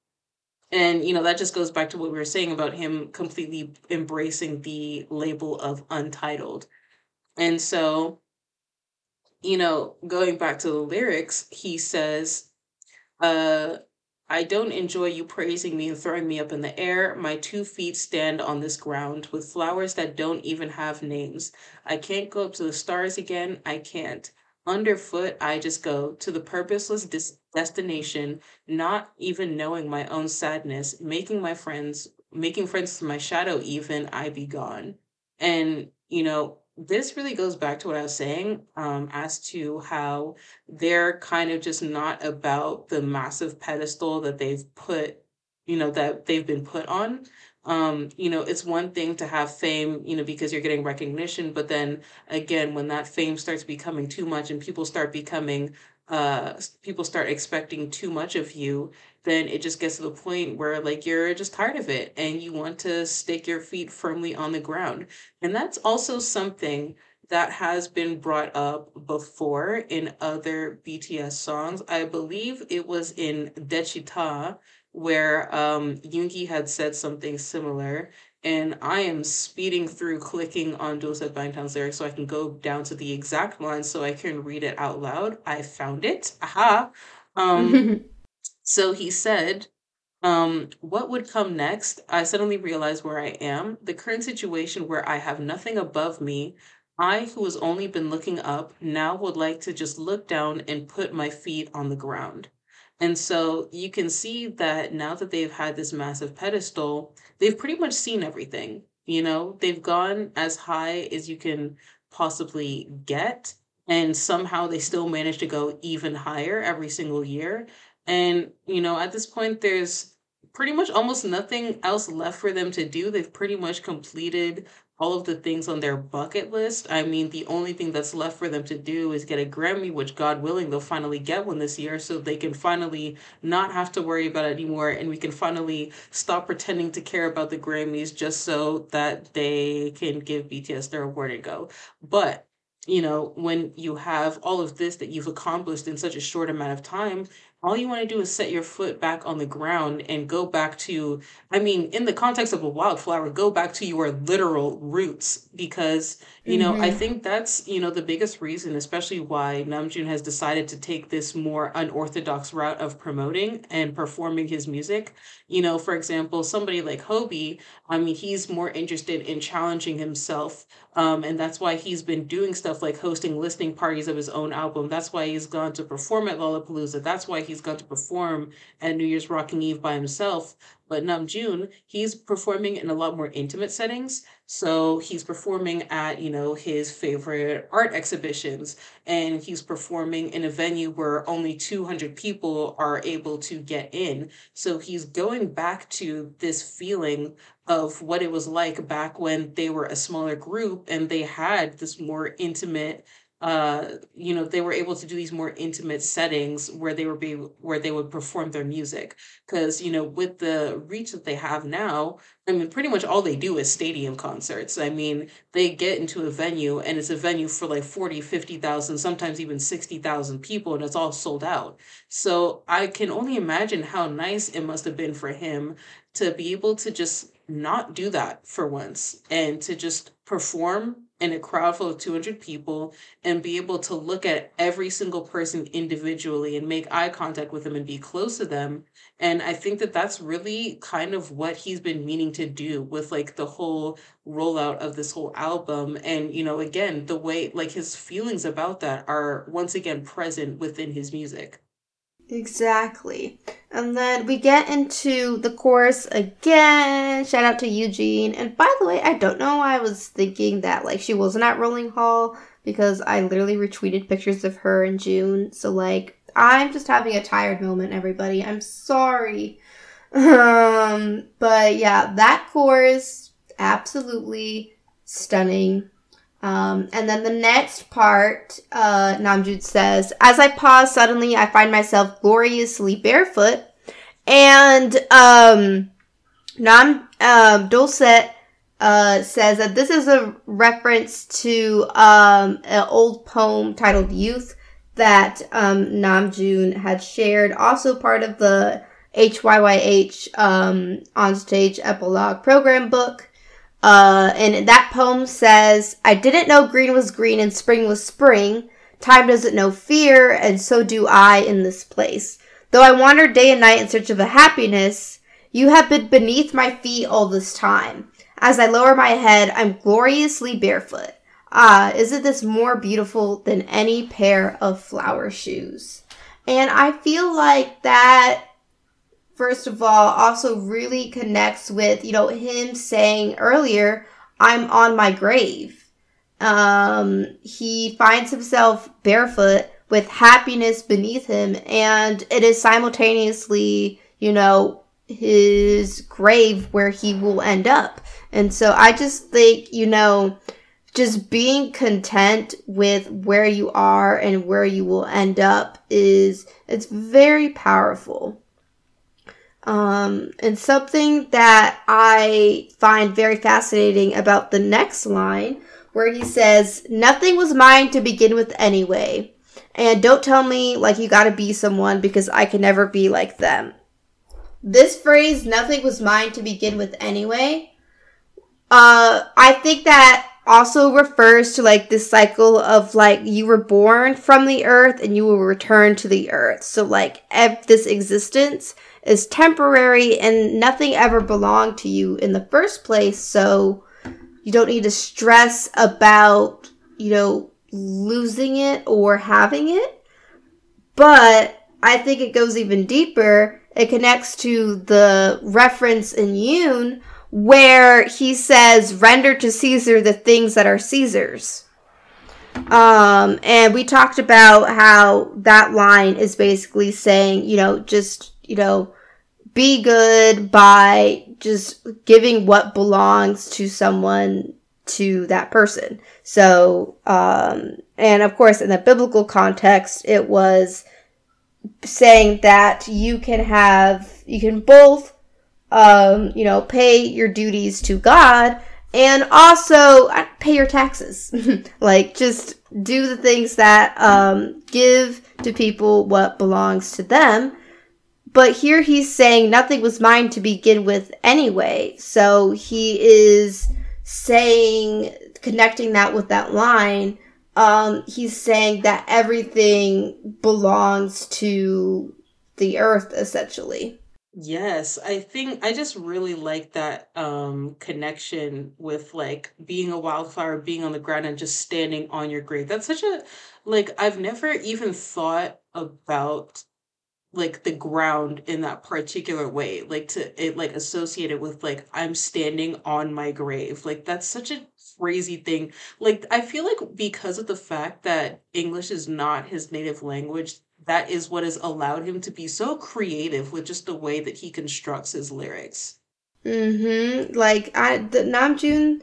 And, you know, that just goes back to what we were saying about him completely embracing the label of untitled. And so, you know, going back to the lyrics, he says, uh, I don't enjoy you praising me and throwing me up in the air. My two feet stand on this ground with flowers that don't even have names. I can't go up to the stars again. I can't. Underfoot, I just go to the purposeless dis- destination, not even knowing my own sadness, making my friends, making friends with my shadow, even I be gone. And, you know, this really goes back to what I was saying um, as to how they're kind of just not about the massive pedestal that they've put, you know, that they've been put on. Um, you know, it's one thing to have fame, you know, because you're getting recognition, but then again, when that fame starts becoming too much and people start becoming, uh, people start expecting too much of you, then it just gets to the point where like you're just tired of it and you want to stick your feet firmly on the ground. And that's also something that has been brought up before in other BTS songs. I believe it was in Daechwita where um Yoongi had said something similar. And I am speeding through clicking on Doolset Bangtan's lyrics so I can go down to the exact line so I can read it out loud. I found it. Aha. Um So he said, um, what would come next? I suddenly realized where I am. The current situation where I have nothing above me. I, who has only been looking up, now would like to just look down and put my feet on the ground. And so you can see that now that they've had this massive pedestal, they've pretty much seen everything. You know, they've gone as high as you can possibly get. And somehow they still manage to go even higher every single year. And, you know, at this point, there's pretty much almost nothing else left for them to do. They've pretty much completed all of the things on their bucket list. I mean, the only thing that's left for them to do is get a Grammy, which, God willing, they'll finally get one this year so they can finally not have to worry about it anymore. And we can finally stop pretending to care about the Grammys just so that they can give BTS their award and go. But you know, when you have all of this that you've accomplished in such a short amount of time, all you want to do is set your foot back on the ground and go back to, I mean, in the context of a wildflower, go back to your literal roots because, you know, I hmm think that's, you know, the biggest reason, especially why Namjoon has decided to take this more unorthodox route of promoting and performing his music. You know, for example, somebody like Hobi, I mean, he's more interested in challenging himself um, and that's why he's been doing stuff like hosting listening parties of his own album. That's why he's gone to perform at Lollapalooza. That's why he's gone to perform at New Year's Rocking Eve by himself. But Namjoon, he's performing in a lot more intimate settings. So he's performing at, you know, his favorite art exhibitions, and he's performing in a venue where only 200 people are able to get in. So he's going back to this feeling of what it was like back when they were a smaller group and they had this more intimate uh you know they were able to do these more intimate settings where they were be where they would perform their music. Because you know with the reach that they have now i mean pretty much all they do is stadium concerts. I mean they get into a venue and it's a venue for like 40, 50,000, sometimes even 60,000 people and it's all sold out. So i can only imagine how nice it must have been for him to be able to just not do that for once and to just perform in a crowd full of 200 people and be able to look at every single person individually and make eye contact with them and be close to them. And I think that that's really kind of what he's been meaning to do with like the whole rollout of this whole album. And, you know, again, the way like his feelings about that are once again present within his music. Exactly. And then we get into the chorus again. Shout out to Youjeen. And by the way, I don't know why I was thinking that like she wasn't at Rolling Hall because I literally retweeted pictures of her in June. So like I'm just having a tired moment, everybody. I'm sorry. Um, but yeah, that chorus absolutely stunning. Um, and then the next part, uh, Namjoon says, As I pause, suddenly I find myself gloriously barefoot. And um, Nam um, Doolset uh, says that this is a reference to um, an old poem titled Youth that um, Namjoon had shared, also part of the HYYH um, onstage epilogue program book. Uh, and that poem says, I didn't know green was green and spring was spring. Time doesn't know fear, and so do I in this place. Though I wander day and night in search of a happiness, you have been beneath my feet all this time. As I lower my head, I'm gloriously barefoot. Ah, isn't this more beautiful than any pair of flower shoes? And I feel like that first of all, also really connects with, you know, him saying earlier, I'm on my grave. Um, he finds himself barefoot with happiness beneath him, and it is simultaneously, you know, his grave where he will end up. And so I just think, you know, just being content with where you are and where you will end up is it's very powerful. Um, and something that I find very fascinating about the next line, where he says, Nothing was mine to begin with anyway. And don't tell me like you gotta be someone because I can never be like them. This phrase, nothing was mine to begin with anyway, uh, I think that also refers to like this cycle of like you were born from the earth and you will return to the earth. So like ev- this existence is temporary and nothing ever belonged to you in the first place. So you don't need to stress about, you know, losing it or having it. But I think it goes even deeper. It connects to the reference in Yun where he says, render to Caesar the things that are Caesar's. Um, and we talked about how that line is basically saying, you know, just, you know, be good by just giving what belongs to someone to that person. So, um, and of course, in the biblical context, it was saying that you can have, you can both, um, you know, pay your duties to God and also uh, pay your taxes. like, just do the things that, um, give to people what belongs to them but here he's saying nothing was mine to begin with anyway. So he is saying, connecting that with that line, um, he's saying that everything belongs to the earth essentially. Yes, I think I just really like that um connection with like being a wildflower, being on the ground and just standing on your grave. That's such a like I've never even thought about like the ground in that particular way like to it like associated with like i'm standing on my grave. Like that's such a crazy thing. Like i feel like because of the fact that english is not his native language that is what has allowed him to be so creative with just the way that he constructs his lyrics. Mm-hmm. Like i the namjoon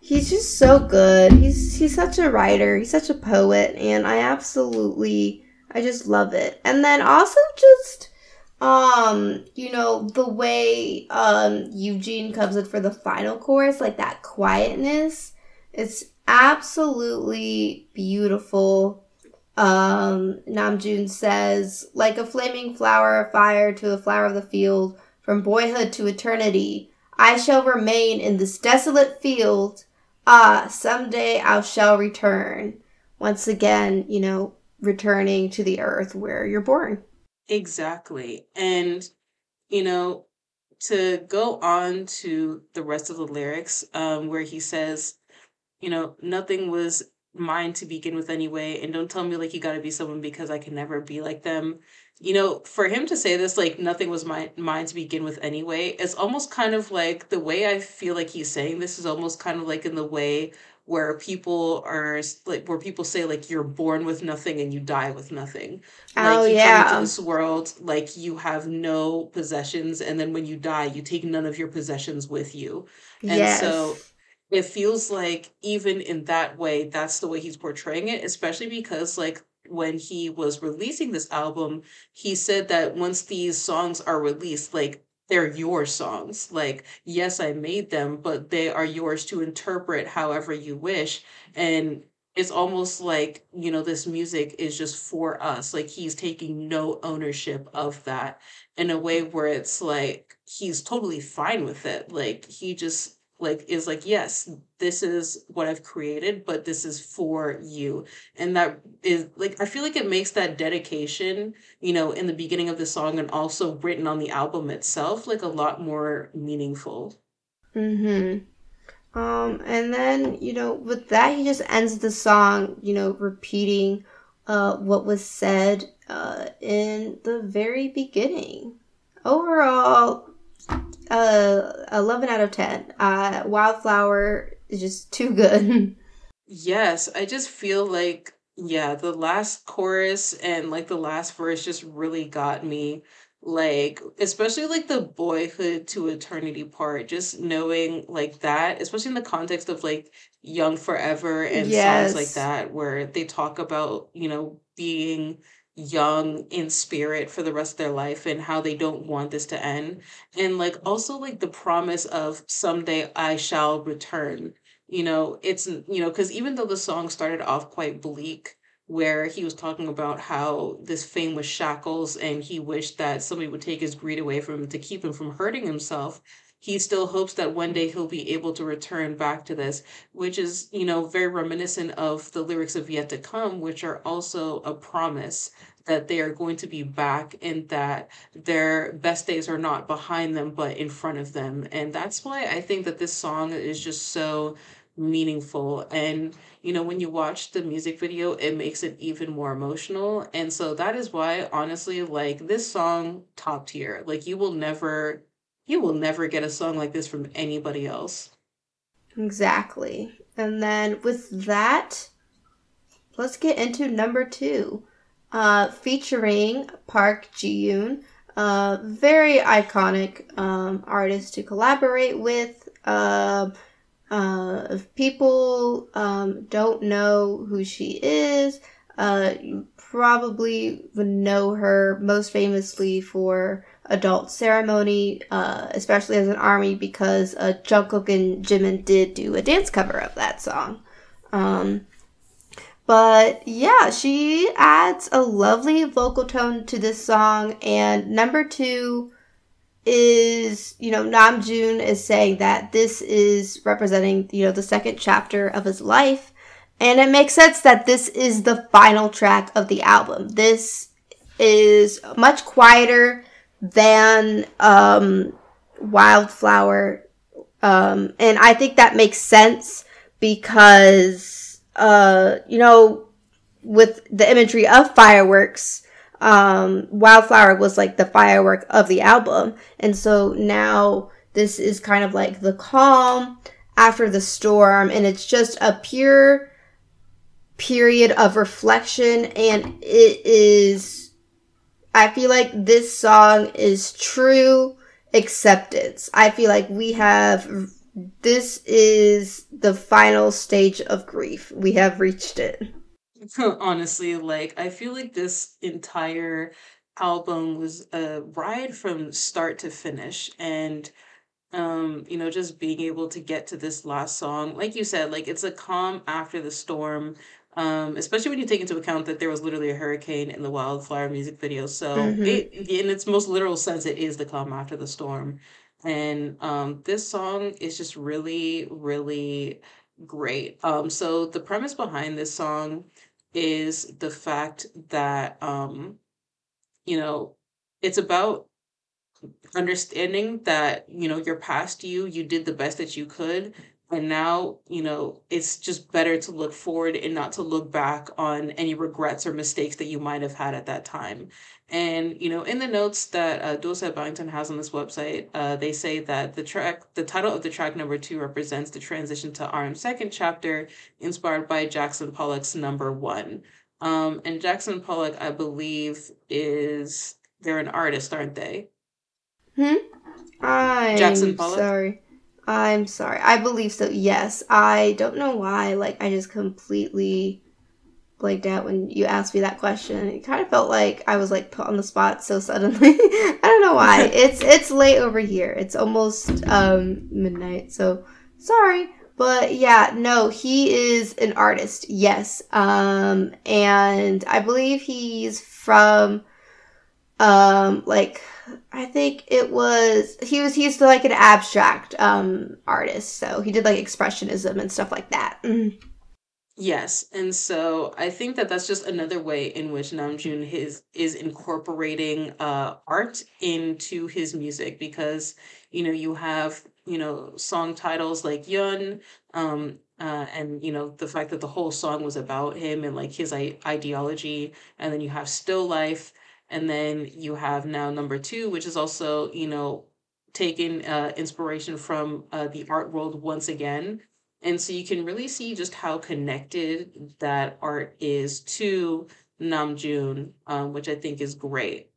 he's just so good. He's he's such a writer. He's such a poet. And i absolutely I just love it. And then also just um you know the way um Youjeen comes in for the final chorus like that quietness it's absolutely beautiful. Um Namjoon says like a flaming flower of fire to the flower of the field from boyhood to eternity I shall remain in this desolate field. Ah someday I shall return. Once again you know returning to the earth where you're born. Exactly. And, you know, to go on to the rest of the lyrics, um, where he says, you know, nothing was mine to begin with anyway, and don't tell me like you gotta be someone because I can never be like them. You know, for him to say this, like nothing was mine mine to begin with anyway, it's almost kind of like the way I feel like he's saying this is almost kind of like in the way where people are like where people say like you're born with nothing and you die with nothing. Oh like you yeah. come into this world like you have no possessions and then when you die you take none of your possessions with you. And yes. so it feels like even in that way, that's the way he's portraying it, especially because like when he was releasing this album, he said that once these songs are released, like they're your songs. Like, yes, I made them, but they are yours to interpret however you wish. And it's almost like, you know, this music is just for us. Like, he's taking no ownership of that in a way where it's like he's totally fine with it. Like, he just like is like yes this is what i've created but this is for you. And that is like i feel like it makes that dedication you know in the beginning of the song and also written on the album itself like a lot more meaningful. Mm-hmm. Um and then you know with that he just ends the song you know repeating uh what was said uh in the very beginning. Overall uh, 11 out of 10. Uh, Wildflower is just too good. yes, I just feel like, yeah, the last chorus and like the last verse just really got me. Like, especially like the boyhood to eternity part, just knowing like that, especially in the context of like Young Forever and yes. songs like that, where they talk about, you know, being young in spirit for the rest of their life and how they don't want this to end. And like also like the promise of someday i shall return. You know it's you know because even though the song started off quite bleak where he was talking about how this fame was shackles and he wished that somebody would take his greed away from him to keep him from hurting himself he still hopes that one day he'll be able to return back to this, which is, you know, very reminiscent of the lyrics of Yet to Come, which are also a promise that they are going to be back and that their best days are not behind them but in front of them. And that's why I think that this song is just so meaningful. And you know when you watch the music video it makes it even more emotional. And so that is why honestly like this song top tier. Like you will never you will never get a song like this from anybody else. Exactly. And then with that, let's get into number two, uh, featuring Park Ji Yoon, a very iconic um, artist to collaborate with. Uh, uh, if people um, don't know who she is, uh, you probably would know her most famously for adult ceremony, uh, especially as an army, because uh, Jungkook and Jimin did do a dance cover of that song. Um, but yeah, she adds a lovely vocal tone to this song, and number two is you know Namjoon is saying that this is representing you know the second chapter of his life, and it makes sense that this is the final track of the album. This is much quieter than um, Wildflower. Um, and I think that makes sense because, uh, you know, with the imagery of fireworks, um, Wildflower was like the firework of the album. And so now this is kind of like the calm after the storm, and it's just a pure period of reflection, and it is I feel like this song is true acceptance. I feel like we have this is the final stage of grief. We have reached it. Honestly, like I feel like this entire album was a ride from start to finish and um you know just being able to get to this last song like you said like it's a calm after the storm um, especially when you take into account that there was literally a hurricane in the wildflower music video. So mm-hmm. it, in its most literal sense, it is the calm after the storm. And um, this song is just really, really great. Um, so the premise behind this song is the fact that um, you know it's about understanding that you know your past you you did the best that you could and now, you know, it's just better to look forward and not to look back on any regrets or mistakes that you might have had at that time. And, you know, in the notes that uh, Doolset Bangtan has on this website, uh, they say that the track, the title of the track number two represents the transition to RM's second chapter, inspired by Jackson Pollock's number one. Um, and Jackson Pollock, I believe, is they're an artist, aren't they? Hmm. I Jackson Pollock. Sorry. I'm sorry. I believe so. Yes. I don't know why. Like I just completely blanked out when you asked me that question. It kind of felt like I was like put on the spot so suddenly. I don't know why. it's it's late over here. It's almost um midnight. So sorry. But yeah, no, he is an artist. Yes. Um and I believe he's from um like I think it was he was he's like an abstract um artist, so he did like expressionism and stuff like that. Mm. Yes, and so I think that that's just another way in which Namjoon his is incorporating uh art into his music because you know you have you know song titles like Yun um uh, and you know the fact that the whole song was about him and like his I- ideology and then you have still life and then you have now number two, which is also, you know, taking uh, inspiration from uh, the art world once again. And so you can really see just how connected that art is to Namjoon, um, which I think is great.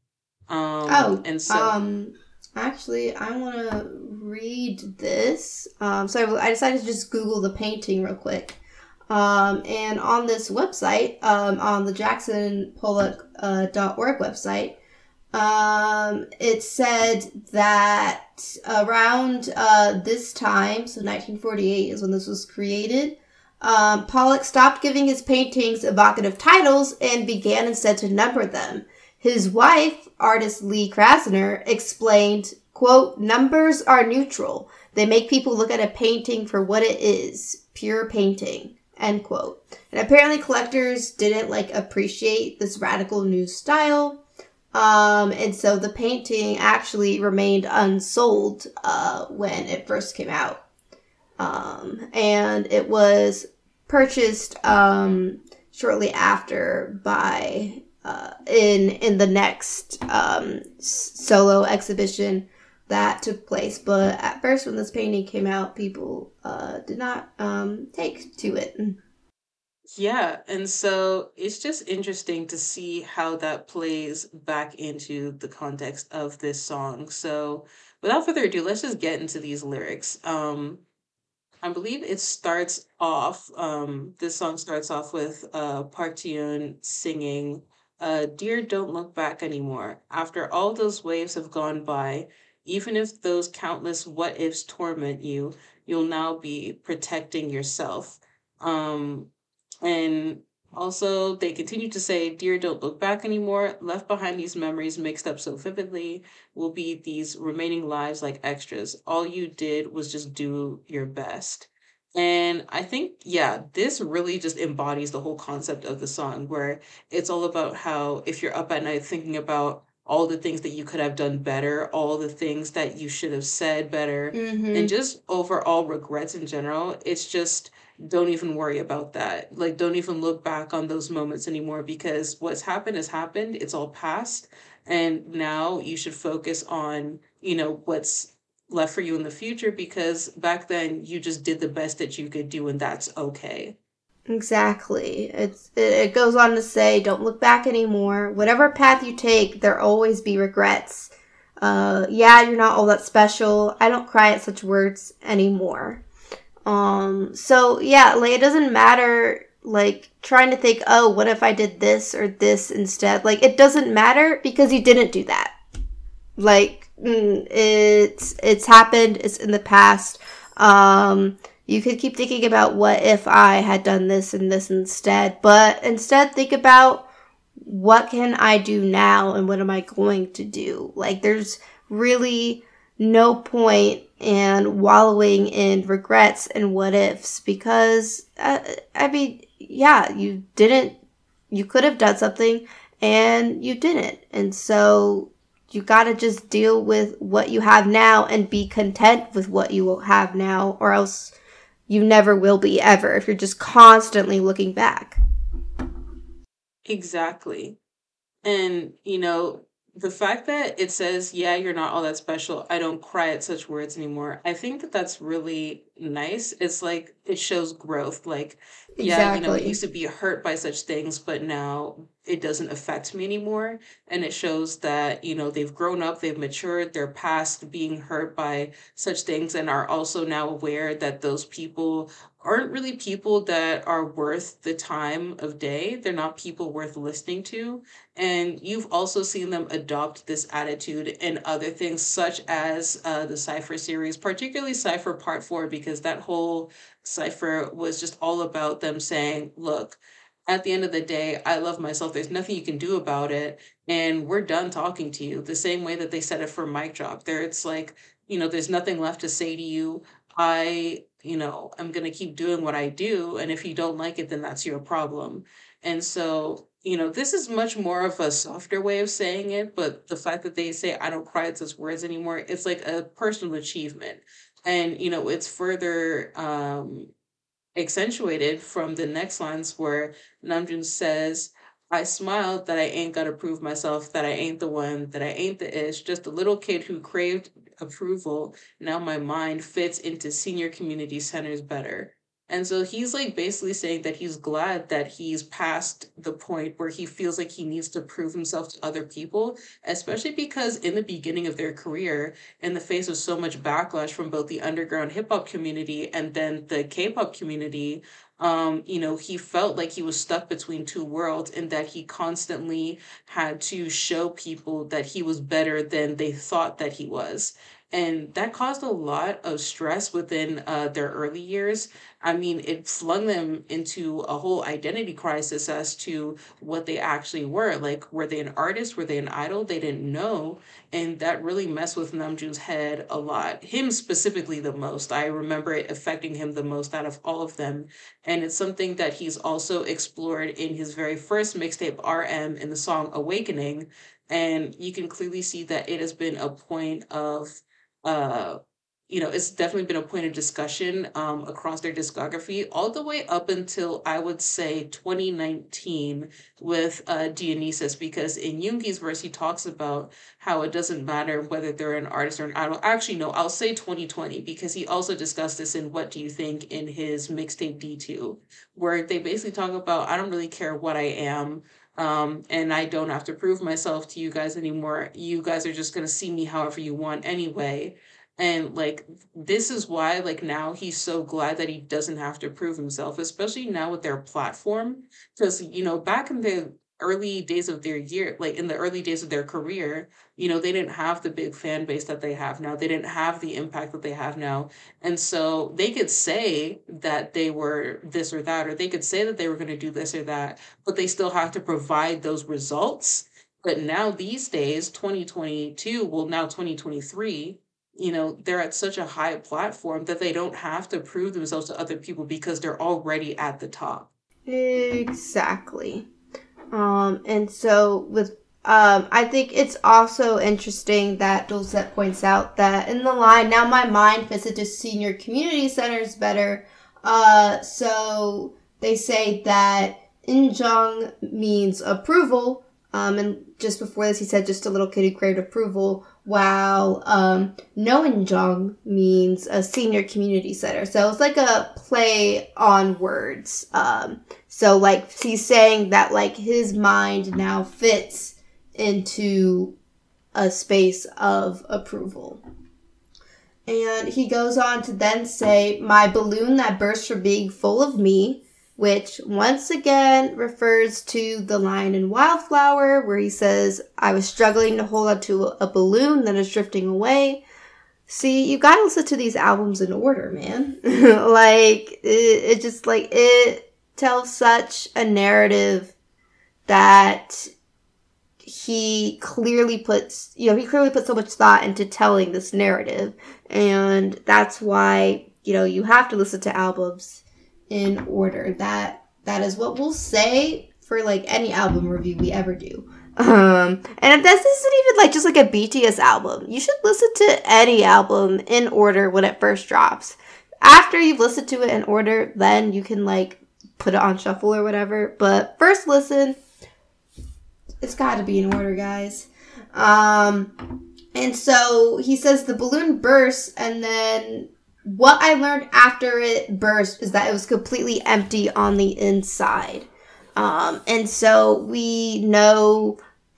Um, oh, and so. Um, actually, I want to read this. Um, so I decided to just Google the painting real quick. Um, and on this website, um, on the jacksonpollock.org uh, website, um, it said that around uh, this time, so 1948 is when this was created, um, Pollock stopped giving his paintings evocative titles and began instead to number them. His wife, artist Lee Krasner, explained, quote, numbers are neutral. They make people look at a painting for what it is, pure painting. End quote. And apparently collectors didn't like appreciate this radical new style. Um, and so the painting actually remained unsold uh, when it first came out. Um, and it was purchased um, shortly after by uh, in in the next um, solo exhibition that took place. But at first, when this painting came out, people uh, did not um, take to it. Yeah, and so it's just interesting to see how that plays back into the context of this song. So, without further ado, let's just get into these lyrics. Um, I believe it starts off. Um, this song starts off with uh, Park Ji singing, uh, "Dear, don't look back anymore. After all those waves have gone by, even if those countless what ifs torment you, you'll now be protecting yourself. Um, and also, they continue to say, Dear, don't look back anymore. Left behind these memories mixed up so vividly will be these remaining lives like extras. All you did was just do your best. And I think, yeah, this really just embodies the whole concept of the song, where it's all about how if you're up at night thinking about all the things that you could have done better, all the things that you should have said better, mm-hmm. and just overall regrets in general. It's just don't even worry about that. Like, don't even look back on those moments anymore because what's happened has happened. It's all past. And now you should focus on, you know, what's left for you in the future because back then you just did the best that you could do and that's okay. Exactly. It's it goes on to say, don't look back anymore. Whatever path you take, there always be regrets. Uh, yeah, you're not all that special. I don't cry at such words anymore. Um, so yeah, like it doesn't matter like trying to think, oh, what if I did this or this instead? Like it doesn't matter because you didn't do that. Like mm, it's it's happened. It's in the past. Um, you could keep thinking about what if I had done this and this instead, but instead think about what can I do now and what am I going to do? Like there's really no point in wallowing in regrets and what ifs because uh, I mean, yeah, you didn't you could have done something and you didn't. And so you got to just deal with what you have now and be content with what you will have now or else you never will be ever if you're just constantly looking back. Exactly. And, you know, the fact that it says, yeah, you're not all that special. I don't cry at such words anymore. I think that that's really nice. It's like it shows growth. Like, yeah, you know, it used to be hurt by such things, but now it doesn't affect me anymore. And it shows that, you know, they've grown up, they've matured, they're past being hurt by such things and are also now aware that those people aren't really people that are worth the time of day. They're not people worth listening to and you've also seen them adopt this attitude in other things, such as uh, the Cypher series, particularly Cypher Part 4, because that whole Cypher was just all about them saying, look, at the end of the day, I love myself. There's nothing you can do about it. And we're done talking to you. The same way that they said it for Mic Drop. There, it's like, you know, there's nothing left to say to you. I, you know, I'm going to keep doing what I do. And if you don't like it, then that's your problem. And so, you know, this is much more of a softer way of saying it, but the fact that they say I don't cry at those words anymore, it's like a personal achievement. And, you know, it's further um accentuated from the next lines where Namjoon says, I smiled that I ain't gotta prove myself, that I ain't the one, that I ain't the ish, just a little kid who craved approval. Now my mind fits into senior community centers better. And so he's like basically saying that he's glad that he's past the point where he feels like he needs to prove himself to other people, especially because in the beginning of their career, in the face of so much backlash from both the underground hip hop community and then the K-pop community, um, you know, he felt like he was stuck between two worlds and that he constantly had to show people that he was better than they thought that he was. And that caused a lot of stress within uh, their early years. I mean, it flung them into a whole identity crisis as to what they actually were. Like, were they an artist? Were they an idol? They didn't know and that really messed with Namjoon's head a lot. Him specifically the most. I remember it affecting him the most out of all of them. And it's something that he's also explored in his very first mixtape RM in the song Awakening. And you can clearly see that it has been a point of uh you know, it's definitely been a point of discussion um, across their discography, all the way up until I would say 2019 with uh, Dionysus, because in Yoongi's verse, he talks about how it doesn't matter whether they're an artist or an idol. Actually, no, I'll say 2020 because he also discussed this in What Do You Think in his mixtape D2, where they basically talk about I don't really care what I am. Um, and I don't have to prove myself to you guys anymore. You guys are just gonna see me however you want anyway. And like this is why like now he's so glad that he doesn't have to prove himself, especially now with their platform. Because you know, back in the early days of their year, like in the early days of their career, you know, they didn't have the big fan base that they have now. They didn't have the impact that they have now. And so they could say that they were this or that, or they could say that they were going to do this or that, but they still have to provide those results. But now these days, 2022, well, now 2023, you know, they're at such a high platform that they don't have to prove themselves to other people because they're already at the top. Exactly. Um, and so with um, I think it's also interesting that Doolset points out that in the line, now my mind fits into senior community centers better. Uh, so they say that Injong means approval. Um, and just before this, he said just a little kid who craved approval, while um, no Injong means a senior community center. So it's like a play on words. Um, so like he's saying that like his mind now fits into a space of approval. And he goes on to then say, My balloon that burst from being full of me, which once again refers to the line in Wildflower where he says, I was struggling to hold on to a balloon that is drifting away. See, you gotta listen to these albums in order, man. like, it, it just, like, it tells such a narrative that he clearly puts, you know, he clearly put so much thought into telling this narrative. And that's why, you know, you have to listen to albums in order. That, that is what we'll say for like any album review we ever do. Um, and if this isn't even like just like a BTS album, you should listen to any album in order when it first drops. After you've listened to it in order, then you can like put it on shuffle or whatever. But first listen, it's got to be in order, guys. Um, and so he says the balloon bursts, and then what I learned after it burst is that it was completely empty on the inside. Um, and so we know,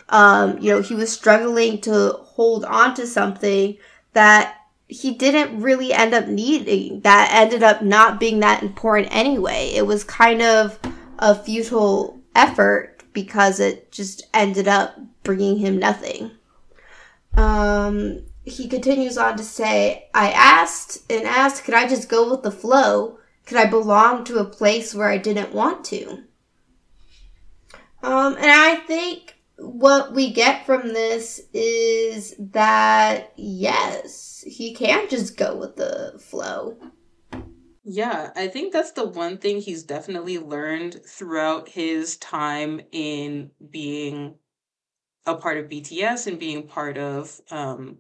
um, you know, he was struggling to hold on to something that he didn't really end up needing, that ended up not being that important anyway. It was kind of a futile effort because it just ended up bringing him nothing. Um, he continues on to say, I asked and asked, could I just go with the flow? Could I belong to a place where I didn't want to? Um, and I think what we get from this is that yes, he can just go with the flow. Yeah, I think that's the one thing he's definitely learned throughout his time in being a part of BTS and being part of um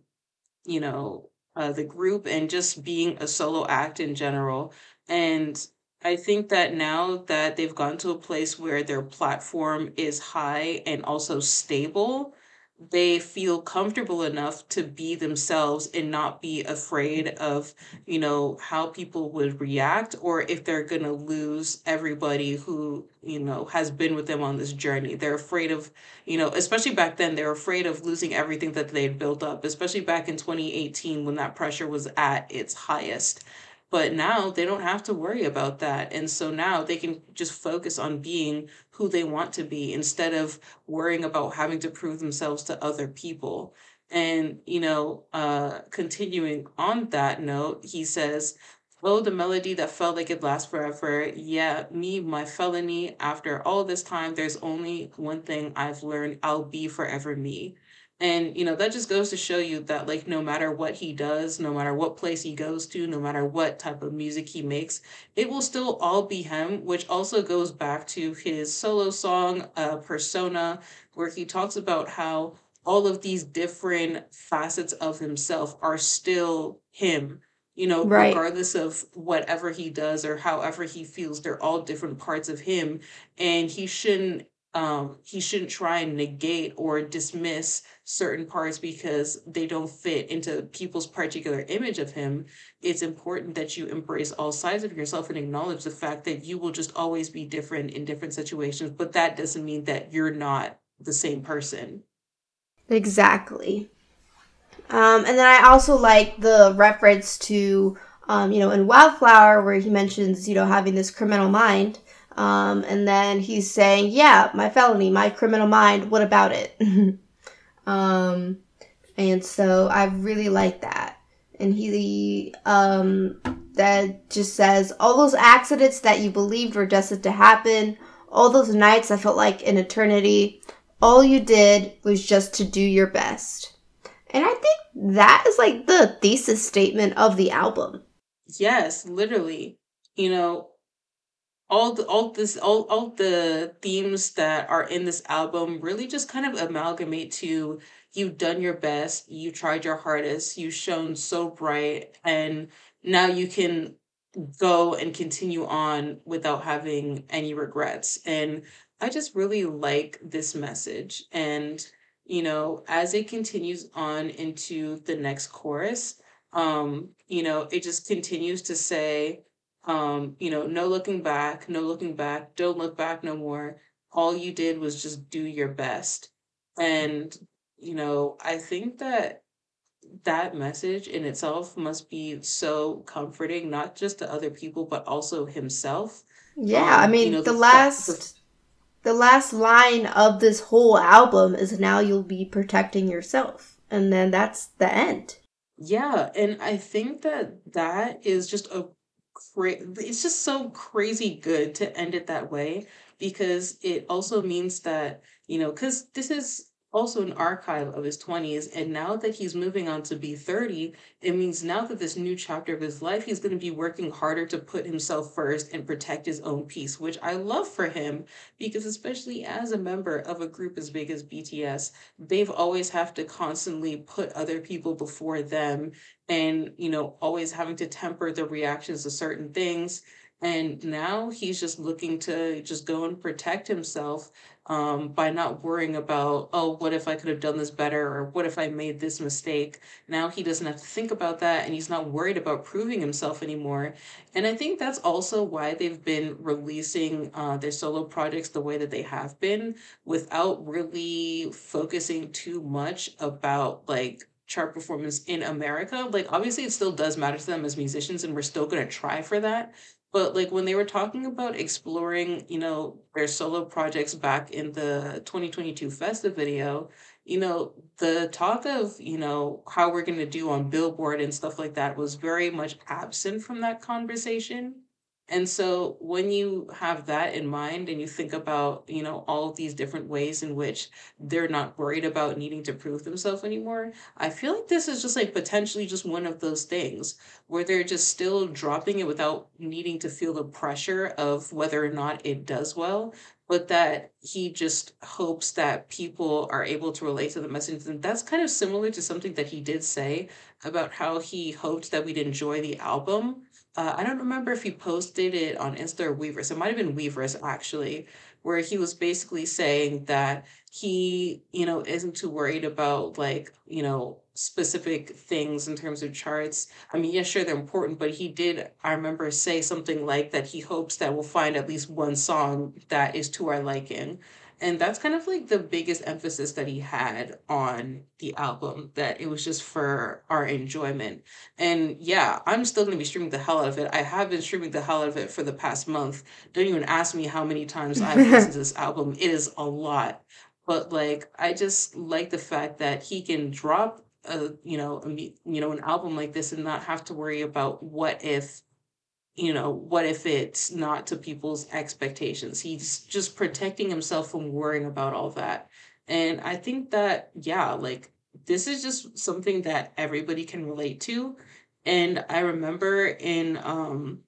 you know uh, the group and just being a solo act in general. And I think that now that they've gone to a place where their platform is high and also stable, they feel comfortable enough to be themselves and not be afraid of, you know, how people would react or if they're going to lose everybody who, you know, has been with them on this journey. They're afraid of, you know, especially back then, they're afraid of losing everything that they'd built up, especially back in 2018 when that pressure was at its highest. But now they don't have to worry about that. And so now they can just focus on being who they want to be instead of worrying about having to prove themselves to other people. And, you know, uh, continuing on that note, he says, Oh, the melody that felt like it lasts forever. Yeah, me, my felony. After all this time, there's only one thing I've learned I'll be forever me. And, you know, that just goes to show you that, like, no matter what he does, no matter what place he goes to, no matter what type of music he makes, it will still all be him, which also goes back to his solo song, uh, Persona, where he talks about how all of these different facets of himself are still him. You know, Right. regardless of whatever he does or however he feels, they're all different parts of him. And he shouldn't um he shouldn't try and negate or dismiss certain parts because they don't fit into people's particular image of him it's important that you embrace all sides of yourself and acknowledge the fact that you will just always be different in different situations but that doesn't mean that you're not the same person Exactly. Um, and then I also like the reference to, um, you know, in Wildflower where he mentions, you know, having this criminal mind. Um, and then he's saying, yeah, my felony, my criminal mind, what about it? um, and so I really like that. And he, um, that just says, all those accidents that you believed were destined to happen, all those nights I felt like an eternity, all you did was just to do your best. And I think that is like the thesis statement of the album. yes literally you know all the all this all all the themes that are in this album really just kind of amalgamate to you've done your best, you tried your hardest, you've shown so bright, and now you can go and continue on without having any regrets. And I just really like this message. And, you know, as it continues on into the next chorus, um, you know, it just continues to say, um, you know, no looking back, no looking back, don't look back no more. All you did was just do your best. And, you know, I think that that message in itself must be so comforting, not just to other people, but also himself. Yeah, I Um, you know, mean, the the fact, the last the last line of this whole album is now you'll be protecting yourself. And then that's the end. Yeah, and I think that that is just a it's just so crazy good to end it that way because it also means that, you know, cuz this is also an archive of his 20s and now that he's moving on to be 30, it means now that this new chapter of his life he's going to be working harder to put himself first and protect his own peace, which I love for him because especially as a member of a group as big as BTS, they've always have to constantly put other people before them and you know always having to temper the reactions to certain things And now he's just looking to just go and protect himself um, by not worrying about, oh, what if I could have done this better or what if I made this mistake? Now he doesn't have to think about that and he's not worried about proving himself anymore. And I think that's also why they've been releasing uh, their solo projects the way that they have been without really focusing too much about like chart performance in America. Like, obviously, it still does matter to them as musicians, and we're still going to try for that. But like when they were talking about exploring, you know, their solo projects back in the 2022 Festive video, you know, the talk of, you know, how we're going to do on Billboard and stuff like that was very much absent from that conversation. And so when you have that in mind and you think about, you know, all of these different ways in which they're not worried about needing to prove themselves anymore, I feel like this is just like potentially just one of those things where they're just still dropping it without needing to feel the pressure of whether or not it does well, but that he just hopes that people are able to relate to the message. And that's kind of similar to something that he did say about how he hoped that we'd enjoy the album uh, I don't remember if he posted it on Insta or Weverse. It might have been Weverse actually, where he was basically saying that he, you know, isn't too worried about like, you know, specific things in terms of charts. I mean, yeah, sure, they're important, but he did, I remember, say something like that he hopes that we'll find at least one song that is to our liking. And that's kind of like the biggest emphasis that he had on the album, that it was just for our enjoyment. And yeah, I'm still going to be streaming the hell out of it. I have been streaming the hell out of it for the past month. Don't even ask me how many times I've listened to this album. It is a lot. But like, I just like the fact that he can drop a, you know, a, you know, an album like this and not have to worry about what if you know, what if it's not to people's expectations? He's just protecting himself from worrying about all that. And I think that, yeah, like this is just something that everybody can relate to. And I remember in um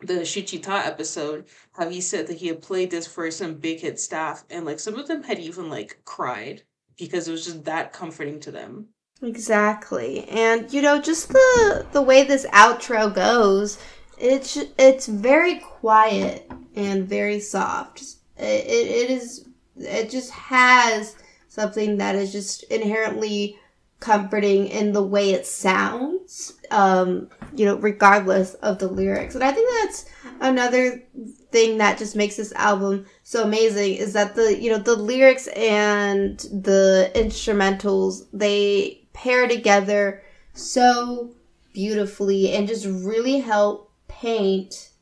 the Suchwita episode how he said that he had played this for some big hit staff and like some of them had even like cried because it was just that comforting to them. Exactly. And you know, just the the way this outro goes, it's it's very quiet and very soft. It, it, it is it just has something that is just inherently comforting in the way it sounds um you know regardless of the lyrics and i think that's another thing that just makes this album so amazing is that the you know the lyrics and the instrumentals they pair together so beautifully and just really help paint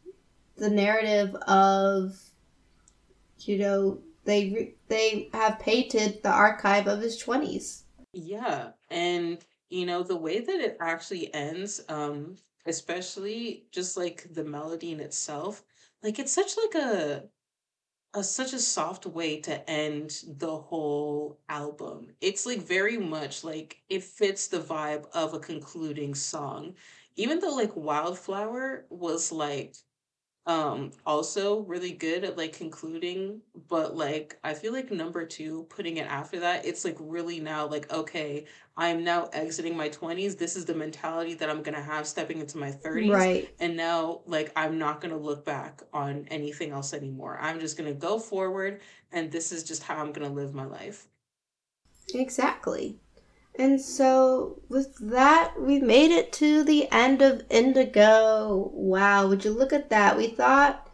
the narrative of you know they they have painted the archive of his 20s yeah and you know the way that it actually ends um especially just like the melody in itself like it's such like a a such a soft way to end the whole album. It's like very much like it fits the vibe of a concluding song even though like Wildflower was like um also really good at like concluding but like i feel like number two putting it after that it's like really now like okay i'm now exiting my 20s this is the mentality that i'm gonna have stepping into my 30s right. and now like i'm not gonna look back on anything else anymore. I'm just gonna go forward and this is just how i'm gonna live my life. Exactly and so, with that, we've made it to the end of Indigo. Wow, would you look at that? We thought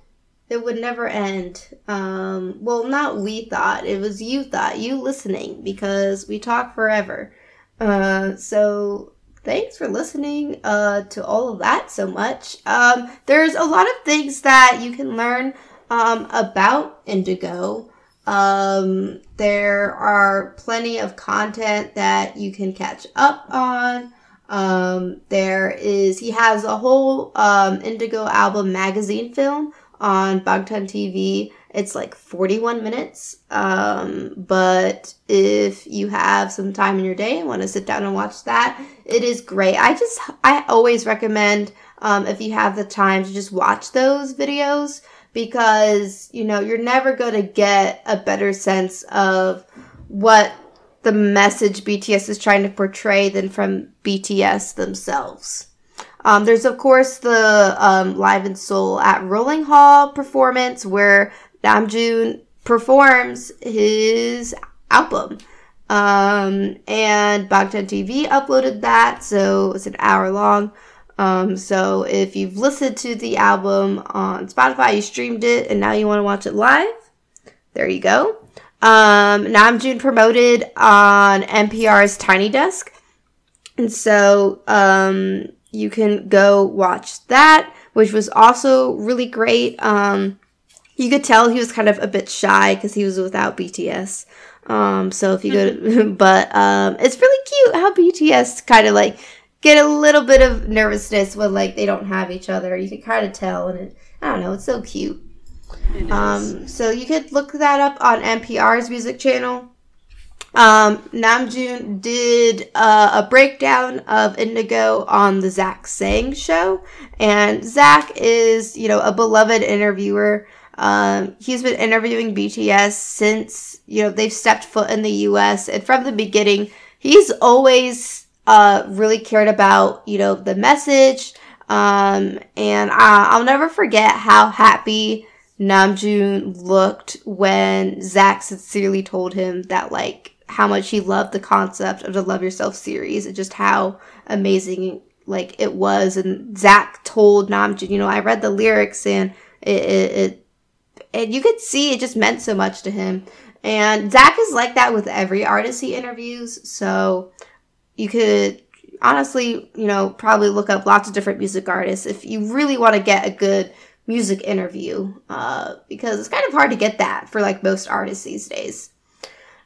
it would never end. Um, well, not we thought, it was you thought, you listening, because we talk forever. Uh, so, thanks for listening uh, to all of that so much. Um, there's a lot of things that you can learn um, about Indigo. Um, there are plenty of content that you can catch up on. Um, there is, he has a whole, um, Indigo album magazine film on Bangtan TV. It's like 41 minutes. Um, but if you have some time in your day and want to sit down and watch that, it is great. I just, I always recommend, um, if you have the time to just watch those videos because, you know, you're never going to get a better sense of what the message BTS is trying to portray than from BTS themselves. Um, there's of course the um, Live in Seoul at Rolling Hall performance where Namjoon performs his album. Um, and Bangtan TV uploaded that, so it's an hour long. Um, so if you've listened to the album on Spotify, you streamed it, and now you want to watch it live, there you go. Um, Namjoon promoted on NPR's Tiny Desk, and so um, you can go watch that, which was also really great. Um, you could tell he was kind of a bit shy because he was without BTS. Um, so if you go to, but um, it's really cute how BTS kind of like get a little bit of nervousness when like they don't have each other. You can kind of tell, and it, I don't know, it's so cute. Um, so you could look that up on NPR's music channel. Um, Namjoon did uh, a breakdown of Indigo on the Zach Sang show, and Zach is, you know, a beloved interviewer. Um, he's been interviewing BTS since you know they've stepped foot in the U.S. and from the beginning, he's always uh, really cared about you know the message. Um, and I, I'll never forget how happy Namjoon looked when Zach sincerely told him that like how much he loved the concept of the Love Yourself series and just how amazing like it was. And Zach told Namjoon, you know, I read the lyrics and it, it, it and you could see it just meant so much to him. And Zach is like that with every artist he interviews. So you could honestly, you know, probably look up lots of different music artists if you really want to get a good music interview uh, because it's kind of hard to get that for like most artists these days.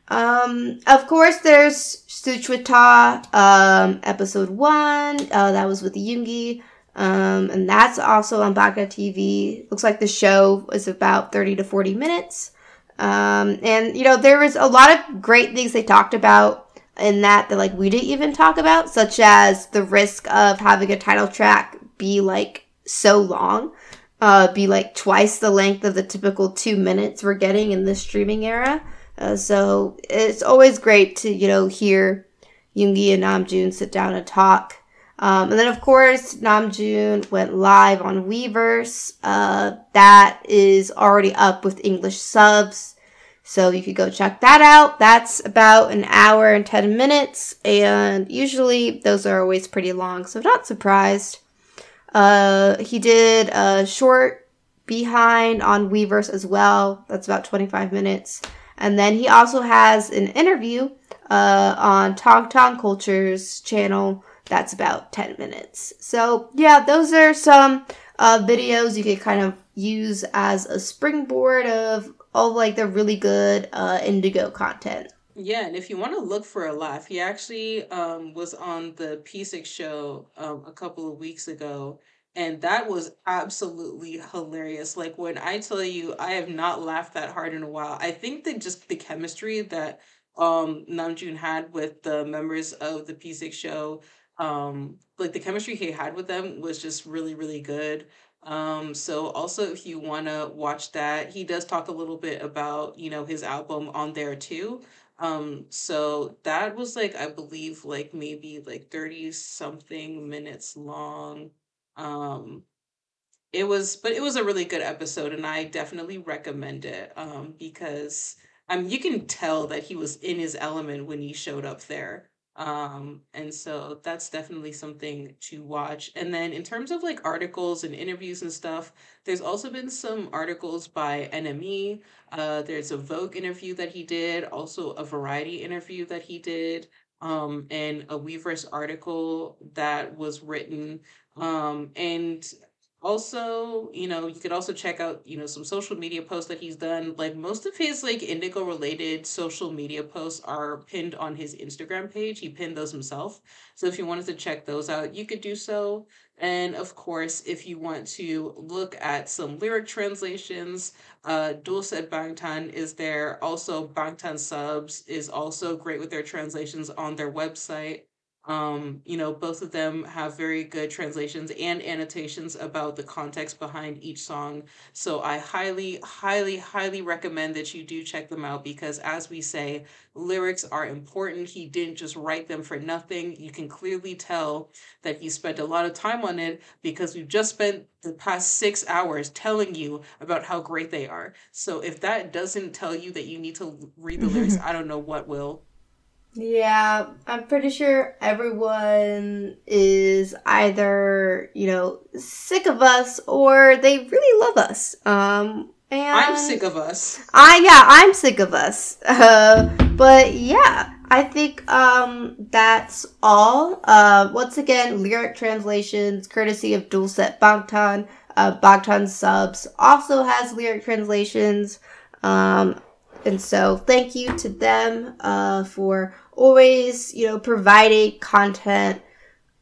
Um, of course, there's Suchwita, um, episode one. Uh, that was with Yoongi. Um, and that's also on Baka TV. Looks like the show is about 30 to 40 minutes. Um, and, you know, there was a lot of great things they talked about in that that, like, we didn't even talk about, such as the risk of having a title track be, like, so long uh, be like twice the length of the typical two minutes we're getting in the streaming era. Uh, so it's always great to you know hear Yoongi and Namjoon sit down and talk. Um, and then of course Namjoon went live on Weverse. Uh, that is already up with English subs. So you could go check that out. That's about an hour and 10 minutes, and usually those are always pretty long, so not surprised. Uh, he did a short behind on Weverse as well. That's about 25 minutes. And then he also has an interview uh, on Tong Tong Culture's channel. That's about 10 minutes. So, yeah, those are some uh, videos you could kind of use as a springboard of all like the really good uh, Indigo content. Yeah, and if you want to look for a laugh, he actually um, was on the Psick show um, a couple of weeks ago, and that was absolutely hilarious. Like when I tell you, I have not laughed that hard in a while. I think that just the chemistry that um Namjoon had with the members of the Psick show, um, like the chemistry he had with them was just really, really good. Um, so also if you want to watch that, he does talk a little bit about, you know, his album on there too. Um, so that was like, I believe, like maybe like 30 something minutes long. Um, it was, but it was a really good episode, and I definitely recommend it. Um, because um, you can tell that he was in his element when he showed up there. Um, and so that's definitely something to watch. And then in terms of like articles and interviews and stuff, there's also been some articles by NME. Uh, there's a Vogue interview that he did, also a Variety interview that he did, um, and a Weverse article that was written. Um, and also, you know, you could also check out, you know, some social media posts that he's done. Like most of his like indigo related social media posts are pinned on his Instagram page. He pinned those himself. So if you wanted to check those out, you could do so. And of course, if you want to look at some lyric translations, uh Doolset Bangtan is there. Also Bangtan Subs is also great with their translations on their website. Um, you know, both of them have very good translations and annotations about the context behind each song. So I highly, highly, highly recommend that you do check them out because, as we say, lyrics are important. He didn't just write them for nothing. You can clearly tell that he spent a lot of time on it because we've just spent the past six hours telling you about how great they are. So if that doesn't tell you that you need to read the lyrics, I don't know what will. Yeah, I'm pretty sure everyone is either, you know, sick of us or they really love us. Um, and I'm sick of us. I yeah, I'm sick of us. Uh, but yeah, I think um that's all. Uh, once again, lyric translations courtesy of Doolset Bangtan. Uh, Bangtan subs also has lyric translations. Um, and so thank you to them uh, for always, you know, providing content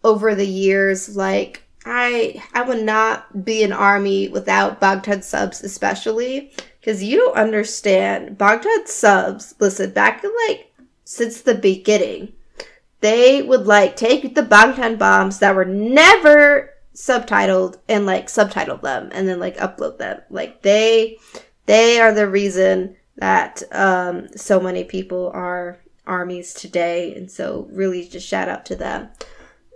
over the years. Like I, I would not be an army without Bangtan subs, especially because you don't understand. Bangtan subs, listen, back in like since the beginning, they would like take the Bangtan bombs that were never subtitled and like subtitle them and then like upload them. Like they, they are the reason that um, so many people are armies today. And so, really, just shout out to them.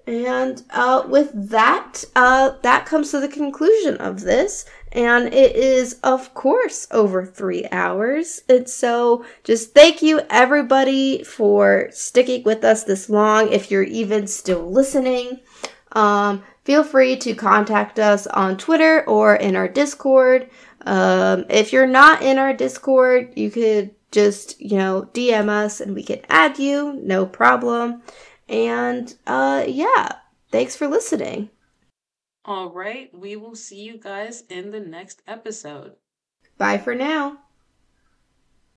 And uh, with that, uh, that comes to the conclusion of this. And it is, of course, over three hours. And so, just thank you, everybody, for sticking with us this long. If you're even still listening, um, feel free to contact us on Twitter or in our Discord. Um, if you're not in our Discord, you could just, you know, DM us and we can add you, no problem. And uh yeah, thanks for listening. All right, we will see you guys in the next episode. Bye for now.